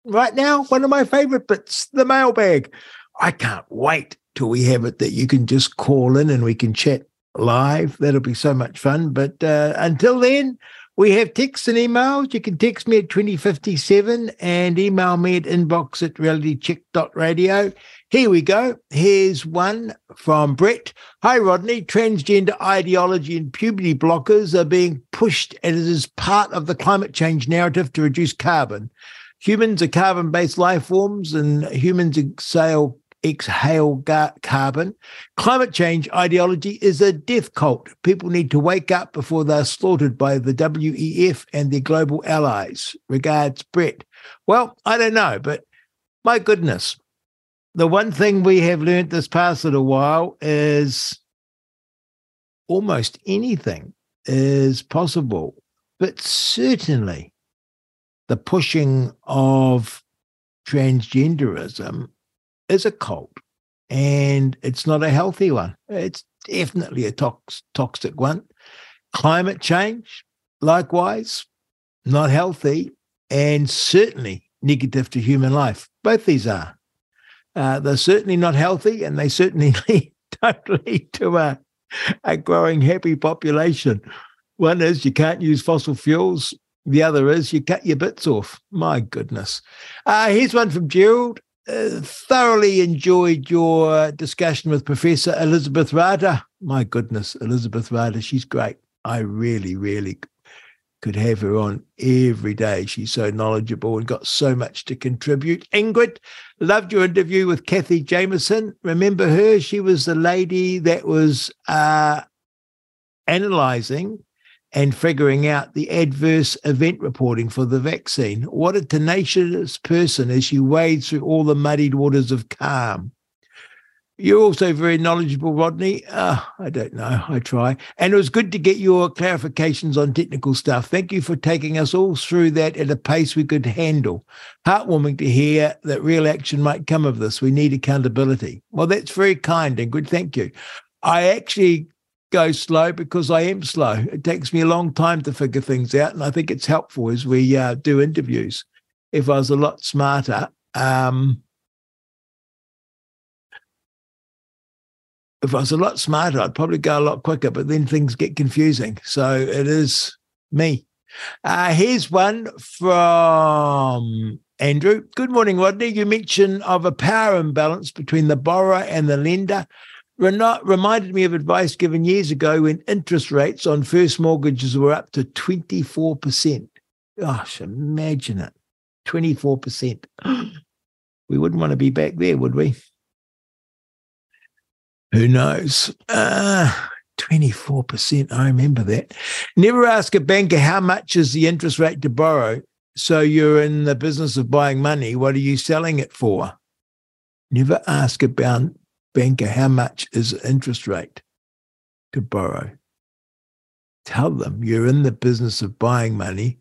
right now, one of my favorite bits, the mailbag. I can't wait till we have it that you can just call in and we can chat live. That'll be so much fun. But uh, until then, we have texts and emails. You can text me at 2057 and email me at inbox at realitycheck.radio. Here we go. Here's one from Brett. Hi, Rodney. Transgender ideology and puberty blockers are being pushed as it is part of the climate change narrative to reduce carbon. Humans are carbon based life forms, and humans exhale exhale ga- carbon. Climate change ideology is a death cult. People need to wake up before they're slaughtered by the WEF and their global allies. Regards, Brett. Well, I don't know, but my goodness, the one thing we have learned this past little while is almost anything is possible, but certainly the pushing of transgenderism is a cult and it's not a healthy one. It's definitely a tox- toxic one. Climate change, likewise, not healthy and certainly negative to human life. Both these are. Uh, they're certainly not healthy and they certainly don't lead to a, a growing happy population. One is you can't use fossil fuels. The other is you cut your bits off. My goodness. Uh, here's one from Gerald. Uh, thoroughly enjoyed your discussion with Professor Elizabeth Rata. My goodness, Elizabeth Rata, she's great. I really, really could have her on every day. She's so knowledgeable and got so much to contribute. Ingrid, loved your interview with Kathy Jameson. Remember her? She was the lady that was uh, analyzing and figuring out the adverse event reporting for the vaccine. What a tenacious person as she wades through all the muddied waters of CARM. You're also very knowledgeable, Rodney. Uh, I don't know. I try. And it was good to get your clarifications on technical stuff. Thank you for taking us all through that at a pace we could handle. Heartwarming to hear that real action might come of this. We need accountability. Well, that's very kind, and good. Thank you. I actually go slow because I am slow. It takes me a long time to figure things out, and I think it's helpful as we uh, do interviews. If I was a lot smarter, um, if I was a lot smarter, I'd probably go a lot quicker. But then things get confusing, so it is me. Uh, here's one from Andrew. Good morning, Rodney. You mentioned of a power imbalance between the borrower and the lender reminded me of advice given years ago when interest rates on first mortgages were up to 24%. Gosh, imagine it 24%. We wouldn't want to be back there, would we? Who knows? Uh, 24%. I remember that. Never ask a banker how much is the interest rate to borrow. So you're in the business of buying money. What are you selling it for? Never ask a banker how much is the interest rate to borrow. Tell them you're in the business of buying money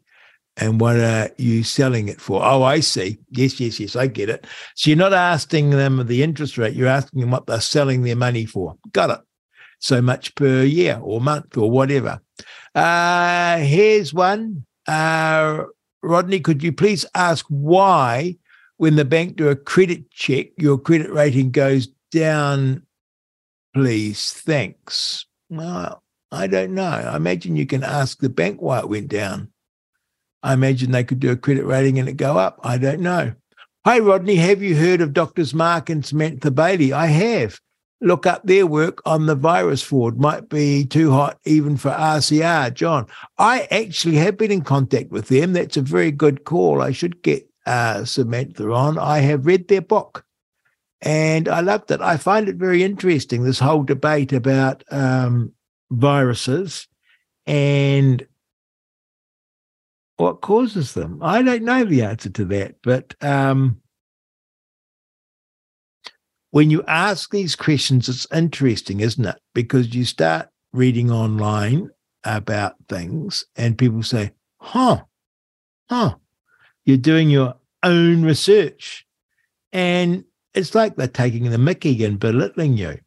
and what are you selling it for? Oh, I see. Yes, yes, yes, I get it. So you're not asking them the interest rate, you're asking them what they're selling their money for. Got it. So much per year or month or whatever. Uh, here's one. Uh, Rodney, could you please ask why, when the bank do a credit check, your credit rating goes down, please? Thanks. Well, I don't know. I imagine you can ask the bank why it went down. I imagine they could do a credit rating and it go up. I don't know. hey Rodney. Have you heard of Doctors Mark and Samantha Bailey? I have. Look up their work on the virus fraud. Might be too hot even for RCR. John, I actually have been in contact with them. That's a very good call. I should get uh, Samantha on. I have read their book and I loved it. I find it very interesting, this whole debate about um, viruses and what causes them? I don't know the answer to that, but um, when you ask these questions, it's interesting, isn't it? Because you start reading online about things, and people say, "Huh, huh," you're doing your own research, and it's like they're taking the Mickey and belittling you.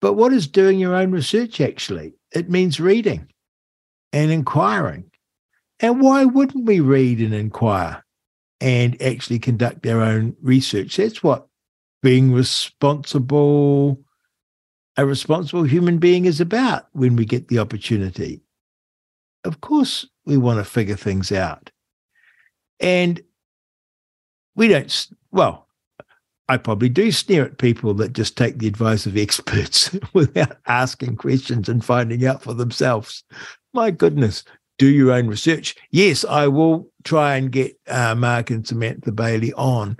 But what is doing your own research actually? It means reading and inquiring and why wouldn't we read and inquire and actually conduct our own research? That's what being responsible, a responsible human being is about when we get the opportunity. Of course, we want to figure things out. And we don't, well, I probably do sneer at people that just take the advice of experts without asking questions and finding out for themselves. My goodness, do your own research. Yes, I will try and get uh, Mark and Samantha Bailey on.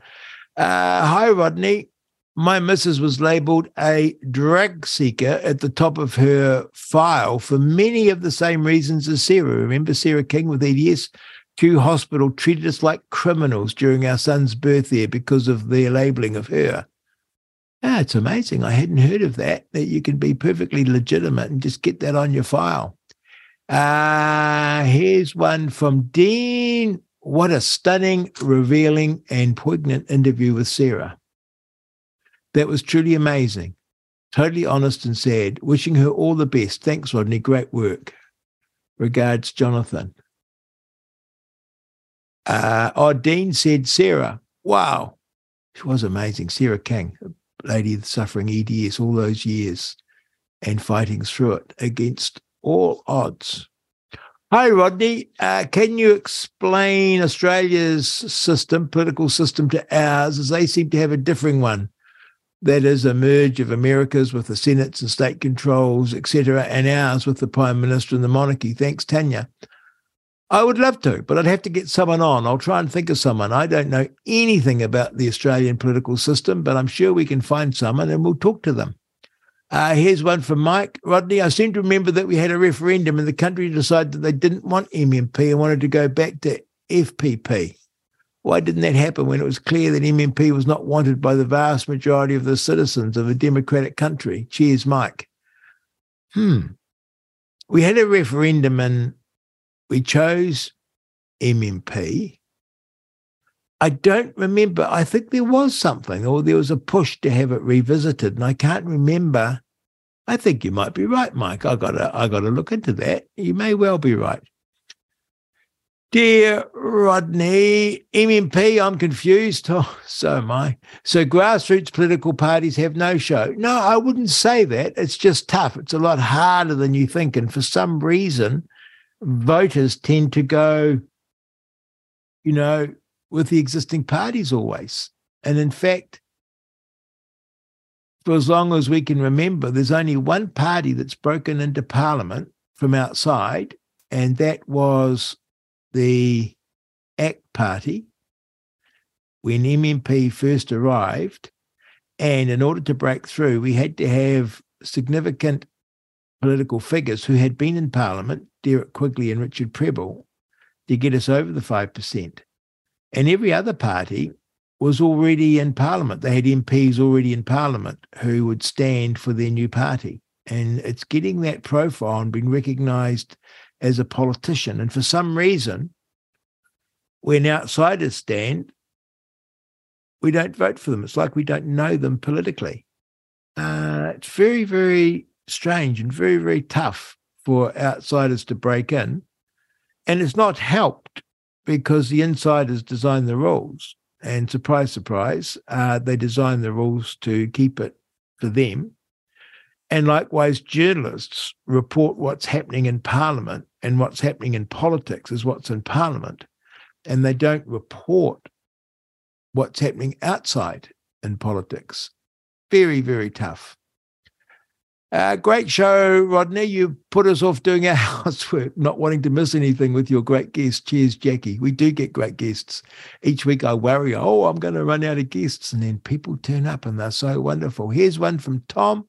Uh, hi, Rodney. My missus was labeled a drug seeker at the top of her file for many of the same reasons as Sarah. Remember Sarah King with EDS? Kew Hospital treated us like criminals during our son's birth there because of their labeling of her. Ah, it's amazing. I hadn't heard of that, that you can be perfectly legitimate and just get that on your file. Uh, here's one from Dean. What a stunning, revealing, and poignant interview with Sarah. That was truly amazing. Totally honest and sad. Wishing her all the best. Thanks, Rodney. Great work. Regards, Jonathan. Uh, Dean said, Sarah, wow. She was amazing. Sarah King, a lady suffering EDS all those years and fighting through it against all odds. Hi, Rodney. Uh, can you explain Australia's system, political system, to ours, as they seem to have a differing one? That is a merge of America's with the senates and state controls, etc., and ours with the prime minister and the monarchy. Thanks, Tanya. I would love to, but I'd have to get someone on. I'll try and think of someone. I don't know anything about the Australian political system, but I'm sure we can find someone and we'll talk to them. Uh, here's one from Mike Rodney. I seem to remember that we had a referendum and the country decided that they didn't want MMP and wanted to go back to FPP. Why didn't that happen when it was clear that MMP was not wanted by the vast majority of the citizens of a democratic country? Cheers, Mike. Hmm. We had a referendum and we chose MMP. I don't remember. I think there was something, or there was a push to have it revisited, and I can't remember. I think you might be right, Mike. I got to, I got to look into that. You may well be right. Dear Rodney, MMP, I'm confused. Oh, so am I. So grassroots political parties have no show. No, I wouldn't say that. It's just tough. It's a lot harder than you think. And for some reason, voters tend to go, you know, with the existing parties always. And in fact, for as long as we can remember, there's only one party that's broken into parliament from outside, and that was the ACT Party when MMP first arrived. And in order to break through, we had to have significant political figures who had been in parliament, Derek Quigley and Richard Prebble, to get us over the 5%. And every other party was already in Parliament. They had MPs already in Parliament who would stand for their new party. And it's getting that profile and being recognised as a politician. And for some reason, when outsiders stand, we don't vote for them. It's like we don't know them politically. Uh, it's very, very strange and very, very tough for outsiders to break in. And it's not helped because the insiders design the rules. And surprise, surprise, uh, they design the rules to keep it for them. And likewise, journalists report what's happening in Parliament, and what's happening in politics is what's in Parliament. And they don't report what's happening outside in politics. Very, very tough. Uh, great show, Rodney. You put us off doing our housework, not wanting to miss anything with your great guests. Cheers, Jackie. We do get great guests. Each week I worry, oh, I'm going to run out of guests. And then people turn up and they're so wonderful. Here's one from Tom.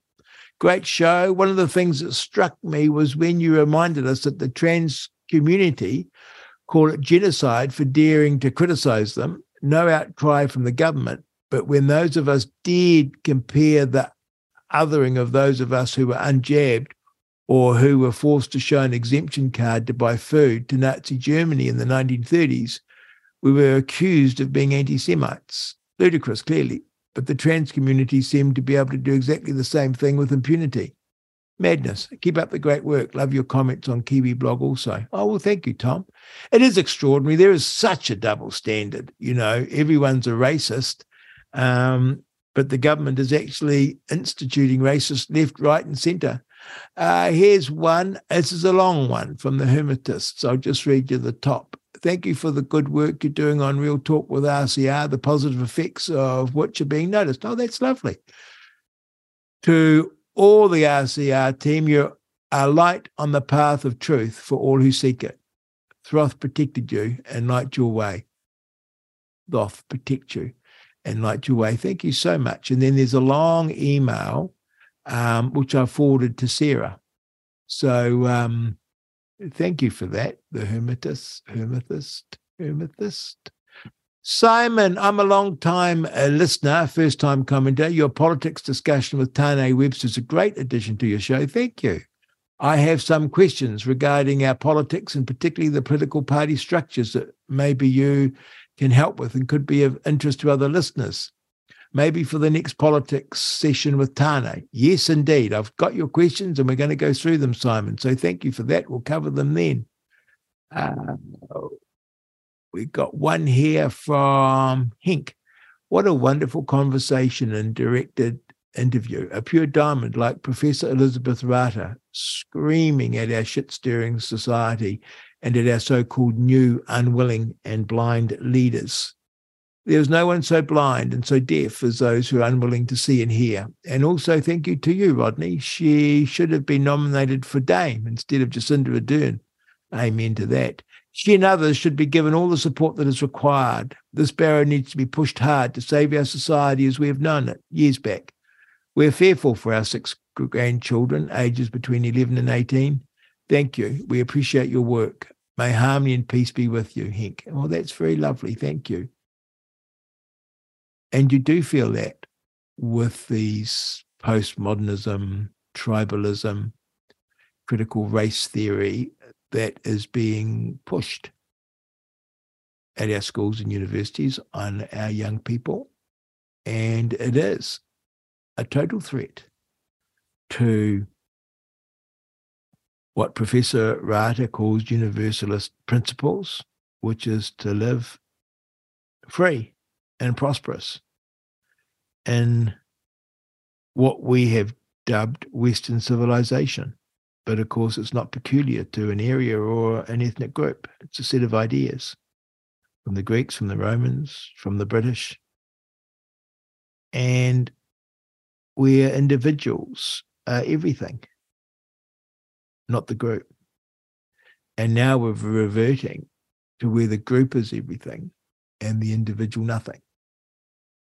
Great show. One of the things that struck me was when you reminded us that the trans community call it genocide for daring to criticize them. No outcry from the government. But when those of us did compare the othering of those of us who were unjabbed or who were forced to show an exemption card to buy food to Nazi Germany in the 1930s, we were accused of being anti Semites. Ludicrous, clearly, but the trans community seemed to be able to do exactly the same thing with impunity. Madness. Keep up the great work. Love your comments on Kiwi blog also. Oh, well, thank you, Tom. It is extraordinary. There is such a double standard. You know, everyone's a racist. Um, but the government is actually instituting racist left, right, and centre. Uh, here's one. This is a long one from the Hermetists. I'll just read you the top. Thank you for the good work you're doing on Real Talk with RCR, the positive effects of which are being noticed. Oh, that's lovely. To all the RCR team, you're a light on the path of truth for all who seek it. Thoth protected you and light your way. Thoth protect you and your way. Thank you so much. And then there's a long email, um, which I forwarded to Sarah. So um, thank you for that, the hermetist, hermetist, hermetist. Simon, I'm a long time uh, listener, first time commenter. Your politics discussion with Tane Webster is a great addition to your show. Thank you. I have some questions regarding our politics and particularly the political party structures that maybe you can help with and could be of interest to other listeners. Maybe for the next politics session with Tane. Yes, indeed. I've got your questions and we're going to go through them, Simon. So thank you for that. We'll cover them then. Uh, we've got one here from Henk. What a wonderful conversation and directed interview. A pure diamond like Professor Elizabeth Rata screaming at our shit stirring society and at our so called new, unwilling, and blind leaders. There is no one so blind and so deaf as those who are unwilling to see and hear. And also, thank you to you, Rodney. She should have been nominated for Dame instead of Jacinda Ardern. Amen to that. She and others should be given all the support that is required. This barrow needs to be pushed hard to save our society as we have known it years back. We're fearful for our six grandchildren, ages between 11 and 18. Thank you. We appreciate your work. May harmony and peace be with you, Henk. Well, that's very lovely. Thank you. And you do feel that with these postmodernism, tribalism, critical race theory that is being pushed at our schools and universities on our young people. And it is a total threat to what Professor Rata calls universalist principles, which is to live free and prosperous in what we have dubbed Western civilization. But of course, it's not peculiar to an area or an ethnic group. It's a set of ideas from the Greeks, from the Romans, from the British. And where individuals are everything not the group. And now we're reverting to where the group is everything and the individual nothing.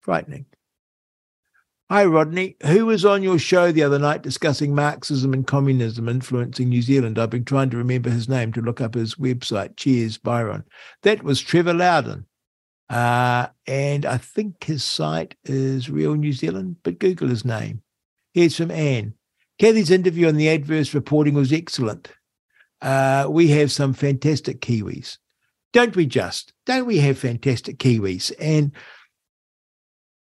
Frightening. Hi, Rodney. Who was on your show the other night discussing Marxism and communism influencing New Zealand? I've been trying to remember his name to look up his website. Cheers, Byron. That was Trevor Loudon. Uh, and I think his site is Real New Zealand, but Google his name. Here's from Anne. Kathy's interview on the adverse reporting was excellent. Uh, we have some fantastic Kiwis. Don't we just? Don't we have fantastic Kiwis? And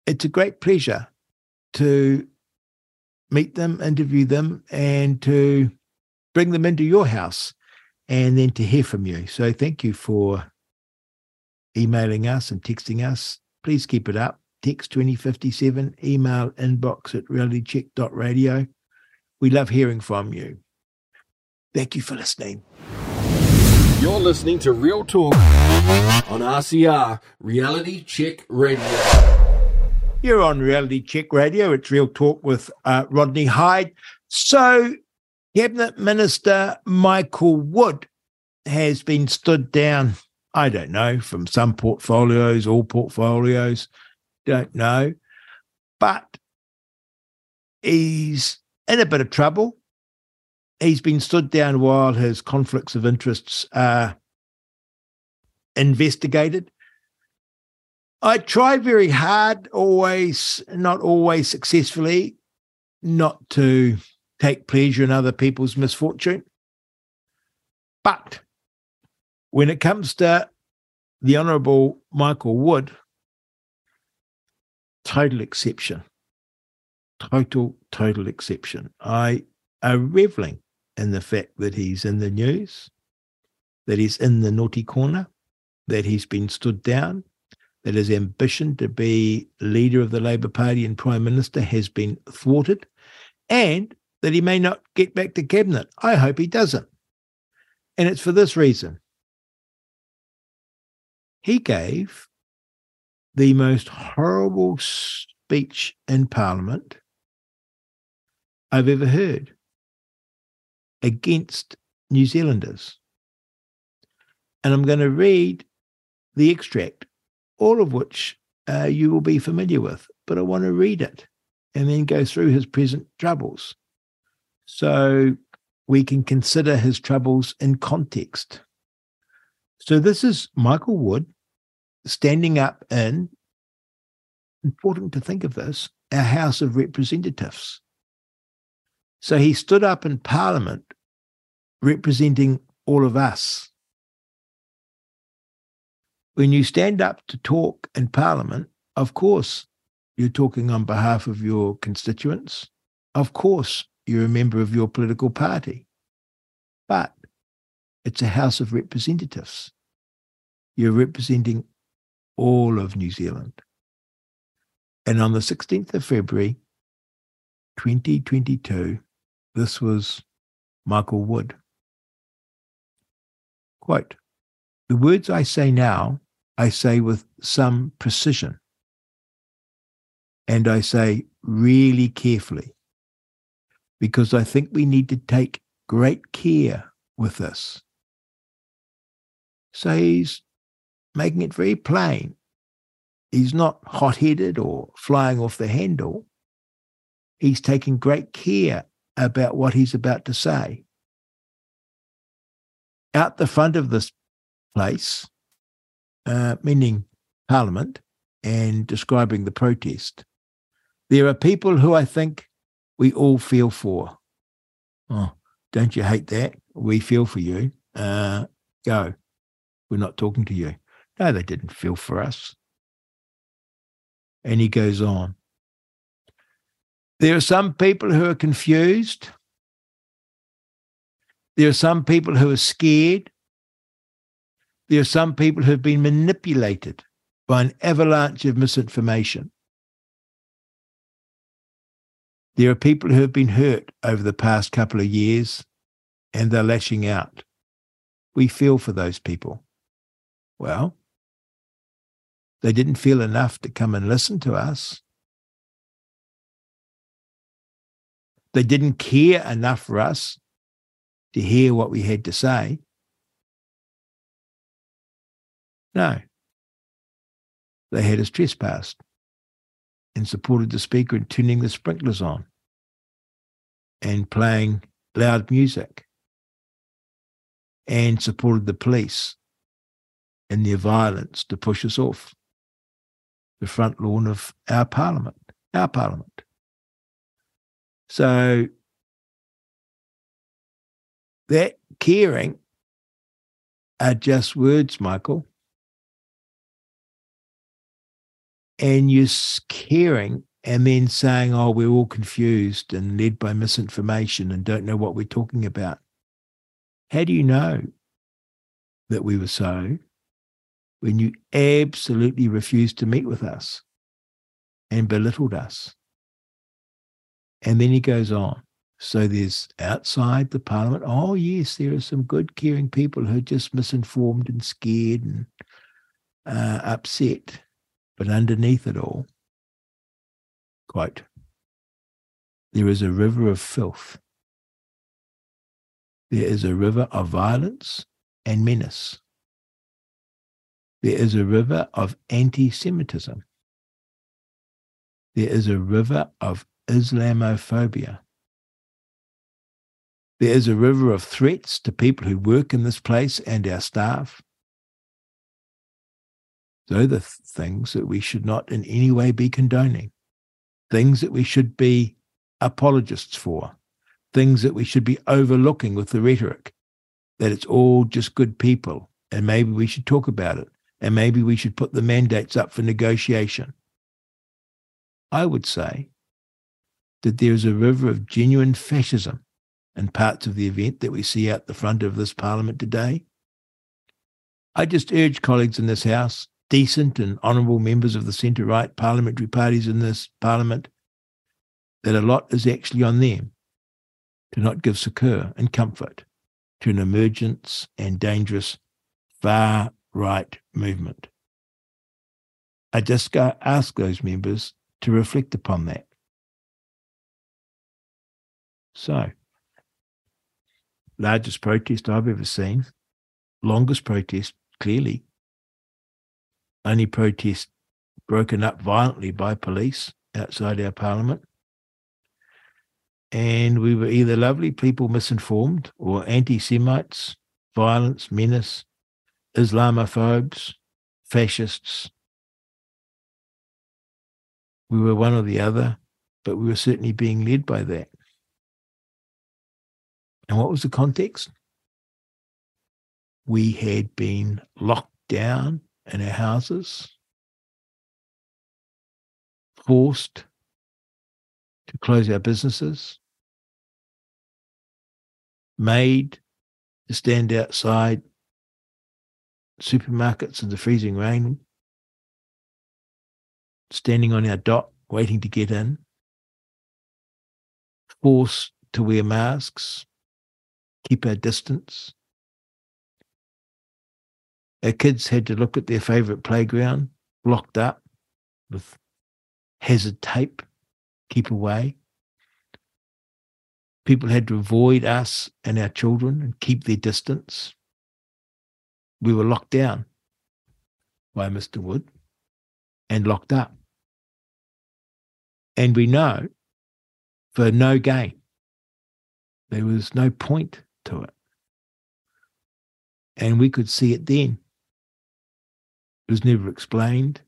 it's a great pleasure to meet them, interview them, and to bring them into your house and then to hear from you. So thank you for emailing us and texting us. Please keep it up. Text 2057, email inbox at realitycheck.radio. We love hearing from you. Thank you for listening. You're listening to Real Talk on RCR Reality Check Radio. You're on Reality Check Radio. It's Real Talk with uh, Rodney Hide. So, Cabinet Minister Michael Wood has been stood down, I don't know, from some portfolios, all portfolios, don't know. But he's in a bit of trouble. He's been stood down while his conflicts of interests are investigated. I try very hard, always, not always successfully, not to take pleasure in other people's misfortune. But when it comes to the Honourable Michael Wood, total exception. Total, total exception. I are reveling in the fact that he's in the news, that he's in the naughty corner, that he's been stood down, that his ambition to be leader of the Labour Party and Prime Minister has been thwarted, and that he may not get back to cabinet. I hope he doesn't. And it's for this reason. He gave the most horrible speech in Parliament I've ever heard against New Zealanders. And I'm going to read the extract, all of which uh, you will be familiar with, but I want to read it and then go through his present troubles so we can consider his troubles in context. So this is Michael Wood standing up in, important to think of this, our House of Representatives. So he stood up in Parliament representing all of us. When you stand up to talk in Parliament, of course, you're talking on behalf of your constituents. Of course, you're a member of your political party. But it's a House of Representatives. You're representing all of New Zealand. And on the 16th of February, 2022, this was Michael Wood. Quote The words I say now, I say with some precision. And I say really carefully because I think we need to take great care with this. So he's making it very plain. He's not hot headed or flying off the handle. He's taking great care about what he's about to say. Out the front of this place, uh, meaning Parliament, and describing the protest, there are people who I think we all feel for. Oh, don't you hate that? We feel for you. Uh, go. We're not talking to you. No, they didn't feel for us. And he goes on. There are some people who are confused. There are some people who are scared. There are some people who have been manipulated by an avalanche of misinformation. There are people who have been hurt over the past couple of years and they're lashing out. We feel for those people. Well, they didn't feel enough to come and listen to us. They didn't care enough for us to hear what we had to say. No. They had us trespassed and supported the speaker in turning the sprinklers on and playing loud music and supported the police in their violence to push us off the front lawn of our parliament, our parliament. So that caring are just words, Michael. And you're caring and then saying, oh, we're all confused and led by misinformation and don't know what we're talking about. How do you know that we were so when you absolutely refused to meet with us and belittled us? And then he goes on. So there's outside the parliament, oh, yes, there are some good, caring people who are just misinformed and scared and uh, upset. But underneath it all, quote, there is a river of filth. There is a river of violence and menace. There is a river of anti Semitism. There is a river of Islamophobia. There is a river of threats to people who work in this place and our staff. Those are the things that we should not in any way be condoning, things that we should be apologists for, things that we should be overlooking with the rhetoric that it's all just good people and maybe we should talk about it and maybe we should put the mandates up for negotiation. I would say that there is a river of genuine fascism in parts of the event that we see out the front of this parliament today. I just urge colleagues in this House, decent and honourable members of the centre right parliamentary parties in this parliament, that a lot is actually on them to not give succour and comfort to an emergence and dangerous far right movement. I just ask those members to reflect upon that. So, largest protest I've ever seen, longest protest, clearly. Only protest broken up violently by police outside our parliament. And we were either lovely people misinformed or anti Semites, violence, menace, Islamophobes, fascists. We were one or the other, but we were certainly being led by that. And what was the context? We had been locked down in our houses, forced to close our businesses, made to stand outside supermarkets in the freezing rain, standing on our dock waiting to get in, forced to wear masks, keep our distance. Our kids had to look at their favourite playground, blocked up with hazard tape, keep away. People had to avoid us and our children and keep their distance. We were locked down by Mr. Wood and locked up. And we know for no gain, there was no point to it. And we could see it then. It was never explained.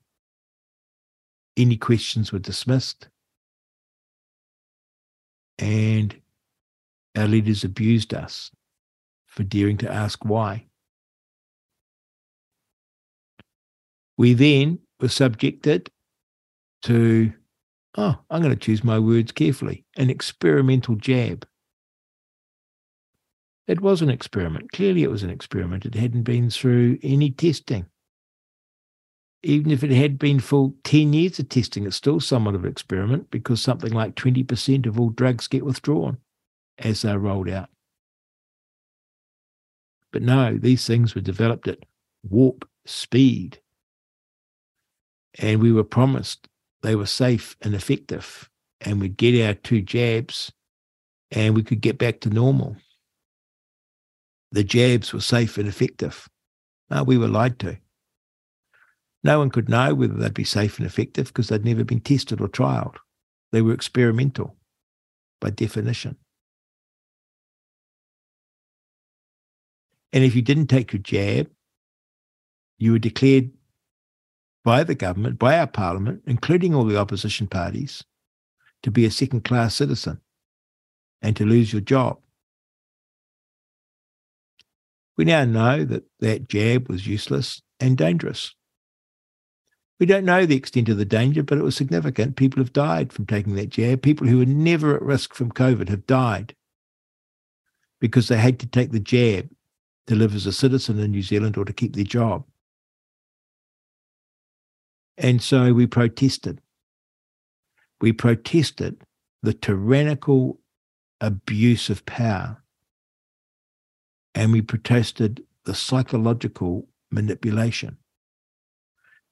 Any questions were dismissed. And our leaders abused us for daring to ask why. We then were subjected to, oh, I'm going to choose my words carefully, an experimental jab. It was an experiment. Clearly, it was an experiment. It hadn't been through any testing. Even if it had been full 10 years of testing, it's still somewhat of an experiment because something like 20% of all drugs get withdrawn as they're rolled out. But no, these things were developed at warp speed. And we were promised they were safe and effective, and we'd get our two jabs and we could get back to normal the jabs were safe and effective. No, we were lied to. No one could know whether they'd be safe and effective because they'd never been tested or trialed. They were experimental by definition. And if you didn't take your jab, you were declared by the government, by our parliament, including all the opposition parties, to be a second class citizen and to lose your job. We now know that that jab was useless and dangerous. We don't know the extent of the danger, but it was significant. People have died from taking that jab. People who were never at risk from COVID have died because they had to take the jab to live as a citizen in New Zealand or to keep their job. And so we protested. We protested the tyrannical abuse of power. And we protested the psychological manipulation.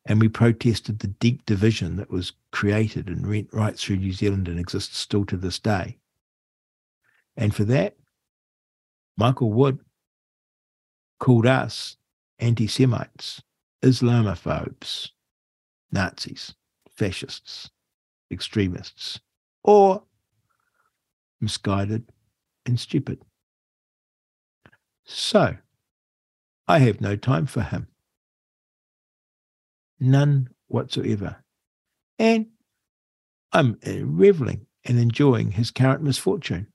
And we protested the deep division that was created and went right through New Zealand and exists still to this day. And for that, Michael Wood called us anti Semites, Islamophobes, Nazis, fascists, extremists, or misguided and stupid. So, I have no time for him. None whatsoever. And I'm reveling and enjoying his current misfortune.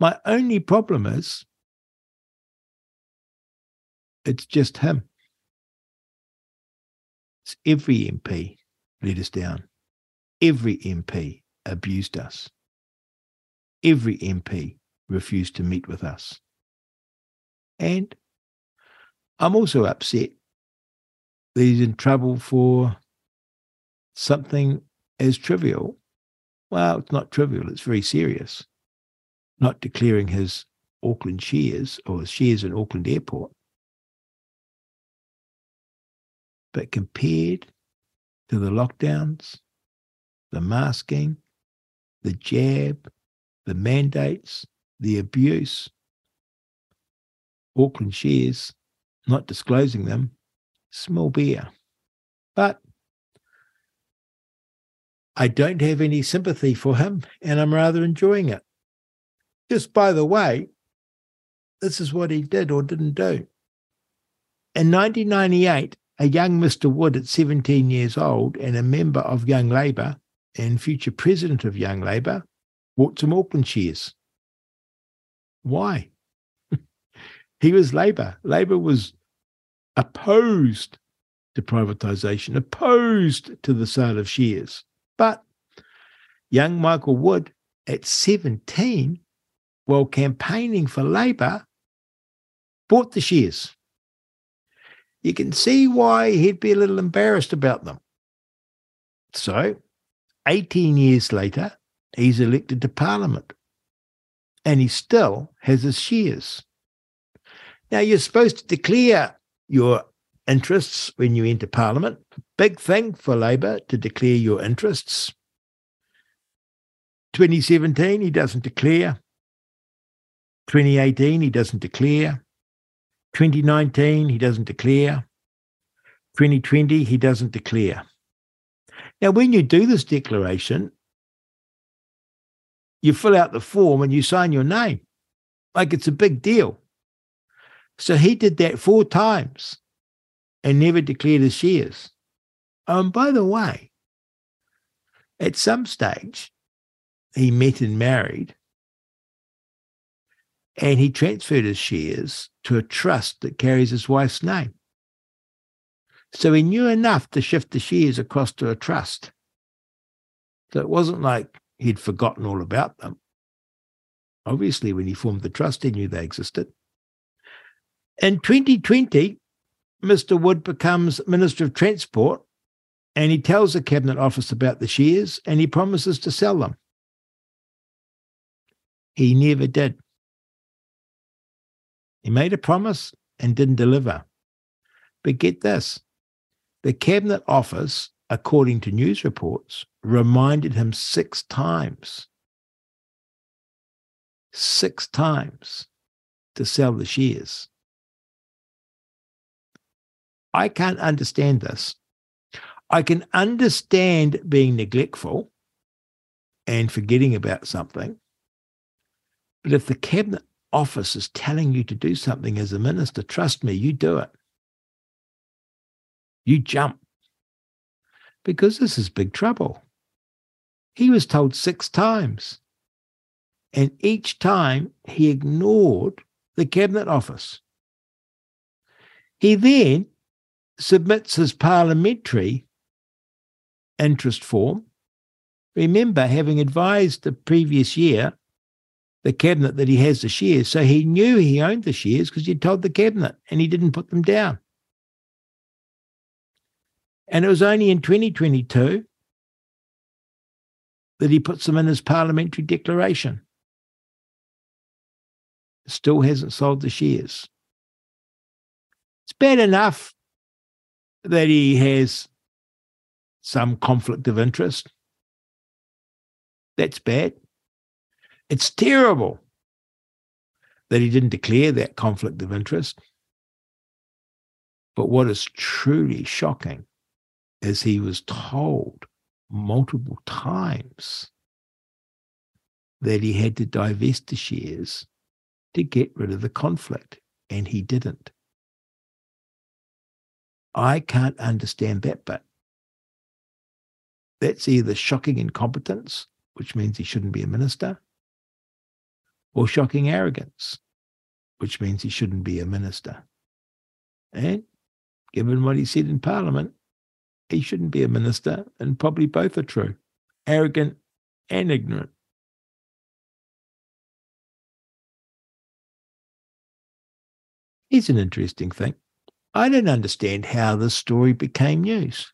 My only problem is it's just him. It's every MP let us down. Every MP abused us. Every MP refused to meet with us. And I'm also upset that he's in trouble for something as trivial. Well, it's not trivial, it's very serious. Not declaring his Auckland shares or his shares in Auckland Airport. But compared to the lockdowns, the masking, the jab, the mandates, the abuse, Auckland shares, not disclosing them, small beer. But I don't have any sympathy for him, and I'm rather enjoying it. Just by the way, this is what he did or didn't do. In 1998, a young Mr. Wood at 17 years old and a member of Young Labour and future president of Young Labour bought some Auckland shares. Why? he was Labour. Labour was opposed to privatisation, opposed to the sale of shares. But young Michael Wood at 17, while campaigning for Labour, bought the shares you can see why he'd be a little embarrassed about them. So, 18 years later, he's elected to Parliament and he still has his shares. Now, you're supposed to declare your interests when you enter Parliament. Big thing for Labour to declare your interests. 2017, he doesn't declare. 2018, he doesn't declare. 2019, he doesn't declare. 2020, he doesn't declare. Now, when you do this declaration, you fill out the form and you sign your name like it's a big deal. So he did that four times and never declared his shares. Um, by the way, at some stage, he met and married and he transferred his shares to a trust that carries his wife's name. So he knew enough to shift the shares across to a trust. So it wasn't like he'd forgotten all about them. Obviously, when he formed the trust, he knew they existed. In 2020, Mr. Wood becomes Minister of Transport and he tells the Cabinet Office about the shares and he promises to sell them. He never did. He made a promise and didn't deliver. But get this the Cabinet Office, according to news reports, reminded him six times, six times to sell the shares. I can't understand this. I can understand being neglectful and forgetting about something. But if the cabinet office is telling you to do something as a minister, trust me, you do it. You jump. Because this is big trouble. He was told six times. And each time he ignored the Cabinet Office. He then submits his parliamentary interest form. Remember, having advised the previous year the cabinet that he has the shares, so he knew he owned the shares because he told the cabinet and he didn't put them down. And it was only in 2022 that he puts them in his parliamentary declaration. Still hasn't sold the shares. It's bad enough that he has some conflict of interest. That's bad. It's terrible that he didn't declare that conflict of interest. But what is truly shocking is he was told multiple times that he had to divest the shares to get rid of the conflict, and he didn't. I can't understand that but That's either shocking incompetence, which means he shouldn't be a minister, or shocking arrogance, which means he shouldn't be a minister. And given what he said in Parliament, he shouldn't be a minister, and probably both are true arrogant and ignorant. Here's an interesting thing. I don't understand how this story became news.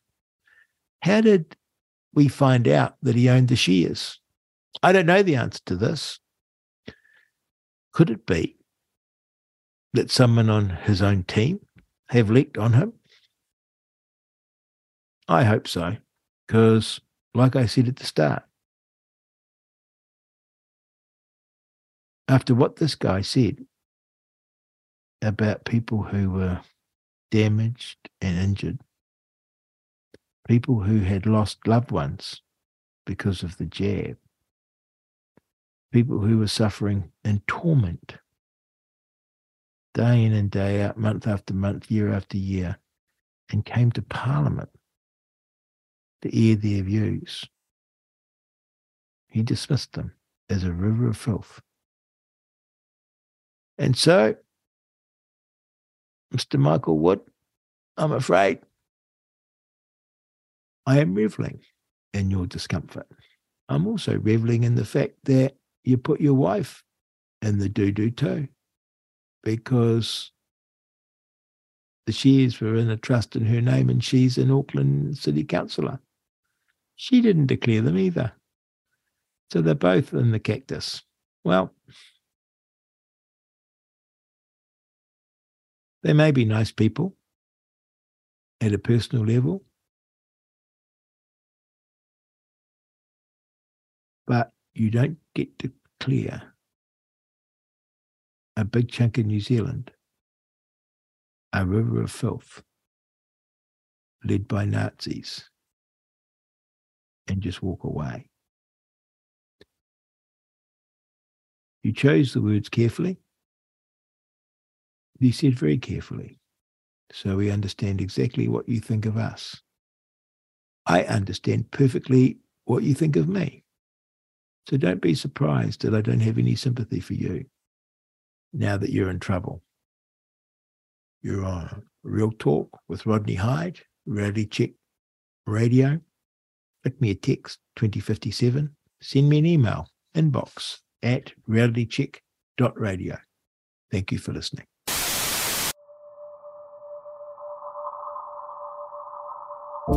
How did we find out that he owned the shares? I don't know the answer to this. Could it be that someone on his own team have leaked on him? I hope so, because, like I said at the start, after what this guy said about people who were damaged and injured, people who had lost loved ones because of the jab, people who were suffering in torment day in and day out, month after month, year after year, and came to Parliament to air their views. He dismissed them as a river of filth. And so, Mr. Michael Wood, I'm afraid I am reveling in your discomfort. I'm also reveling in the fact that you put your wife in the doo doo too, because the shares were in a trust in her name and she's an Auckland City Councillor. She didn't declare them either. So they're both in the cactus. Well, they may be nice people at a personal level, but you don't get to clear a big chunk of New Zealand, a river of filth led by Nazis, and just walk away. You chose the words carefully. You said very carefully, so we understand exactly what you think of us. I understand perfectly what you think of me. So don't be surprised that I don't have any sympathy for you now that you're in trouble. You're on Real Talk with Rodney Hide, Reality Check Radio. Click me a text 2057. Send me an email, inbox at realitycheck.radio. Thank you for listening.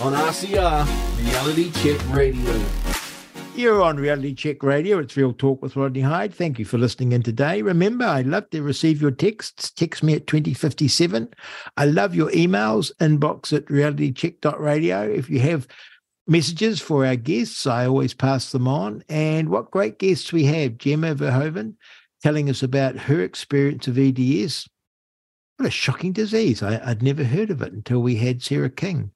on RCR Reality Check Radio. You're on Reality Check Radio. It's Real Talk with Rodney Hide. Thank you for listening in today. Remember, I love to receive your texts. Text me at 2057. I love your emails, inbox at realitycheck.radio. If you have messages for our guests, I always pass them on. And what great guests we have. Gemma Verhoeven telling us about her experience of EDS. What a shocking disease. I, would never heard of it until we had Sarah King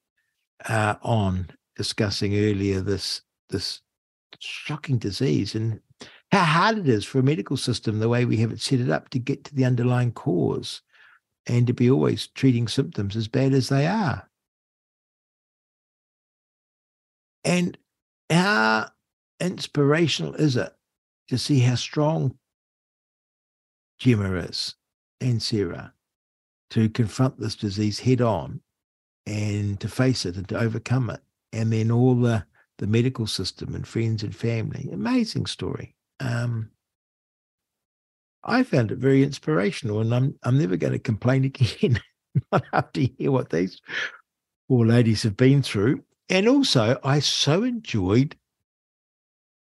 uh, on discussing earlier this this shocking disease and how hard it is for a medical system the way we have it set it up to get to the underlying cause and to be always treating symptoms as bad as they are. And how inspirational is it to see how strong Gemma is and Sarah to confront this disease head on and to face it and to overcome it. And then all the, the medical system and friends and family. Amazing story. Um, I found it very inspirational, and I'm I'm never going to complain again. Not after hear what these poor ladies have been through. And also, I so enjoyed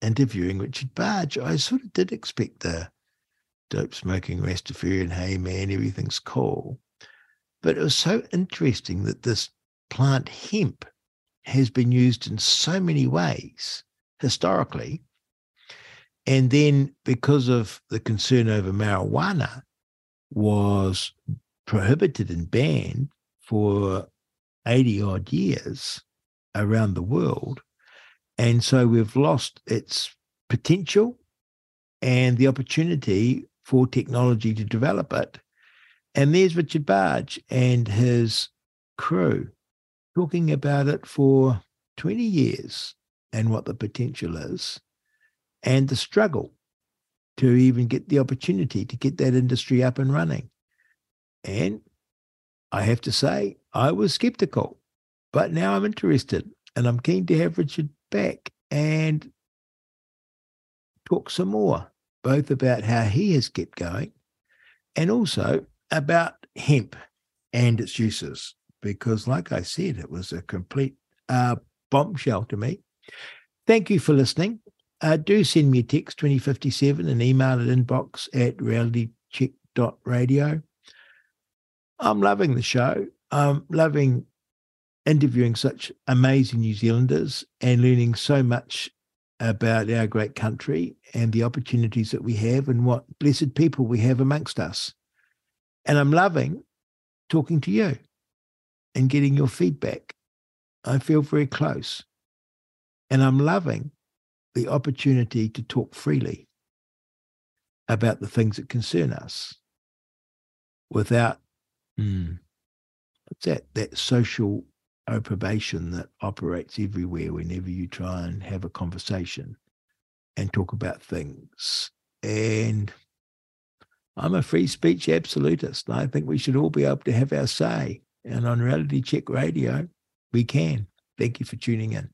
interviewing Richard Barge. I sort of did expect the dope smoking Rastafarian, hey man, everything's cool. But it was so interesting that this plant hemp has been used in so many ways historically. And then because of the concern over marijuana was prohibited and banned for 80 odd years around the world. And so we've lost its potential and the opportunity for technology to develop it. And there's Richard Barge and his crew talking about it for 20 years and what the potential is and the struggle to even get the opportunity to get that industry up and running. And I have to say, I was skeptical, but now I'm interested and I'm keen to have Richard back and talk some more, both about how he has kept going and also about hemp and its uses, because, like I said, it was a complete uh, bombshell to me. Thank you for listening. Uh, do send me a text 2057 and email at inbox at realitycheck.radio. I'm loving the show. I'm loving interviewing such amazing New Zealanders and learning so much about our great country and the opportunities that we have and what blessed people we have amongst us. And I'm loving talking to you and getting your feedback. I feel very close. And I'm loving the opportunity to talk freely about the things that concern us without mm, what's that that social approbation that operates everywhere whenever you try and have a conversation and talk about things and I'm a free speech absolutist. I think we should all be able to have our say. And on Reality Check Radio, we can. Thank you for tuning in.